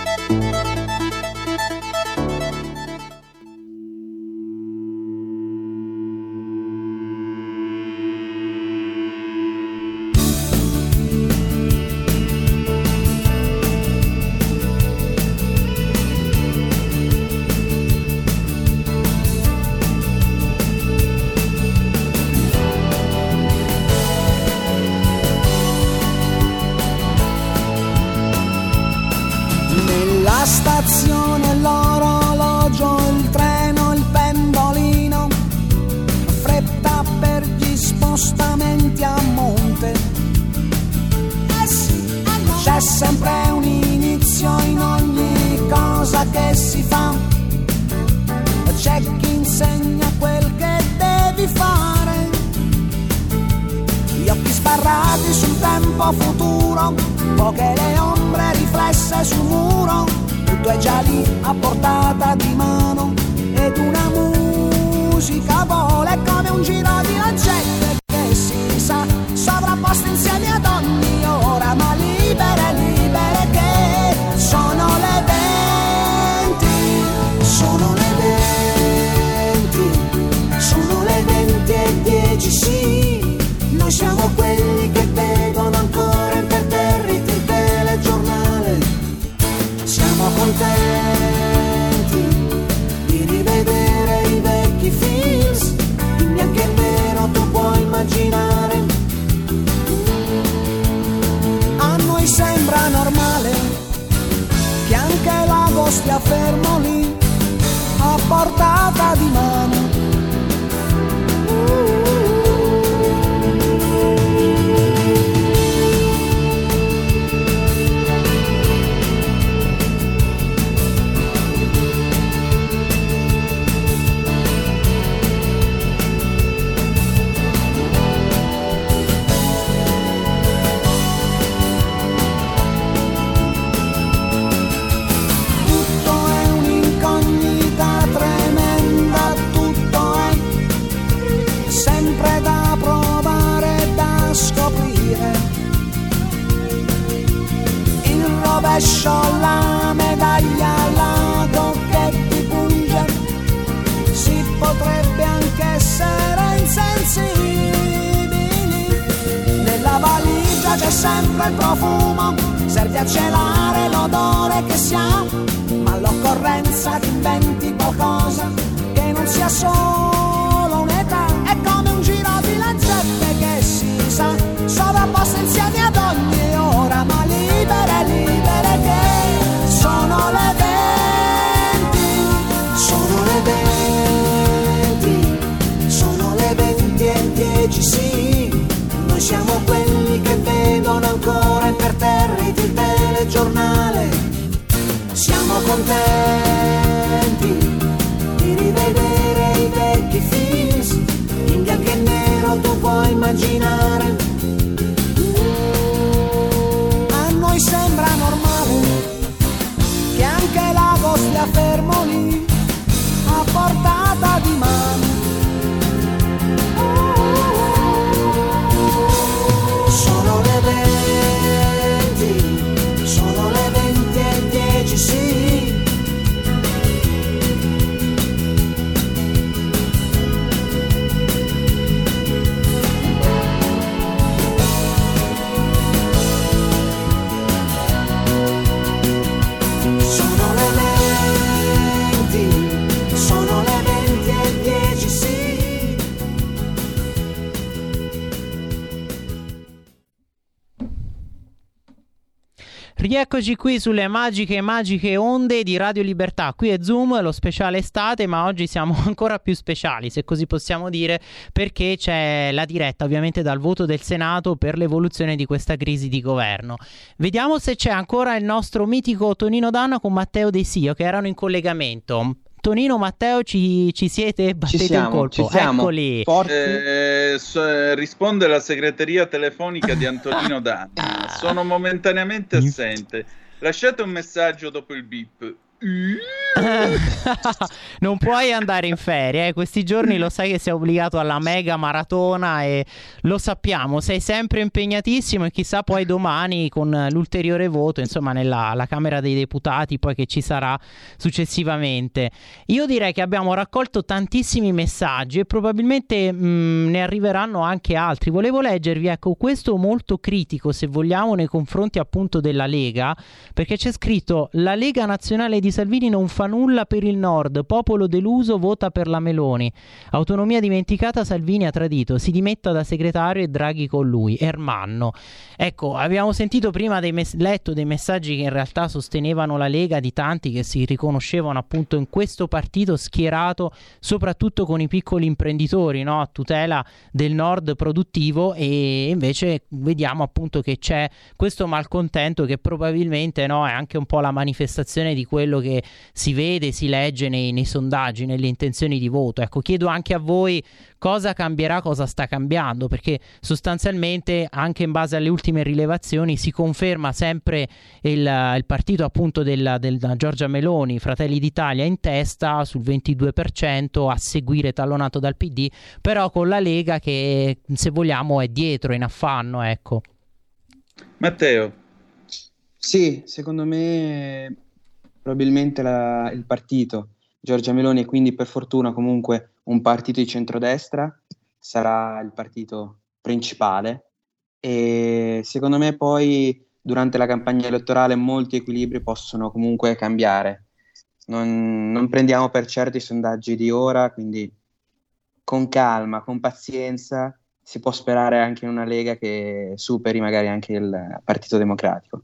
Rieccoci qui sulle magiche magiche onde di Radio Libertà. Qui è Zoom, lo speciale estate, ma oggi siamo (laughs) ancora più speciali, se così possiamo dire, perché c'è la diretta ovviamente dal voto del Senato per l'evoluzione di questa crisi di governo. Vediamo se c'è ancora il nostro mitico Tonino Danna con Matteo De Sio che erano in collegamento. Tonino, Matteo, ci, ci siete? Battete siamo, un colpo. ci siamo. Eccoli. Eh, s- risponde la segreteria telefonica di Antonino (laughs) Danna. Sono momentaneamente assente. Lasciate un messaggio dopo il beep. (laughs) non puoi andare in ferie, eh. questi giorni lo sai che sei obbligato alla mega maratona e lo sappiamo, sei sempre impegnatissimo e chissà poi domani con l'ulteriore voto, insomma nella Camera dei Deputati poi che ci sarà successivamente. Io direi che abbiamo raccolto tantissimi messaggi e probabilmente mh, ne arriveranno anche altri. Volevo leggervi ecco questo molto critico se vogliamo nei confronti appunto della Lega, perché c'è scritto la Lega Nazionale di Salvini non fa nulla per il nord, popolo deluso vota per la Meloni. Autonomia dimenticata, Salvini ha tradito, si dimetta da segretario e Draghi con lui. Ermanno. Ecco, abbiamo sentito prima dei mes- letto dei messaggi che in realtà sostenevano la Lega di tanti che si riconoscevano appunto in questo partito schierato soprattutto con i piccoli imprenditori, no? a tutela del nord produttivo e invece vediamo appunto che c'è questo malcontento che probabilmente no, è anche un po' la manifestazione di quello che si vede, si legge nei, nei, sondaggi, nelle intenzioni di voto. Ecco, chiedo anche a voi cosa cambierà, cosa sta cambiando, perché sostanzialmente anche in base alle ultime rilevazioni si conferma sempre il, il partito appunto della, della Giorgia Meloni, Fratelli d'Italia in testa sul 22%, a seguire tallonato dal PD, però con la Lega che se vogliamo è dietro, in affanno, ecco. Matteo. Sì, secondo me probabilmente la, il partito Giorgia Meloni e quindi per fortuna comunque un partito di centrodestra sarà il partito principale e secondo me poi durante la campagna elettorale molti equilibri possono comunque cambiare. Non, non prendiamo per certo i sondaggi di ora, quindi con calma, con pazienza si può sperare anche in una Lega che superi magari anche il Partito Democratico.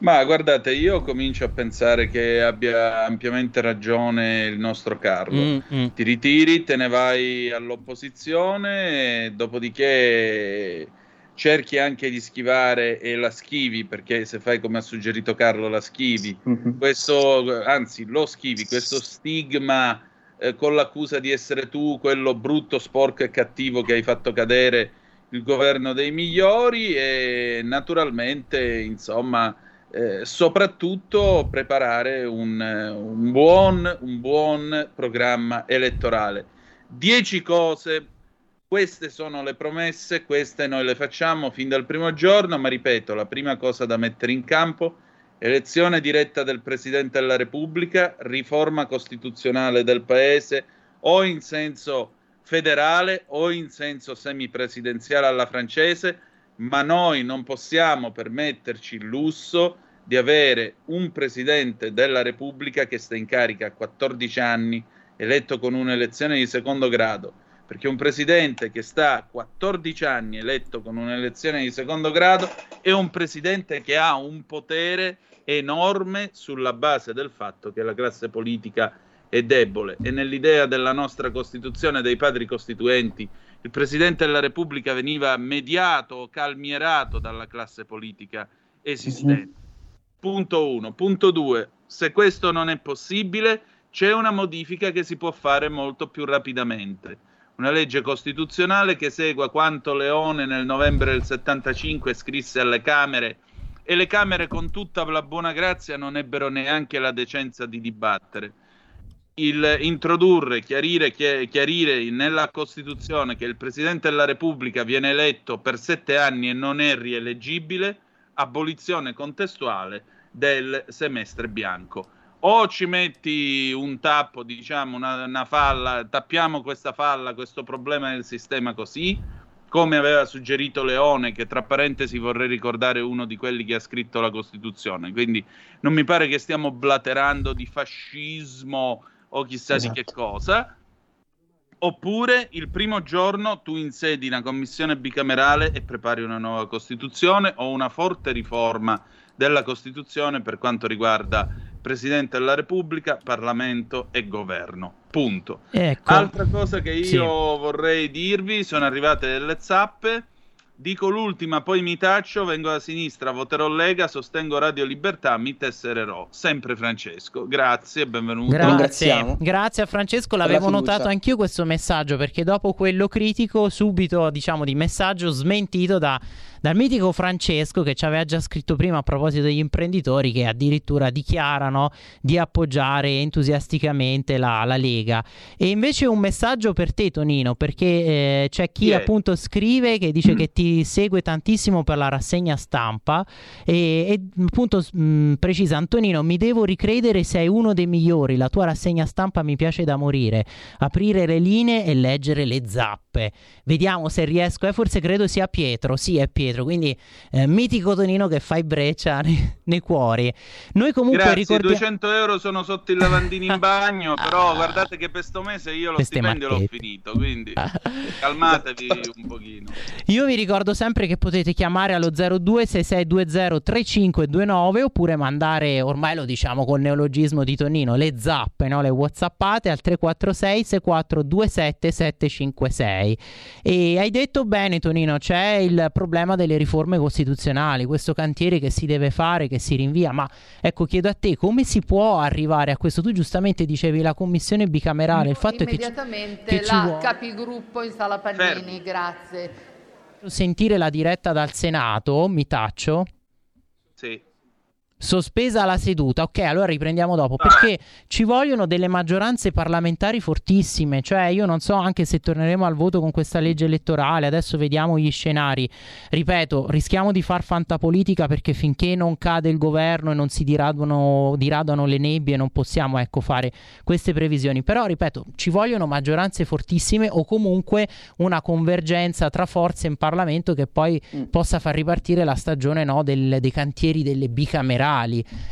Ma guardate, io comincio a pensare che abbia ampiamente ragione il nostro Carlo. Mm-hmm. Ti ritiri, te ne vai all'opposizione, dopodiché cerchi anche di schivare e la schivi, perché se fai come ha suggerito Carlo, la schivi. Mm-hmm. Questo, anzi, lo schivi, questo stigma eh, con l'accusa di essere tu quello brutto, sporco e cattivo che hai fatto cadere il governo dei migliori e naturalmente, insomma eh, soprattutto preparare un, un, buon, un buon programma elettorale. Dieci cose, queste sono le promesse, queste noi le facciamo fin dal primo giorno, ma ripeto, la prima cosa da mettere in campo, elezione diretta del Presidente della Repubblica, riforma costituzionale del Paese o in senso federale o in senso semipresidenziale alla francese, ma noi non possiamo permetterci il lusso di avere un presidente della Repubblica che sta in carica a 14 anni, eletto con un'elezione di secondo grado, perché un presidente che sta a 14 anni eletto con un'elezione di secondo grado è un presidente che ha un potere enorme sulla base del fatto che la classe politica è debole. E nell'idea della nostra Costituzione dei padri costituenti il Presidente della Repubblica veniva mediato o calmierato dalla classe politica esistente. Punto uno. Punto due. Se questo non è possibile, c'è una modifica che si può fare molto più rapidamente. Una legge costituzionale che segua quanto Leone nel novembre del 75 scrisse alle Camere e le Camere con tutta la buona grazia non ebbero neanche la decenza di dibattere il introdurre, chiarire, chiarire nella Costituzione che il Presidente della Repubblica viene eletto per sette anni e non è rieleggibile, abolizione contestuale del semestre bianco. O ci metti un tappo, diciamo, una, una falla, tappiamo questa falla, questo problema del sistema così, come aveva suggerito Leone, che tra parentesi vorrei ricordare uno di quelli che ha scritto la Costituzione. Quindi non mi pare che stiamo blaterando di fascismo o chissà esatto. di che cosa. Oppure il primo giorno tu insedi una commissione bicamerale e prepari una nuova Costituzione o una forte riforma della Costituzione per quanto riguarda Presidente della Repubblica, Parlamento e Governo. Punto. Ecco. Altra cosa che io Sì. vorrei dirvi, sono arrivate delle zappe. Dico l'ultima, poi mi taccio, vengo da sinistra, voterò Lega, sostengo Radio Libertà, mi tessererò. Sempre Francesco. Grazie e benvenuto. Grazie, grazie a Francesco. L'avevo notato anch'io questo messaggio perché dopo quello critico, subito diciamo di messaggio smentito da- dal mitico Francesco che ci aveva già scritto prima a proposito degli imprenditori che addirittura dichiarano di appoggiare entusiasticamente la, la Lega. E invece un messaggio per te, Tonino, perché eh, c'è chi è? appunto scrive che dice che ti segue tantissimo per la rassegna stampa e, e, appunto mh, precisa Antonino mi devo ricredere sei uno dei migliori. La tua rassegna stampa mi piace da morire. Aprire le linee e leggere le zappe. Vediamo se riesco eh, forse credo sia Pietro. Sì è Pietro quindi eh, mitico Tonino che fai breccia (laughs) nei, nei cuori noi comunque ricordiamo 200 euro sono sotto il lavandino in bagno, (laughs) però guardate che per sto mese io lo stipendio l'ho marchette. finito, quindi (laughs) calmatevi un pochino. Io vi ricordo sempre che potete chiamare allo 0266203529 oppure mandare, ormai lo diciamo col neologismo di Tonino, le zappe, no? le whatsappate al 346 6427 756. E hai detto bene Tonino, c'è il problema delle riforme costituzionali, questo cantiere che si deve fare, che si rinvia, ma ecco chiedo a te come si può arrivare a questo? Tu giustamente dicevi la commissione bicamerale, il fatto è che... Immediatamente la vuole- capigruppo in sala Pannini, grazie. sentire la diretta dal Senato, mi taccio. Sì. Sospesa la seduta, ok, allora riprendiamo dopo perché ci vogliono delle maggioranze parlamentari fortissime, cioè io non so anche se torneremo al voto con questa legge elettorale, adesso vediamo gli scenari, ripeto, rischiamo di far fantapolitica perché finché non cade il governo e non si diradano, diradano le nebbie non possiamo ecco fare queste previsioni, però ripeto, ci vogliono maggioranze fortissime o comunque una convergenza tra forze in Parlamento che poi possa far ripartire la stagione no, del- dei cantieri delle bicamerali.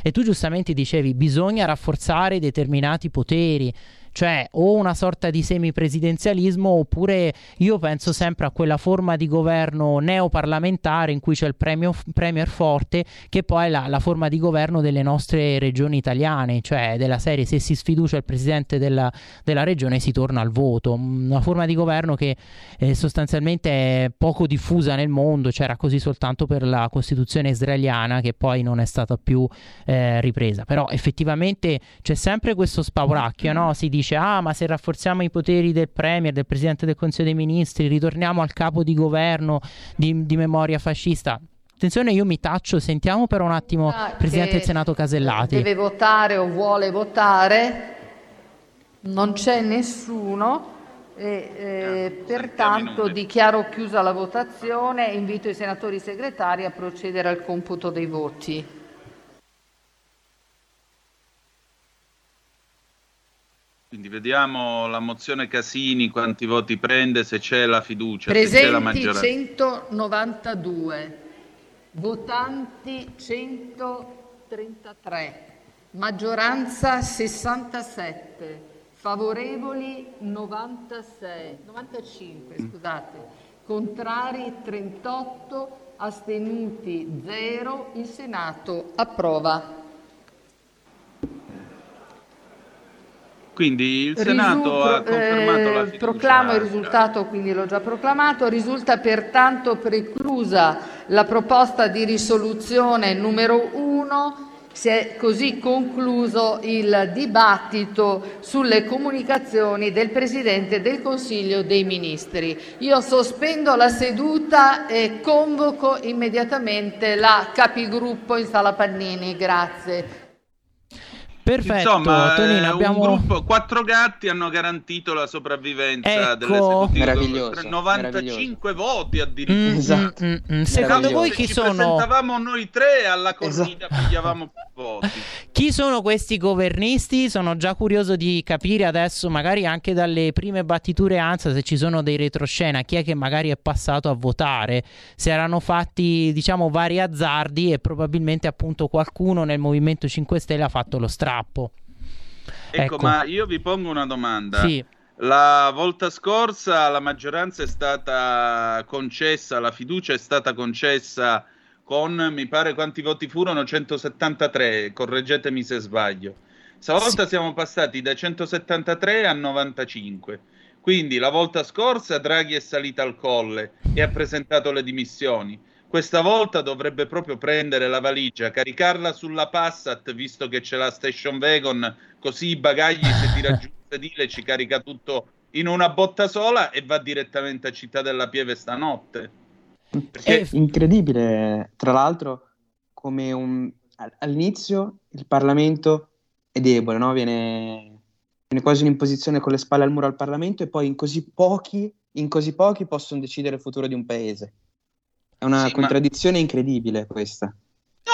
E tu giustamente dicevi bisogna rafforzare determinati poteri. Cioè, o una sorta di semipresidenzialismo, oppure io penso sempre a quella forma di governo neoparlamentare in cui c'è il premio- premier forte, che poi è la, la forma di governo delle nostre regioni italiane, cioè della serie se si sfiducia il presidente della, della regione si torna al voto. Una forma di governo che eh, sostanzialmente è poco diffusa nel mondo, c'era così soltanto per la Costituzione israeliana che poi non è stata più eh, ripresa. Però effettivamente c'è sempre questo spauracchio, no? Si dice ah ma se rafforziamo i poteri del Premier, del Presidente del Consiglio dei Ministri, ritorniamo al capo di governo di, di memoria fascista. Attenzione, io mi taccio, sentiamo per un attimo il Presidente del Senato Casellati. Deve votare o vuole votare, non c'è nessuno. E, eh, pertanto dichiaro chiusa la votazione e invito i senatori segretari a procedere al computo dei voti. Quindi vediamo la mozione Casini, quanti voti prende, se c'è la fiducia, se c'è la Presenti maggioranza. 192, votanti 133, maggioranza 67, favorevoli 96, 95, scusate, contrari 38, astenuti 0, il Senato approva. Quindi il Senato ha Risulta- confermato la eh, fiducia. Proclamo il risultato, quindi l'ho già proclamato. Risulta pertanto preclusa la proposta di risoluzione numero 1. Si è così concluso il dibattito sulle comunicazioni del Presidente del Consiglio dei Ministri. Io sospendo la seduta e convoco immediatamente la capigruppo in sala Pannini. Grazie. Perfetto, Insomma, Tonino, eh, abbiamo... un gruppo, quattro gatti hanno garantito la sopravvivenza Ecco. dell'esecutivo. Meraviglioso, 95 voti addirittura. Mm, Esatto. mm, mm, mm. Secondo voi Se chi ci sono... presentavamo noi tre alla corrida pigliavamo più voti. (laughs) Chi sono questi governisti? Sono già curioso di capire adesso, magari anche dalle prime battiture ANSA, se ci sono dei retroscena, chi è che magari è passato a votare, se erano fatti, diciamo, vari azzardi e probabilmente appunto qualcuno nel Movimento 5 Stelle ha fatto lo strappo. Ecco, Ecco. ma io vi pongo una domanda. Sì. La volta scorsa la maggioranza è stata concessa, la fiducia è stata concessa con, mi pare, quanti voti furono? 173, correggetemi se sbaglio. Stavolta sì. siamo passati da 173 a 95. Quindi la volta scorsa Draghi è salito al colle e ha presentato le dimissioni. Questa volta dovrebbe proprio prendere la valigia, caricarla sulla Passat, visto che c'è la station wagon, così i bagagli se ti raggiunge sedile ci carica tutto in una botta sola e va direttamente a Città della Pieve stanotte. Perché... È incredibile, tra l'altro, come un... all'inizio il Parlamento è debole, no? viene... viene quasi un'imposizione con le spalle al muro al Parlamento e poi in così pochi, in così pochi possono decidere il futuro di un paese. È una sì, contraddizione ma... incredibile questa.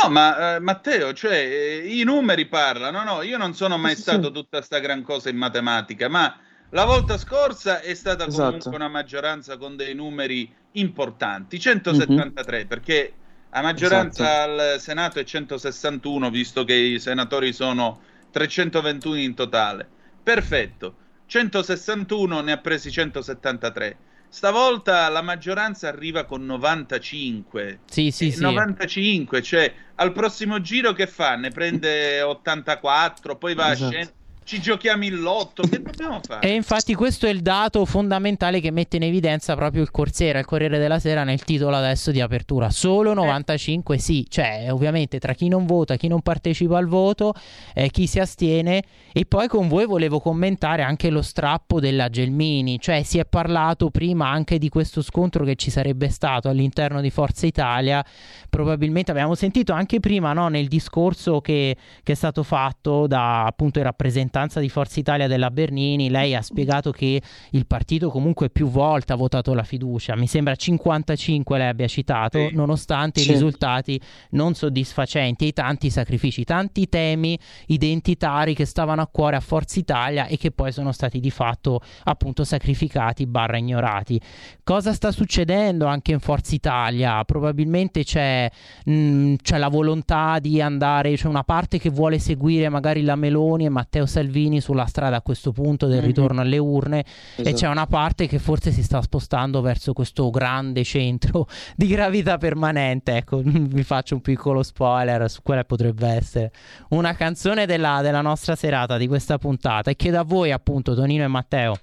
No, ma eh, Matteo, cioè, eh, i numeri parlano, no? Io non sono mai sì, stato sì. tutta sta gran cosa in matematica, ma la volta scorsa è stata esatto. comunque una maggioranza con dei numeri importanti, 173, mm-hmm. perché la maggioranza esatto. al Senato è 161, visto che i senatori sono 321 in totale. Perfetto, 161 ne ha presi 173 Stavolta la maggioranza arriva con 95. Sì, sì, sì. 95, cioè al prossimo giro che fa? Ne prende 84, poi va esatto. a scendere ci giochiamo il lotto, che dobbiamo fare? E infatti questo è il dato fondamentale che mette in evidenza proprio il Corsera, il Corriere della Sera nel titolo adesso di apertura. Solo 95 eh. sì, cioè ovviamente tra chi non vota, chi non partecipa al voto, eh, chi si astiene e poi con voi volevo commentare anche lo strappo della Gelmini, cioè si è parlato prima anche di questo scontro che ci sarebbe stato all'interno di Forza Italia, probabilmente abbiamo sentito anche prima no, nel discorso che, che è stato fatto da appunto i rappresentanti rappresentanza di Forza Italia della Bernini, lei ha spiegato che il partito comunque più volte ha votato la fiducia, mi sembra 55 lei abbia citato, sì. nonostante sì. i risultati non soddisfacenti e i tanti sacrifici, tanti temi identitari che stavano a cuore a Forza Italia e che poi sono stati di fatto appunto sacrificati barra ignorati. Cosa sta succedendo anche in Forza Italia? Probabilmente c'è, mh, mm, c'è la volontà di andare, c'è una parte che vuole seguire magari la Meloni e Matteo Salvini Salvini sulla strada a questo punto del mhm. ritorno alle urne esatto. e c'è una parte che forse si sta spostando verso questo grande centro (laughs) di gravità permanente. Ecco, (laughs) vi faccio un piccolo spoiler su quella potrebbe essere una canzone della, della nostra serata di questa puntata e chiedo a voi appunto Tonino e Matteo.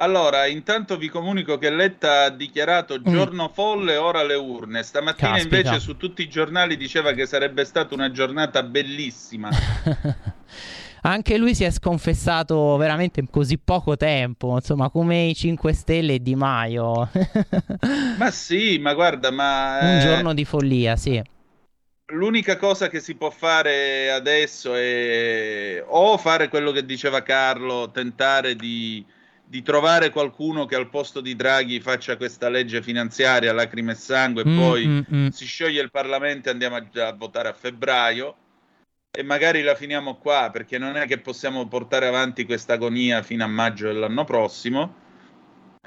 Allora, intanto vi comunico che Letta ha dichiarato mm. giorno mm. folle, ora le urne. Stamattina Caspita. invece su tutti i giornali diceva che sarebbe stata una giornata bellissima. (laughs) Anche lui si è sconfessato veramente in così poco tempo, insomma, come i 5 Stelle e Di Maio. (laughs) ma sì, ma guarda, ma... Un eh... giorno di follia, sì. L'unica cosa che si può fare adesso è o fare quello che diceva Carlo, tentare di di trovare qualcuno che al posto di Draghi faccia questa legge finanziaria, lacrime e sangue, e mm, poi mm, mm. si scioglie il Parlamento e andiamo a, a, votare a febbraio e magari la finiamo qua perché non è che possiamo portare avanti questa agonia fino a maggio dell'anno prossimo.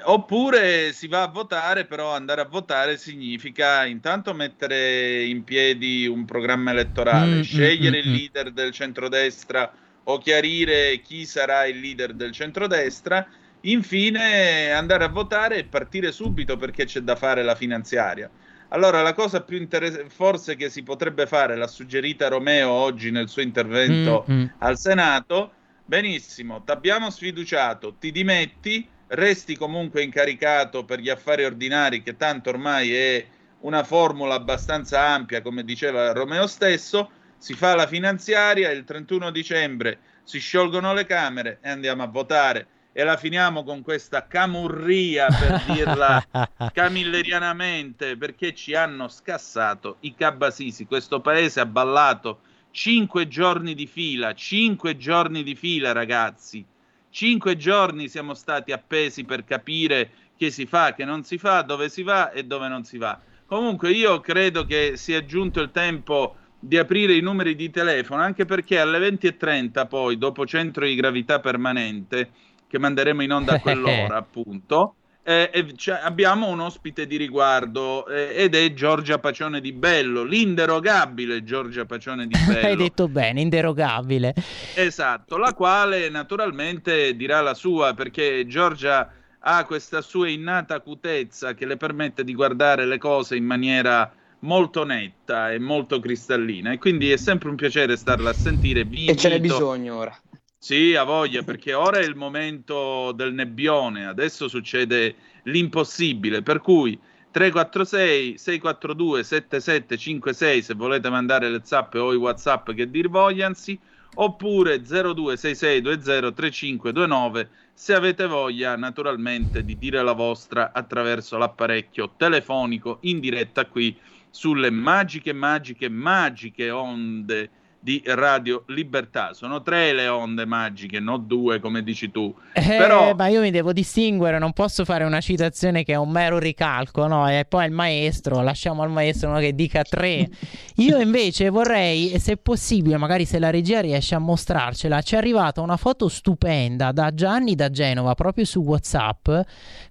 Oppure si va a votare, però andare a votare significa intanto mettere in piedi un programma elettorale, mm, mm scegliere il leader del centrodestra o chiarire chi sarà il leader del centrodestra Infine andare a votare e partire subito perché c'è da fare la finanziaria. Allora, la cosa più interessante, forse che si potrebbe fare, l'ha suggerita Romeo oggi nel suo intervento mm-hmm. al Senato, benissimo, ti abbiamo sfiduciato, ti dimetti, resti comunque incaricato per gli affari ordinari, che tanto ormai è una formula abbastanza ampia, come diceva Romeo stesso, si fa la finanziaria, il 31 dicembre si sciolgono le Camere e andiamo a votare e la finiamo con questa camurria per (laughs) dirla camillerianamente perché ci hanno scassato i cabasisi questo paese ha ballato cinque giorni di fila cinque giorni di fila ragazzi. Cinque giorni siamo stati appesi per capire che si fa che non si fa dove si va e dove non si va. Comunque io credo che sia giunto il tempo di aprire i numeri di telefono anche perché alle 20.30 poi dopo centro di gravità permanente che manderemo in onda a (laughs) quell'ora, appunto. eh, eh, cioè, abbiamo un ospite di riguardo eh, ed è Giorgia Pacione di Bello, l'inderogabile Giorgia Pacione di (laughs) Bello. Hai detto bene, inderogabile. Esatto, la quale naturalmente dirà la sua perché Giorgia ha questa sua innata acutezza che le permette di guardare le cose in maniera molto netta e molto cristallina e quindi è sempre un piacere starla a sentire. Vi E ce n'è bisogno ora. Sì, ha voglia, perché ora è il momento del nebbione, adesso succede l'impossibile, per cui 346 642 7756 se volete mandare le zappe o i whatsapp che dir vogliansi, oppure 0266203529 se avete voglia naturalmente di dire la vostra attraverso l'apparecchio telefonico in diretta qui sulle magiche, magiche, magiche onde di Radio Libertà. Sono tre le onde magiche, non due come dici tu. Eh, Però ma io mi devo distinguere, non posso fare una citazione che è un mero ricalco, no? E poi il maestro, lasciamo al maestro uno che dica tre. (laughs) Io invece vorrei, se possibile, magari se la regia riesce a mostrarcela, ci è arrivata una foto stupenda da Gianni da Genova, proprio su WhatsApp,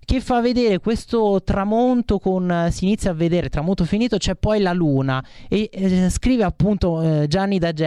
che fa vedere questo tramonto con, si inizia a vedere, tramonto finito, c'è poi la luna e eh, scrive appunto eh, Gianni da Genova,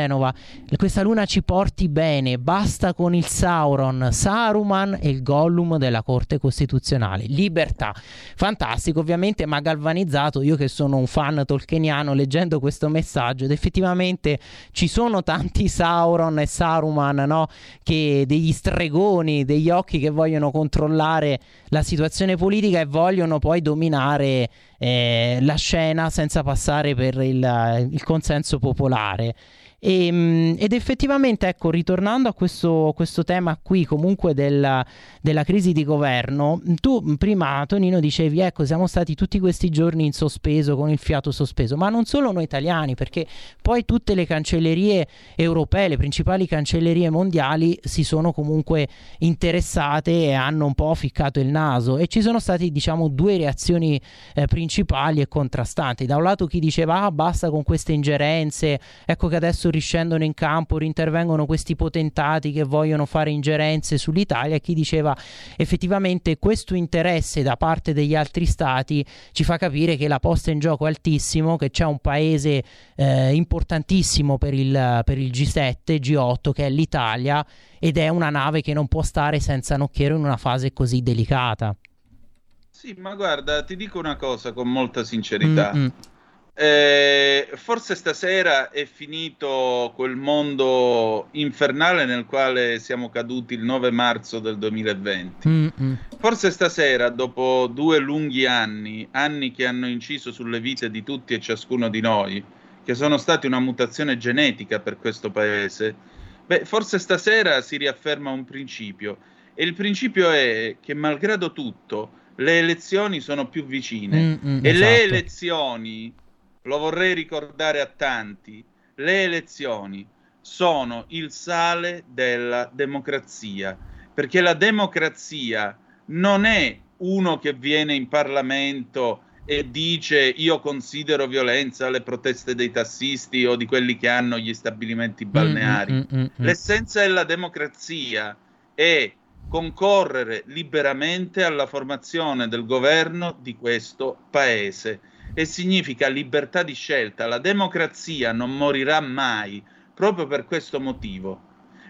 questa luna ci porti bene, basta con il Sauron, Saruman e il Gollum della Corte Costituzionale, libertà. Fantastico, ovviamente, ma galvanizzato, io che sono un fan tolkieniano, leggendo questo messaggio, ed effettivamente ci sono tanti Sauron e Saruman, no? Che degli stregoni, degli occhi che vogliono controllare la situazione politica e vogliono poi dominare eh, la scena senza passare per il, il consenso popolare. E, mh, ed effettivamente, ecco, ritornando a questo, questo tema qui, comunque della, della crisi di governo, tu prima, Tonino, dicevi, ecco, siamo stati tutti questi giorni in sospeso, con il fiato sospeso, ma non solo noi italiani, perché poi tutte le cancellerie europee, le principali cancellerie mondiali si sono comunque interessate e hanno un po' ficcato il naso e ci sono stati, diciamo, due reazioni eh, principali e contrastanti. Da un lato chi diceva, ah, basta con queste ingerenze, ecco che adesso riscendono in campo, rintervengono questi potentati che vogliono fare ingerenze sull'Italia chi diceva effettivamente questo interesse da parte degli altri stati ci fa capire che la posta in gioco è altissimo, che c'è un paese eh, importantissimo per il, per il G7, G8 che è l'Italia ed è una nave che non può stare senza nocchiero in una fase così delicata. Sì, ma guarda, ti dico una cosa con molta sincerità. Mm-mm. Eh, forse stasera è finito quel mondo infernale nel quale siamo caduti il 9 marzo del 2020. Mm-mm. Forse stasera, dopo due lunghi anni, anni che hanno inciso sulle vite di tutti e ciascuno di noi, che sono stati una mutazione genetica per questo paese, beh, forse stasera si riafferma un principio. E il principio è che, malgrado tutto, le elezioni sono più vicine. Mm-mm, e le esatto. elezioni, lo vorrei ricordare a tanti, le elezioni sono il sale della democrazia, perché la democrazia non è uno che viene in Parlamento e dice io considero violenza le proteste dei tassisti o di quelli che hanno gli stabilimenti balneari. Mm, mm, mm, mm. L'essenza della democrazia è concorrere liberamente alla formazione del governo di questo paese e significa libertà di scelta. La democrazia non morirà mai proprio per questo motivo.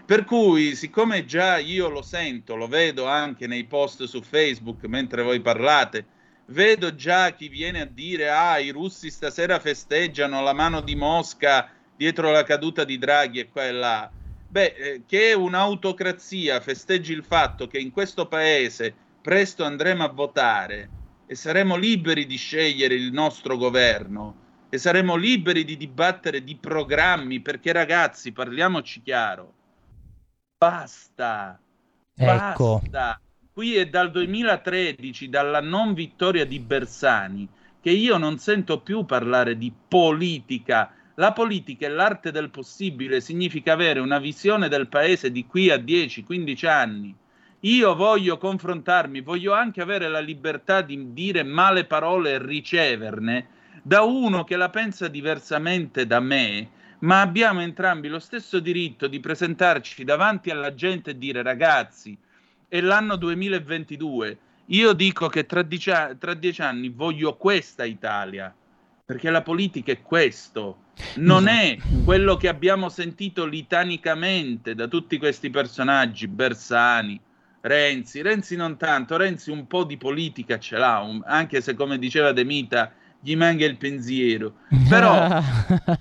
Per cui, siccome già io lo sento, lo vedo anche nei post su Facebook mentre voi parlate, vedo già chi viene a dire ah, i russi stasera festeggiano la mano di Mosca dietro la caduta di Draghi e qua e là. Beh, eh, che un'autocrazia festeggi il fatto che in questo paese presto andremo a votare e saremo liberi di scegliere il nostro governo e saremo liberi di dibattere di programmi, perché ragazzi, parliamoci chiaro, basta, Ecco. basta. Qui è dal 2013, dalla non vittoria di Bersani, che io non sento più parlare di politica. La politica è l'arte del possibile, significa avere una visione del paese di qui a 10-15 anni. Io voglio confrontarmi, voglio anche avere la libertà di dire male parole e riceverne da uno che la pensa diversamente da me, ma abbiamo entrambi lo stesso diritto di presentarci davanti alla gente e dire ragazzi, è l'anno 2022 Io dico che tra dieci, tra dieci anni voglio questa Italia, perché la politica è questo, non è quello che abbiamo sentito litanicamente da tutti questi personaggi, Bersani, Renzi, Renzi non tanto, Renzi un po' di politica ce l'ha, un- anche se come diceva De Mita gli manca il pensiero, (laughs) però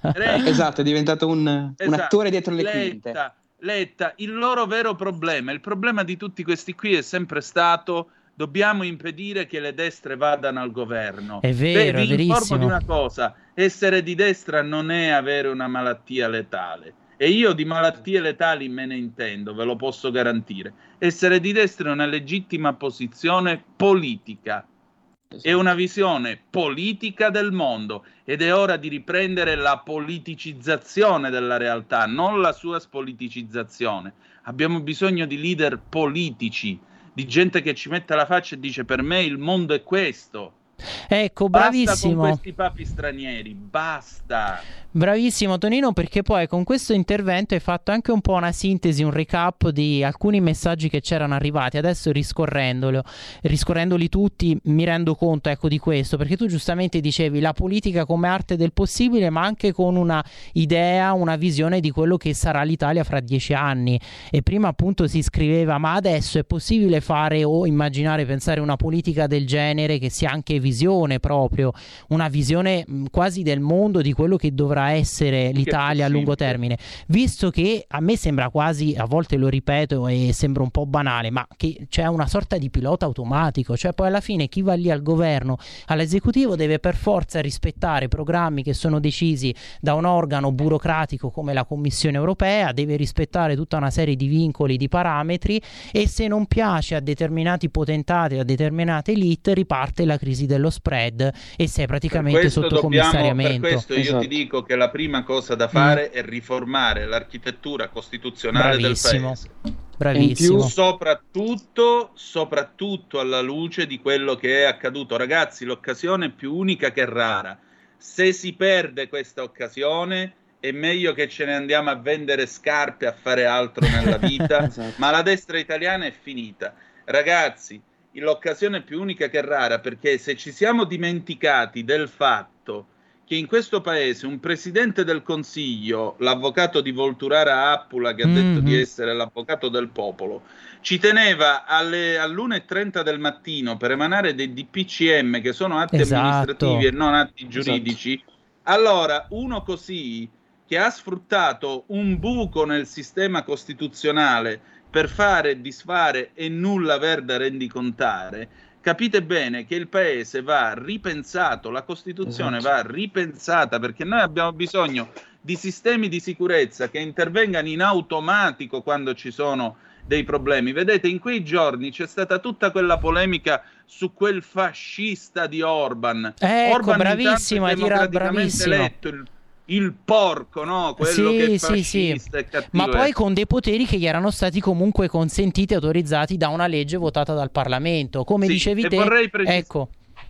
Renzi- Esatto, è diventato un, un Esatto. attore dietro le quinte. Letta, Letta, il loro vero problema, il problema di tutti questi qui è sempre stato dobbiamo impedire che le destre vadano al governo. È vero, Beh, è vi informo verissimo. di una cosa, essere di destra non è avere una malattia letale. E io di malattie letali me ne intendo, ve lo posso garantire. Essere di destra è una legittima posizione politica. È una visione politica del mondo ed è ora di riprendere la politicizzazione della realtà, non la sua spoliticizzazione. Abbiamo bisogno di leader politici, di gente che ci metta la faccia e dice per me il mondo è questo. Ecco, Basta bravissimo. con questi papi stranieri, basta. Bravissimo Tonino perché poi con questo intervento hai fatto anche un po' una sintesi, un recap di alcuni messaggi che c'erano arrivati. Adesso riscorrendolo, riscorrendoli tutti mi rendo conto ecco di questo perché tu giustamente dicevi la politica come arte del possibile ma anche con una idea, una visione di quello che sarà l'Italia fra dieci anni e prima appunto si scriveva ma adesso è possibile fare o immaginare, pensare una politica del genere che sia anche visione proprio, una visione mh, quasi del mondo di quello che dovrà essere l'Italia a lungo termine, visto che a me sembra quasi, a volte lo ripeto e sembra un po' banale, ma che c'è una sorta di pilota automatico, cioè poi alla fine chi va lì al governo, all'esecutivo deve per forza rispettare programmi che sono decisi da un organo burocratico come la Commissione europea, deve rispettare tutta una serie di vincoli, di parametri e se non piace a determinati potentati, a determinate elite, riparte la crisi dello spread e sei praticamente sotto dobbiamo- commissariamento. Per questo io Esatto. ti dico che la prima cosa da fare Mm. è riformare l'architettura costituzionale Bravissimo. del paese. Bravissimo. Soprattutto, soprattutto alla luce di quello che è accaduto. Ragazzi, l'occasione è più unica che rara. Se si perde questa occasione, è meglio che ce ne andiamo a vendere scarpe, a fare altro nella vita. (laughs) Esatto. Ma la destra italiana è finita. Ragazzi, l'occasione è più unica che rara perché se ci siamo dimenticati del fatto che in questo paese un presidente del consiglio, l'avvocato di Volturara Appula, che ha detto Mhm. di essere l'avvocato del popolo, ci teneva alle, all'1.30 del mattino per emanare dei DPCM che sono atti Esatto. amministrativi e non atti giuridici. Allora, uno così che ha sfruttato un buco nel sistema costituzionale per fare e disfare e nulla aver da rendicontare, capite bene che il paese va ripensato, la Costituzione Esatto. va ripensata perché noi abbiamo bisogno di sistemi di sicurezza che intervengano in automatico quando ci sono dei problemi. Vedete, in quei giorni c'è stata tutta quella polemica su quel fascista di Orban. Ecco, Orban bravissimo, hai tirato- bravissimo. eletto, il, il porco, no? Quello Sì, che è sì, sì. fascista e cattivo. Ma poi con dei poteri che gli erano stati comunque consentiti e autorizzati da una legge votata dal Parlamento. Come Sì, dicevi te, vorrei precis- ecco,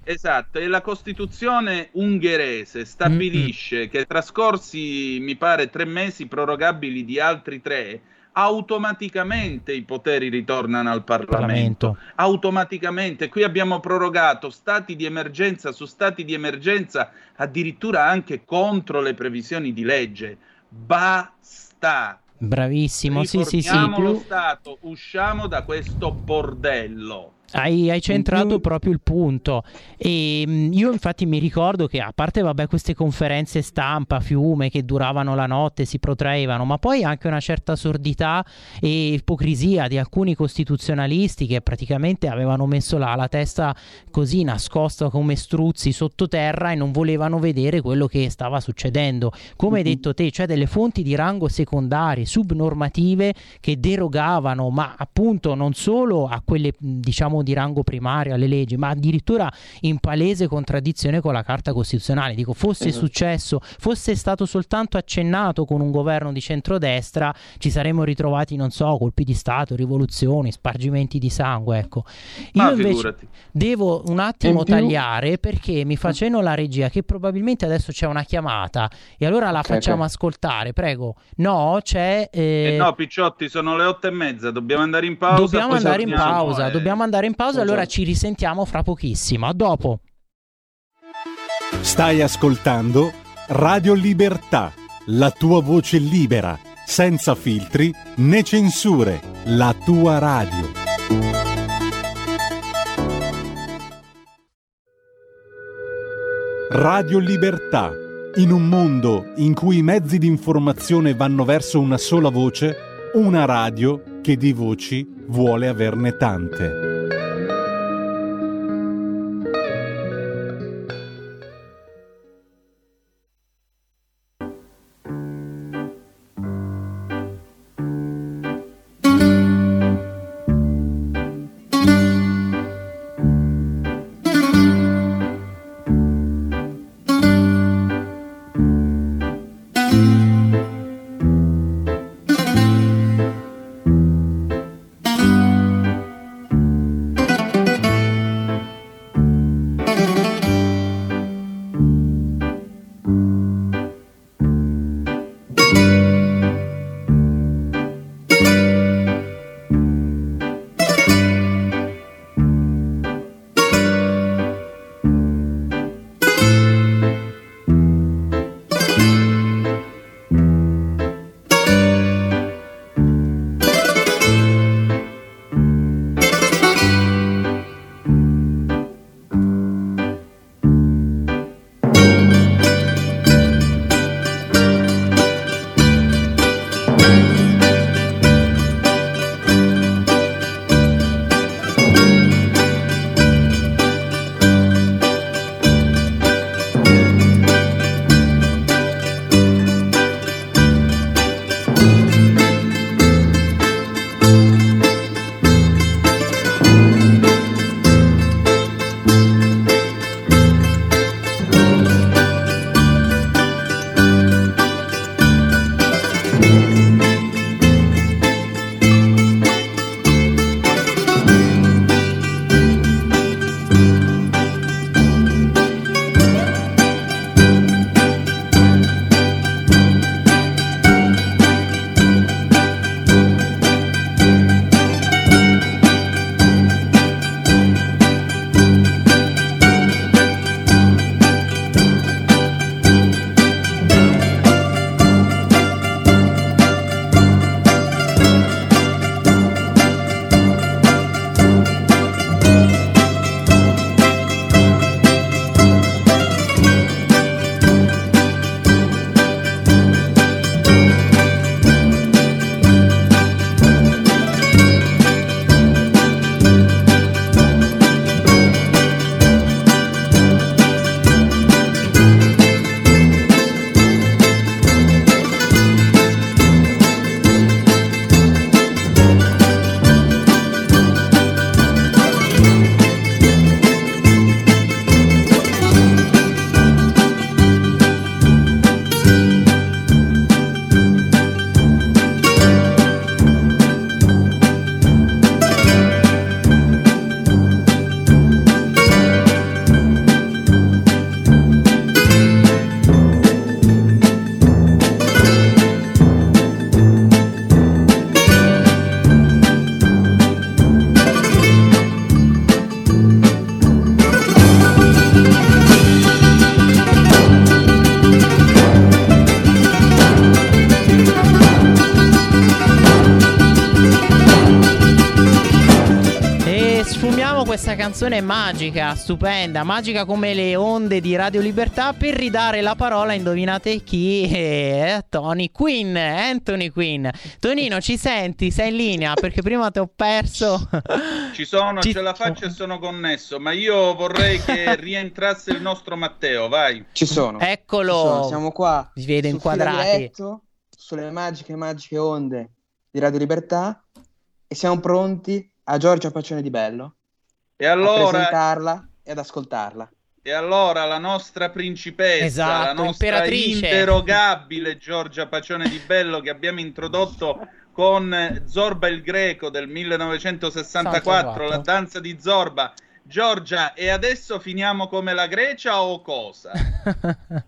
Esatto, e la Costituzione ungherese stabilisce che trascorsi, mi pare, tre mesi prorogabili di altri tre, automaticamente i poteri ritornano al Parlamento. Parlamento. Automaticamente. Qui abbiamo prorogato stati di emergenza su stati di emergenza, addirittura anche contro le previsioni di legge. Basta. bravissimo. Sì, sì, sì. Lo Stato, usciamo da questo bordello. Hai, hai centrato proprio il punto. E mh, io infatti mi ricordo che a parte vabbè, queste conferenze stampa, fiume che duravano la notte, si protraevano, ma poi anche una certa sordità e ipocrisia di alcuni costituzionalisti che praticamente avevano messo la, la testa così nascosta come struzzi sottoterra e non volevano vedere quello che stava succedendo. Come hai detto te, cioè delle fonti di rango secondarie, subnormative che derogavano, ma appunto non solo a quelle mh, diciamo di rango primario, alle leggi, ma addirittura in palese contraddizione con la Carta Costituzionale. Dico, fosse Esatto. successo, fosse stato soltanto accennato con un governo di centrodestra, ci saremmo ritrovati, non so, colpi di Stato, rivoluzioni, spargimenti di sangue, ecco. Io Ma invece figurati. devo un attimo tagliare perché mi fa cenno la regia che probabilmente adesso c'è una chiamata e allora la Ok, facciamo ok. ascoltare, prego. No, c'è... eh, Eh no, Picciotti, sono le otto e mezza, dobbiamo andare in pausa. Dobbiamo andare in pausa, dobbiamo andare andare in pausa, allora ci risentiamo fra pochissimo. A dopo. Stai ascoltando Radio Libertà, la tua voce libera, senza filtri né censure, la tua radio. Radio Libertà. In un mondo in cui i mezzi di informazione vanno verso una sola voce, una radio che di voci vuole averne tante. Canzone magica, stupenda, magica come le onde di Radio Libertà per ridare la parola, indovinate chi? Eh, Tony Quinn, Anthony Quinn. Tonino, ci senti? Sei in linea? Perché prima ti ho perso. Ci sono, Ci- ce la faccio e sono connesso, ma io vorrei che (laughs) rientrasse il nostro Matteo, vai. Ci sono. Eccolo. Ci sono, Siamo qua. Vi vedo inquadrati. Diretto, sulle magiche, magiche onde di Radio Libertà e siamo pronti a Giorgia Pacione di Bello E a allora, presentarla e ad ascoltarla. e allora la nostra principessa, Esatto, la nostra imperatrice. interrogabile Giorgia Pacione di Bello che abbiamo introdotto con Zorba il Greco del 1964, 64. la danza di Zorba. Giorgia, e adesso finiamo come la Grecia o cosa? (laughs)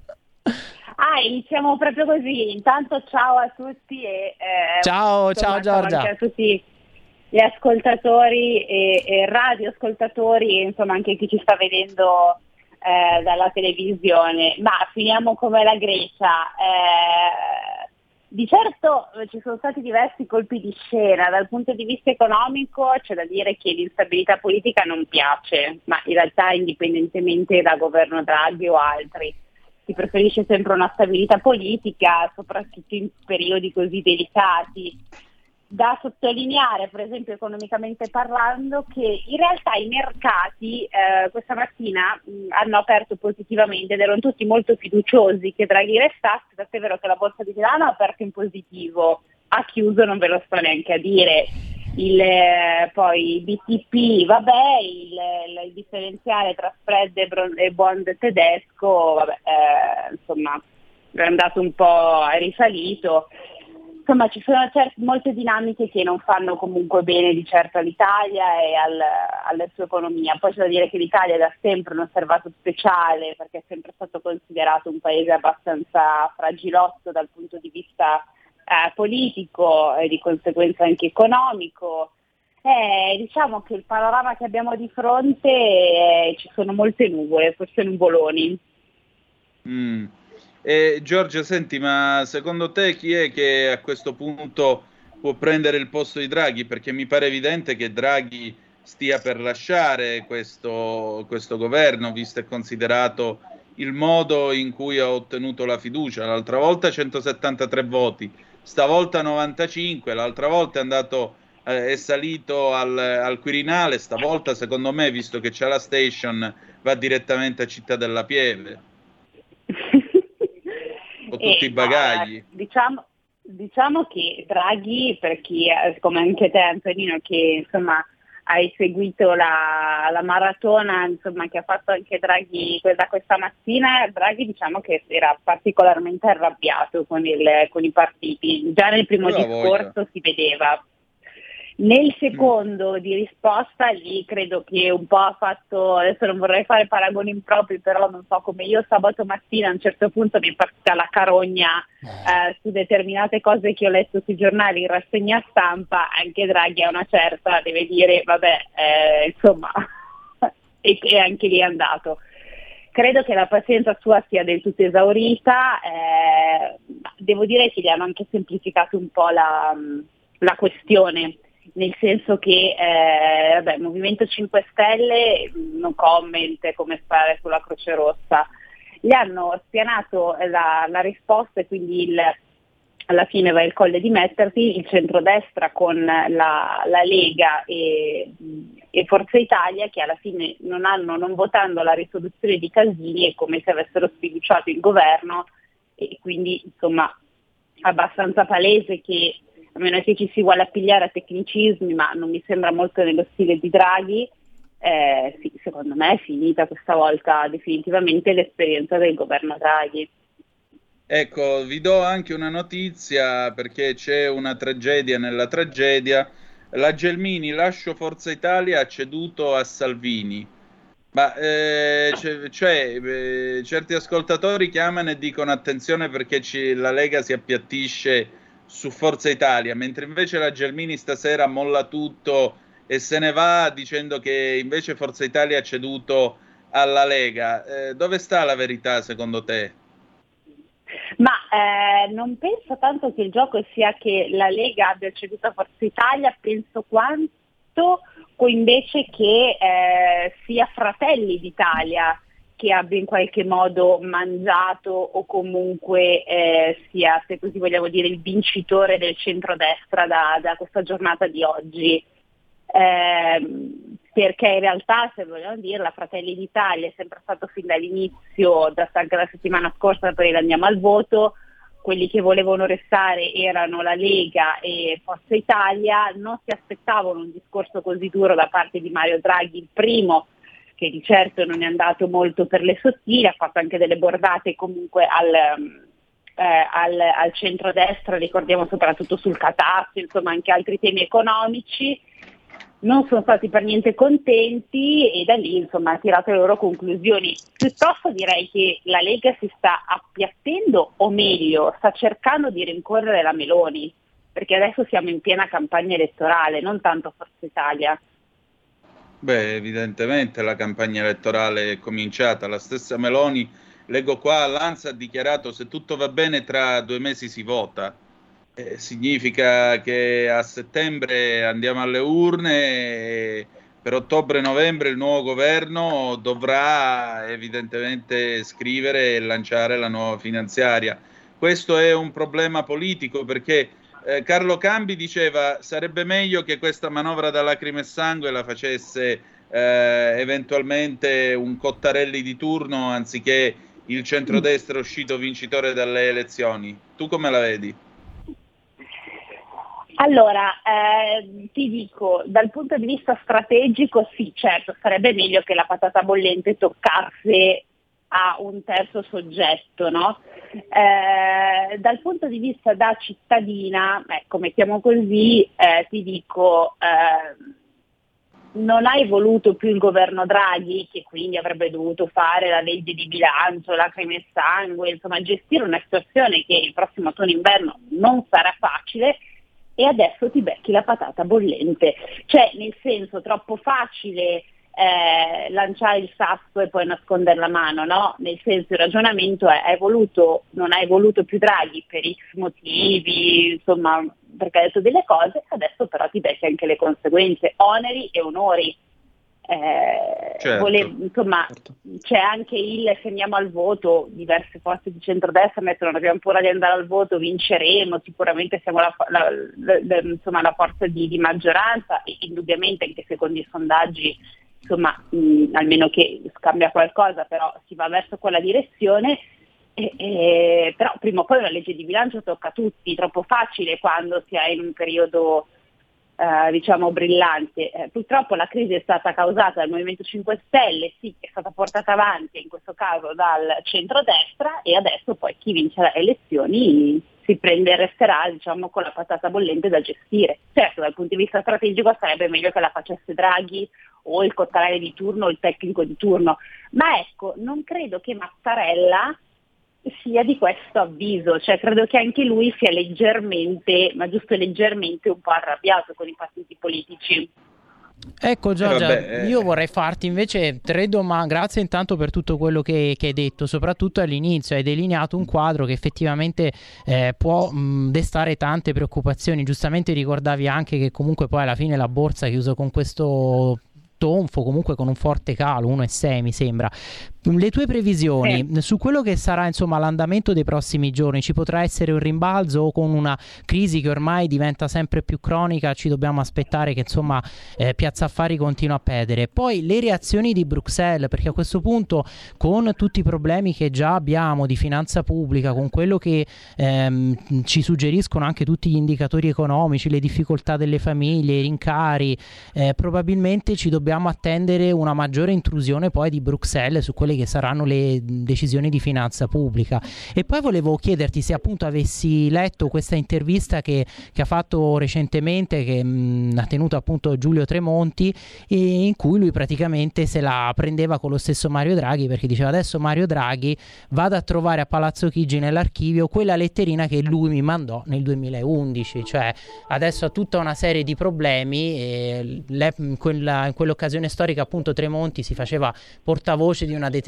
Ah, iniziamo proprio così. Intanto ciao a tutti e eh, Ciao, insomma, ciao, Giorgia. a tutti gli ascoltatori e, e radioascoltatori e insomma anche chi ci sta vedendo eh, dalla televisione. Ma finiamo come la Grecia. Eh, di certo eh, ci sono stati diversi colpi di scena, dal punto di vista economico c'è da dire che l'instabilità politica non piace, ma in realtà indipendentemente da governo Draghi o altri. Si preferisce sempre una stabilità politica, soprattutto in periodi così delicati da sottolineare, per esempio economicamente parlando, che in realtà i mercati eh, questa mattina mh, hanno aperto positivamente ed erano tutti molto fiduciosi che Draghi restasse, tant'è vero che la borsa di Milano ha aperto in positivo, ha chiuso non ve lo sto neanche a dire. Il, eh, poi BTP, vabbè, il, il, differenziale tra spread e, e bond tedesco, vabbè, eh, insomma, è andato un po', risalito insomma ci sono cert- molte dinamiche che non fanno comunque bene di certo all'Italia e al, alla sua economia. Poi c'è da dire che l'Italia è da sempre un osservato speciale perché è sempre stato considerato un paese abbastanza fragilotto dal punto di vista eh, politico e di conseguenza anche economico. Eh, diciamo che il panorama che abbiamo di fronte è, ci sono molte nuvole, forse nuvoloni. Mm. Eh, Giorgio, senti, ma secondo te chi è che a questo punto può prendere il posto di Draghi? Perché mi pare evidente che Draghi stia per lasciare questo, questo governo, visto e considerato il modo in cui ha ottenuto la fiducia. L'altra volta 173 voti, stavolta 95, l'altra volta è andato eh, è salito al, al, Quirinale, stavolta secondo me, visto che c'è la station, va direttamente a Città della Pieve. O tutti i bagagli. No, diciamo, diciamo, che Draghi, per chi, come anche te Antonino, che insomma hai seguito la, la maratona insomma, che ha fatto anche Draghi da questa mattina, Draghi diciamo che era particolarmente arrabbiato con, il, con i partiti, già nel primo discorso voglia. si vedeva nel secondo di risposta lì credo che un po' ha fatto, adesso non vorrei fare paragoni impropri, però non so come io sabato mattina a un certo punto mi è partita la carogna eh, su determinate cose che ho letto sui giornali in rassegna stampa, anche Draghi a una certa deve dire vabbè, eh, insomma, (laughs) e, e, anche lì è andato. Credo che la pazienza sua sia del tutto esaurita, eh, devo dire che gli hanno anche semplificato un po' la, la questione nel senso che eh, vabbè, Movimento 5 Stelle, no comment come fare sulla Croce Rossa, gli hanno spianato la, la risposta e quindi il, alla fine va il colle di mettersi, il centrodestra con la, la Lega e, e, Forza Italia che alla fine non, hanno, non votando la risoluzione di Casini è come se avessero sfiduciato il governo e quindi insomma abbastanza palese che a meno che ci si vuole appigliare a tecnicismi, ma non mi sembra molto nello stile di Draghi, eh, sì, secondo me è finita questa volta definitivamente l'esperienza del governo Draghi. Ecco, vi do anche una notizia perché c'è una tragedia nella tragedia. La Gelmini, lascio Forza Italia, ha ceduto a Salvini. Ma eh, cioè, eh, certi ascoltatori chiamano e dicono attenzione perché ci, la Lega si appiattisce su Forza Italia, mentre invece la Gelmini stasera molla tutto e se ne va dicendo che invece Forza Italia ha ceduto alla Lega. Eh, dove sta la verità secondo te? Ma eh, non penso tanto che il gioco sia che la Lega abbia ceduto a Forza Italia, penso quanto invece che eh, sia Fratelli d'Italia che abbia in qualche modo mangiato o comunque eh, sia, se così vogliamo dire, il vincitore del centrodestra da, da questa giornata di oggi. Eh, perché in realtà, se vogliamo dire, la Fratelli d'Italia è sempre stato fin dall'inizio, da anche la settimana scorsa, poi andiamo al voto, quelli che volevano restare erano la Lega e Forza Italia, non si aspettavano un discorso così duro da parte di Mario Draghi, il primo che di certo non è andato molto per le sottili, ha fatto anche delle bordate comunque al, eh, al, al centro-destra, ricordiamo soprattutto sul catasto, insomma anche altri temi economici, non sono stati per niente contenti e da lì insomma ha tirato le loro conclusioni. Piuttosto direi che la Lega si sta appiattendo, o meglio, sta cercando di rincorrere la Meloni, perché adesso siamo in piena campagna elettorale, non tanto Forza Italia. Beh, evidentemente la campagna elettorale è cominciata. La stessa Meloni, leggo qua, l'ANSA ha dichiarato se tutto va bene tra due mesi si vota. Eh, significa che a settembre andiamo alle urne e per ottobre-novembre il nuovo governo dovrà evidentemente scrivere e lanciare la nuova finanziaria. Questo è un problema politico perché eh, Carlo Cambi diceva sarebbe meglio che questa manovra da lacrime e sangue la facesse eh, eventualmente un Cottarelli di turno anziché il centrodestra uscito vincitore dalle elezioni. Tu come la vedi? Allora, eh, ti dico, dal punto di vista strategico sì, certo, sarebbe meglio che la patata bollente toccasse a un terzo soggetto, no? Eh, dal punto di vista da cittadina, ecco, mettiamo così, eh, ti dico, eh, non hai voluto più il governo Draghi, che quindi avrebbe dovuto fare la legge di bilancio, lacrime e sangue, insomma, gestire una situazione che il prossimo autunno inverno non sarà facile e adesso ti becchi la patata bollente. Cioè, nel senso, troppo facile eh, lanciare il sasso e poi nascondere la mano, no? Nel senso il ragionamento è hai voluto, non hai voluto più Draghi per X motivi, insomma, perché ha detto delle cose, adesso però ti becchi anche le conseguenze, oneri e onori. Eh, Certo. vole- insomma, c'è anche il se andiamo al voto, diverse forze di centrodestra mettono non abbiamo paura di andare al voto, vinceremo, sicuramente siamo la, la- la- la- insomma, la forza di, di maggioranza e indubbiamente anche secondo i sondaggi insomma, mh, almeno che scambia qualcosa, però si va verso quella direzione. E- e- però prima o poi una legge di bilancio tocca a tutti, troppo facile quando si è in un periodo eh, diciamo brillante. Eh, purtroppo la crisi è stata causata dal Movimento 5 Stelle, sì, è stata portata avanti in questo caso dal centrodestra e adesso poi chi vincerà le elezioni si prende resterà diciamo, con la patata bollente da gestire. Certo, dal punto di vista strategico sarebbe meglio che la facesse Draghi o il Cottarelli di turno o il tecnico di turno, ma ecco, non credo che Mattarella sia di questo avviso, cioè credo che anche lui sia leggermente, ma giusto leggermente, un po' arrabbiato con i partiti politici. Ecco Giorgia, vabbè, eh. io vorrei farti invece tre domande, grazie intanto per tutto quello che, che hai detto, soprattutto all'inizio hai delineato un quadro che effettivamente eh, può mh, destare tante preoccupazioni, giustamente ricordavi anche che comunque poi alla fine la borsa è chiusa con questo tonfo, comunque con un forte calo, 1,6 mi sembra. Le tue previsioni su quello che sarà insomma l'andamento dei prossimi giorni, ci potrà essere un rimbalzo o con una crisi che ormai diventa sempre più cronica, ci dobbiamo aspettare che insomma eh, Piazza Affari continua a perdere. Poi le reazioni di Bruxelles, perché a questo punto con tutti i problemi che già abbiamo di finanza pubblica, con quello che ehm, ci suggeriscono anche tutti gli indicatori economici, le difficoltà delle famiglie, i rincari, eh, probabilmente ci dobbiamo attendere una maggiore intrusione poi di Bruxelles su quelle che saranno le decisioni di finanza pubblica. E poi volevo chiederti se appunto avessi letto questa intervista che, che ha fatto recentemente, che mh, ha tenuto appunto Giulio Tremonti, in cui lui praticamente se la prendeva con lo stesso Mario Draghi perché diceva adesso Mario Draghi vada a trovare a Palazzo Chigi nell'archivio quella letterina che lui mi mandò nel 2011, cioè adesso ha tutta una serie di problemi e le- in, quella- in quell'occasione storica appunto Tremonti si faceva portavoce di una determinata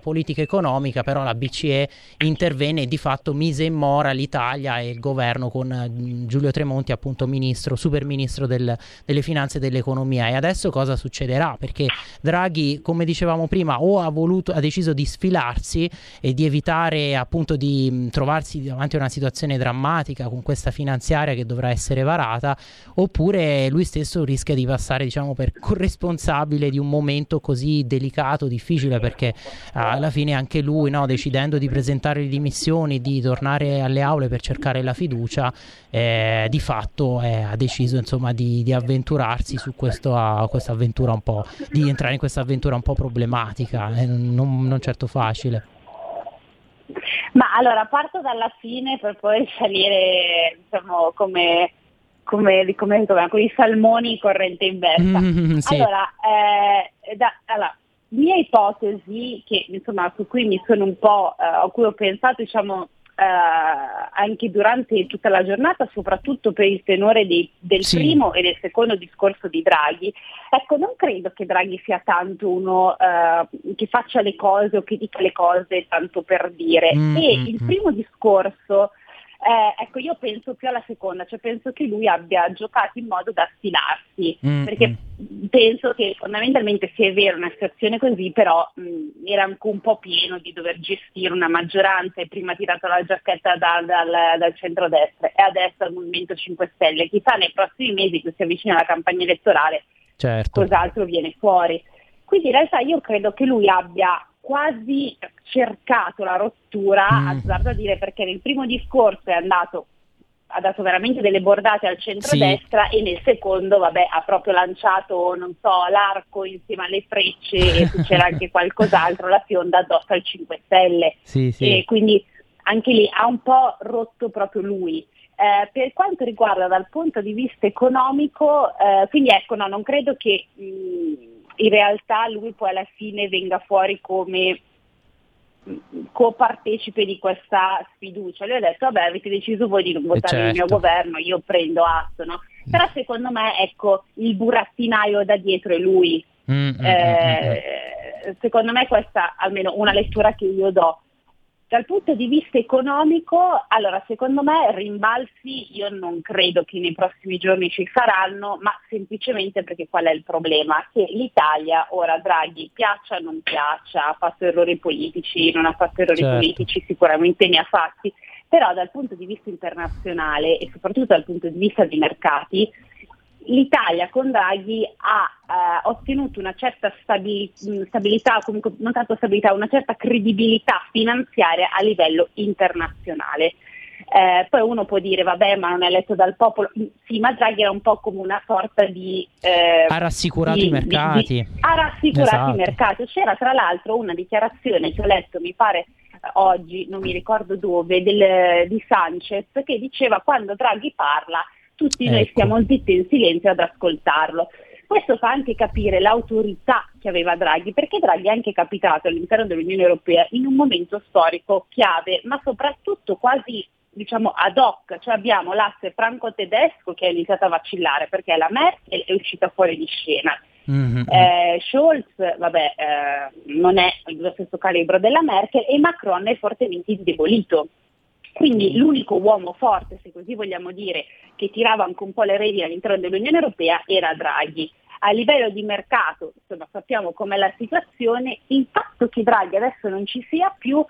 politica economica, però la BCE intervenne e di fatto mise in mora l'Italia e il governo con eh, Giulio Tremonti appunto ministro, super ministro del- delle finanze e dell'economia e adesso cosa succederà? Perché Draghi, come dicevamo prima, o ha, voluto, ha deciso di sfilarsi e di evitare appunto di mh, trovarsi davanti a una situazione drammatica con questa finanziaria che dovrà essere varata, oppure lui stesso rischia di passare diciamo per corresponsabile di un momento così delicato, difficile perché ah, alla fine anche lui no, decidendo di presentare le dimissioni, di tornare alle aule per cercare la fiducia, eh, di fatto eh, ha deciso insomma di, di avventurarsi su questa avventura un po', di entrare in questa avventura un po' problematica, eh, non, non certo facile. Ma allora parto dalla fine per poi salire diciamo, come, come, come, come con i salmoni in corrente inversa. Mm, sì. Allora, eh, da- allora, mia ipotesi, che insomma su cui mi sono un po', eh, a cui ho pensato, diciamo, anche durante tutta la giornata, soprattutto per il tenore dei, del Sì. primo e del secondo discorso di Draghi. Ecco, non credo che Draghi sia tanto uno eh, che faccia le cose o che dica le cose tanto per dire. Mm, e mm, il mm. primo discorso, eh, ecco, io penso più alla seconda, cioè penso che lui abbia giocato in modo da stilarsi, Mm, perché penso che fondamentalmente sia vero una situazione così, però mh, era anche un po' pieno di dover gestire una maggioranza e prima ha tirato la giacchetta dal, dal, dal centrodestra e adesso al Movimento 5 Stelle. Chissà nei prossimi mesi che si avvicina la campagna elettorale Certo. cos'altro viene fuori. Quindi in realtà io credo che lui abbia quasi cercato la rottura, Mm. azzardo a dire, perché nel primo discorso è andato ha dato veramente delle bordate al centrodestra e nel secondo vabbè, ha proprio lanciato non so, l'arco insieme alle frecce e se (laughs) c'era anche qualcos'altro la fionda addosso al 5 Stelle Sì, sì. e quindi anche lì ha un po' rotto proprio lui. Eh, per quanto riguarda dal punto di vista economico, eh, quindi ecco, no, non credo che mh, in realtà lui poi alla fine venga fuori come mh, copartecipe di questa sfiducia. Lui ha detto, vabbè, avete deciso voi di non votare il mio certo. governo, io prendo atto, no? Però secondo me, ecco, il burattinaio da dietro è lui. Mm, mm, mm, mm. Eh, secondo me questa almeno una lettura che io do. Dal punto di vista economico, allora secondo me rimbalzi io non credo che nei prossimi giorni ci saranno, ma semplicemente perché qual è il problema? Che l'Italia ora Draghi piaccia o non piaccia, ha fatto errori politici, non ha fatto errori Certo. politici, sicuramente ne ha fatti, però dal punto di vista internazionale e soprattutto dal punto di vista dei mercati, l'Italia con Draghi ha eh, ottenuto una certa mh, stabilità, comunque non tanto stabilità, una certa credibilità finanziaria a livello internazionale. Eh, poi uno può dire, vabbè, ma non è eletto dal popolo. Sì, ma Draghi era un po' come una sorta di... eh, Ha rassicurato di- i di- mercati. di- ha rassicurato Esatto. i mercati. C'era tra l'altro una dichiarazione che ho letto, mi pare oggi, non mi ricordo dove, del- di Sanchez, che diceva quando Draghi parla tutti noi Ecco. stiamo zitti in silenzio ad ascoltarlo. Questo fa anche capire l'autorità che aveva Draghi, perché Draghi è anche capitato all'interno dell'Unione Europea in un momento storico chiave, ma soprattutto quasi diciamo ad hoc, cioè abbiamo l'asse franco-tedesco che ha iniziato a vacillare perché la Merkel è uscita fuori di scena. Mhm. Eh, Scholz, vabbè, eh, non è lo stesso calibro della Merkel e Macron è fortemente indebolito. Quindi l'unico uomo forte, se così vogliamo dire, che tirava anche un po' le redini all'interno dell'Unione Europea era Draghi. A livello di mercato, insomma, sappiamo com'è la situazione, il fatto che Draghi adesso non ci sia più,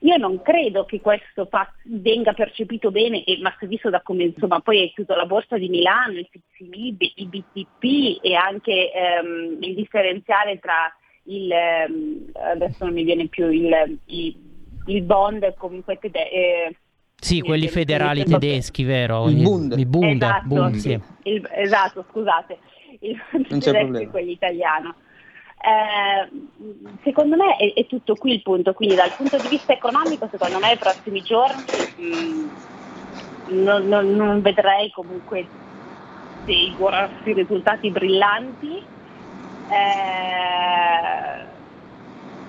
io non credo che questo venga percepito bene, e, ma si è visto da come insomma, poi è chiuso la borsa di Milano, il FTSE, i BTP e anche ehm, il differenziale tra il, ehm, adesso non mi viene più il, il, il bond comunque tede- eh, Sì, quelli federali tedeschi, vero? Il Bund. Il Bund, Esatto. Bund, sì. il- esatto, scusate, il Non c'è tedesco problema. e quello italiano. Eh, secondo me è, è tutto qui il punto, quindi dal punto di vista economico secondo me i prossimi giorni mh, non, non- non vedrei comunque dei grossi risultati brillanti. Eh,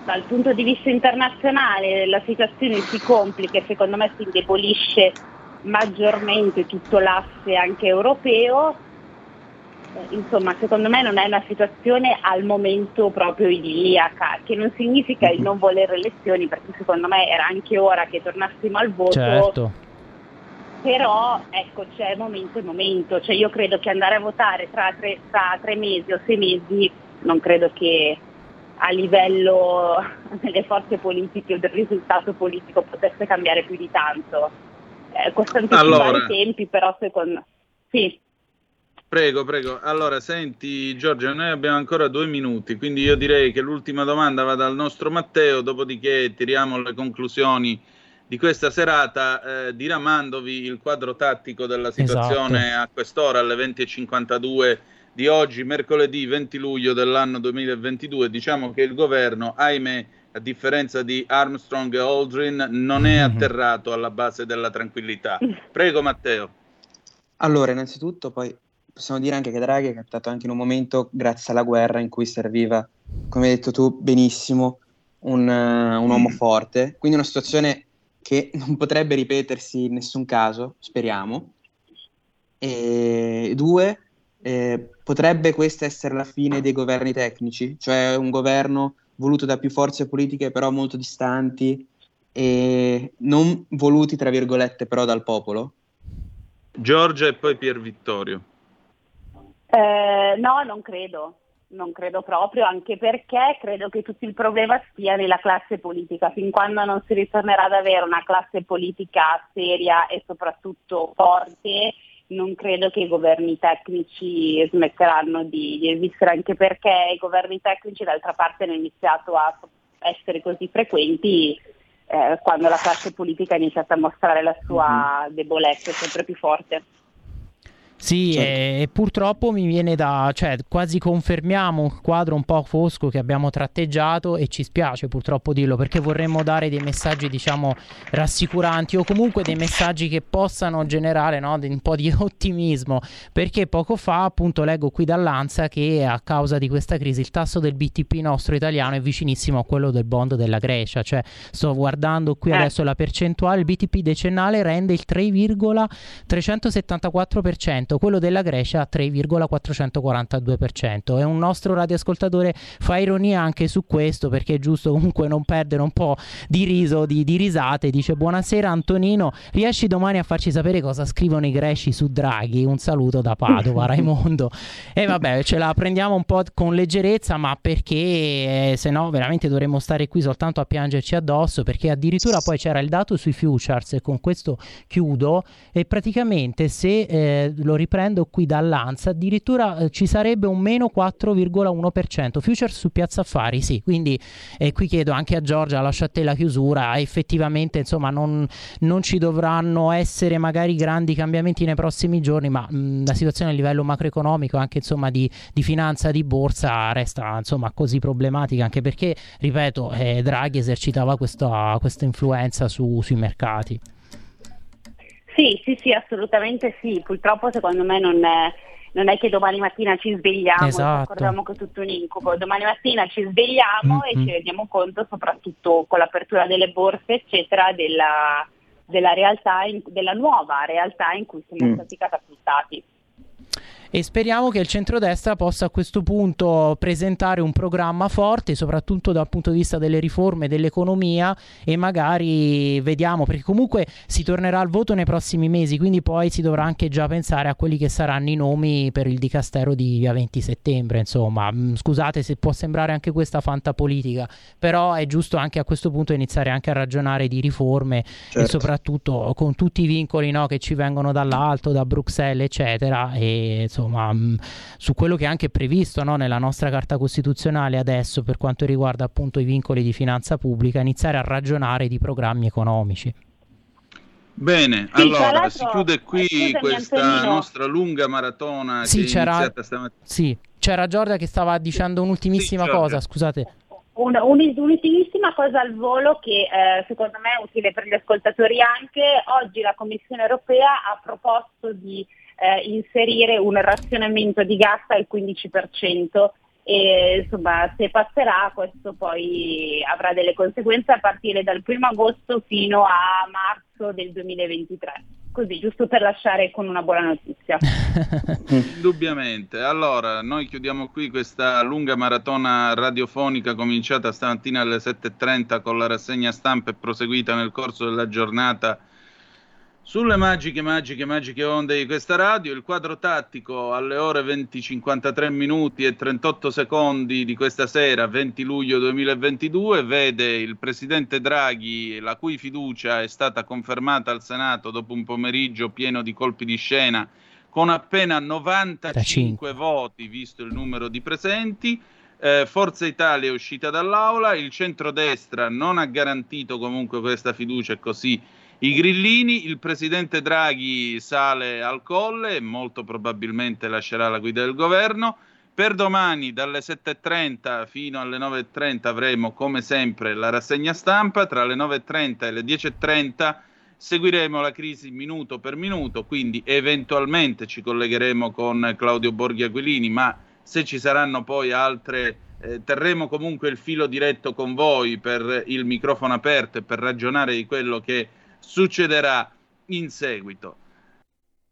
dal punto di vista internazionale la situazione si complica e secondo me si indebolisce maggiormente tutto l'asse anche europeo. Eh, Insomma, secondo me non è una situazione al momento proprio idilliaca, che non significa il non volere elezioni, perché secondo me era anche ora che tornassimo al voto, Certo. però ecco c'è momento e momento, cioè io credo che andare a votare tra tre, tra tre mesi o sei mesi non credo che a livello (laughs) delle forze politiche o del risultato politico potesse cambiare più di tanto. Eh, questo anticipare Allora. i tempi però secondo sì. Prego, prego. Allora, senti Giorgia, noi abbiamo ancora due minuti, quindi io direi che l'ultima domanda va dal nostro Matteo, dopodiché tiriamo le conclusioni di questa serata, eh, diramandovi il quadro tattico della situazione Esatto. a quest'ora, alle 20.52 di oggi, mercoledì 20 luglio dell'anno 2022. Diciamo che il governo, ahimè, a differenza di Armstrong e Aldrin, non è Mhm. atterrato alla base della tranquillità. Prego Matteo. Allora, innanzitutto, poi possiamo dire anche che Draghi è capitato anche in un momento, grazie alla guerra, in cui serviva, come hai detto tu benissimo, un, un uomo forte. Quindi una situazione che che non potrebbe ripetersi in nessun caso, speriamo. E due, eh, potrebbe questa essere la fine dei governi tecnici, cioè un governo voluto da più forze politiche però molto distanti e non voluti, tra virgolette, però dal popolo? Giorgia e poi Pier Vittorio. Eh, no, non credo, non credo proprio, anche perché credo che tutto il problema stia nella classe politica. Fin quando non si ritornerà ad avere una classe politica seria e soprattutto forte, non credo che i governi tecnici smetteranno di, di esistere, anche perché i governi tecnici d'altra parte hanno iniziato a essere così frequenti eh, quando la classe politica ha iniziato a mostrare la sua mm-hmm. debolezza sempre più forte. Sì, certo. e, purtroppo mi viene da, cioè quasi confermiamo un quadro un po' fosco che abbiamo tratteggiato e ci spiace purtroppo dirlo perché vorremmo dare dei messaggi diciamo rassicuranti o comunque dei messaggi che possano generare no, un po' di (laughs) ottimismo perché poco fa appunto leggo qui dall'Anza che a causa di questa crisi il tasso del BTP nostro italiano è vicinissimo a quello del bond della Grecia, cioè sto guardando qui eh. adesso la percentuale, il BTP decennale rende il 3,374% quello della Grecia 3,442%. E un nostro radioascoltatore fa ironia anche su questo perché è giusto comunque non perdere un po' di riso, di, di risate. Dice buonasera Antonino, riesci domani a farci sapere cosa scrivono i greci su Draghi? Un saluto da Padova, (laughs) Raimondo. E vabbè, ce la prendiamo un po' con leggerezza, ma perché eh, se no veramente dovremmo stare qui soltanto a piangerci addosso perché addirittura poi c'era il dato sui futures e con questo chiudo e praticamente se eh, lo riprendo qui dall'ANSA, addirittura eh, ci sarebbe un meno 4,1%. Futures su Piazza Affari, sì, quindi eh, qui chiedo anche a Giorgia, lascio a te la chiusura, effettivamente insomma non, non ci dovranno essere magari grandi cambiamenti nei prossimi giorni, ma mh, la situazione a livello macroeconomico, anche insomma di, di finanza, di borsa, resta insomma così problematica, anche perché, ripeto, eh, Draghi esercitava questa, questa influenza su, sui mercati. Sì, sì, sì, assolutamente sì. Purtroppo secondo me non è, non è che domani mattina ci svegliamo esatto. e ci accorgiamo che è tutto un incubo. Domani mattina ci svegliamo mm-hmm. e ci rendiamo conto, soprattutto con l'apertura delle borse, eccetera, della, della, realtà in, della nuova realtà in cui siamo mm. stati catapultati e speriamo che il centrodestra possa a questo punto presentare un programma forte, soprattutto dal punto di vista delle riforme dell'economia e magari vediamo, perché comunque si tornerà al voto nei prossimi mesi, quindi poi si dovrà anche già pensare a quelli che saranno i nomi per il dicastero di via 20 settembre, insomma, mm, scusate se può sembrare anche questa fantapolitica, però è giusto anche a questo punto iniziare anche a ragionare di riforme certo. e soprattutto con tutti i vincoli no, che ci vengono dall'alto, da Bruxelles, eccetera, e insomma insomma, mh, su quello che è anche previsto no, nella nostra Carta Costituzionale adesso per quanto riguarda appunto i vincoli di finanza pubblica, iniziare a ragionare di programmi economici. Bene, sì, allora si chiude qui eh, questa Antonino. nostra lunga maratona sì, che c'era, è iniziata stamattina. Sì, c'era Giorgia che stava dicendo un'ultimissima sì, cosa, scusate. Un, un'ultimissima cosa al volo che eh, secondo me è utile per gli ascoltatori anche. Oggi la Commissione europea ha proposto di eh, inserire un razionamento di gas al 15% e insomma se passerà questo poi avrà delle conseguenze a partire dal 1 agosto fino a marzo del 2023 così giusto per lasciare con una buona notizia. (laughs) Indubbiamente. Allora noi chiudiamo qui questa lunga maratona radiofonica cominciata stamattina alle 7.30 con la rassegna stampa e proseguita nel corso della giornata sulle magiche, magiche, magiche onde di questa radio, il quadro tattico alle ore 20.53 minuti e 38 secondi di questa sera, 20 luglio 2022, vede il presidente Draghi, la cui fiducia è stata confermata al Senato dopo un pomeriggio pieno di colpi di scena, con appena 95 voti, visto il numero di presenti. Eh, Forza Italia è uscita dall'aula, il centrodestra non ha garantito comunque questa fiducia e così i grillini, il presidente Draghi sale al colle e molto probabilmente lascerà la guida del governo. Per domani dalle 7.30 fino alle 9.30 avremo come sempre la rassegna stampa, tra le 9.30 e le 10.30 seguiremo la crisi minuto per minuto, quindi eventualmente ci collegheremo con Claudio Borghi Aquilini, ma se ci saranno poi altre, eh, terremo comunque il filo diretto con voi per il microfono aperto e per ragionare di quello che succederà in seguito.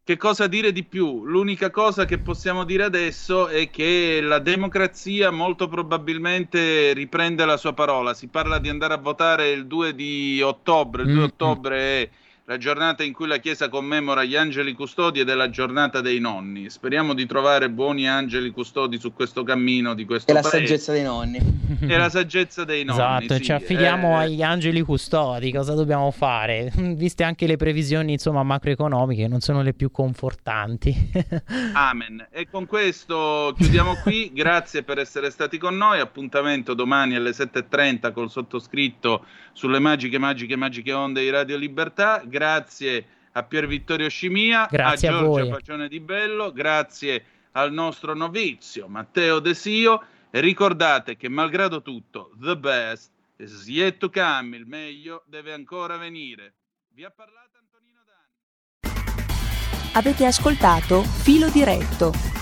Che cosa dire di più? L'unica cosa che possiamo dire adesso è che la democrazia molto probabilmente riprende la sua parola. Si parla di andare a votare il 2 di ottobre. Il 2 Mm, mm. ottobre è la giornata in cui la Chiesa commemora gli angeli custodi ed è la giornata dei nonni. Speriamo di trovare buoni angeli custodi su questo cammino di questo E la saggezza dei nonni. E la saggezza dei nonni. Esatto, sì. ci affidiamo Eh, agli angeli custodi, cosa dobbiamo fare? (laughs) Viste anche le previsioni, insomma, macroeconomiche, non sono le più confortanti. (laughs) Amen. E con questo chiudiamo qui. (laughs) Grazie per essere stati con noi. Appuntamento domani alle 7.30 col sottoscritto sulle magiche, magiche, magiche onde di Radio Libertà. Grazie a Pier Vittorio Scimia, Grazie a a Giorgia voi. Pacione di Bello, grazie al nostro novizio Matteo Desio. E ricordate che, malgrado tutto, the best is yet to come. Il meglio deve ancora venire. Vi ha parlato Avete ascoltato Filo Diretto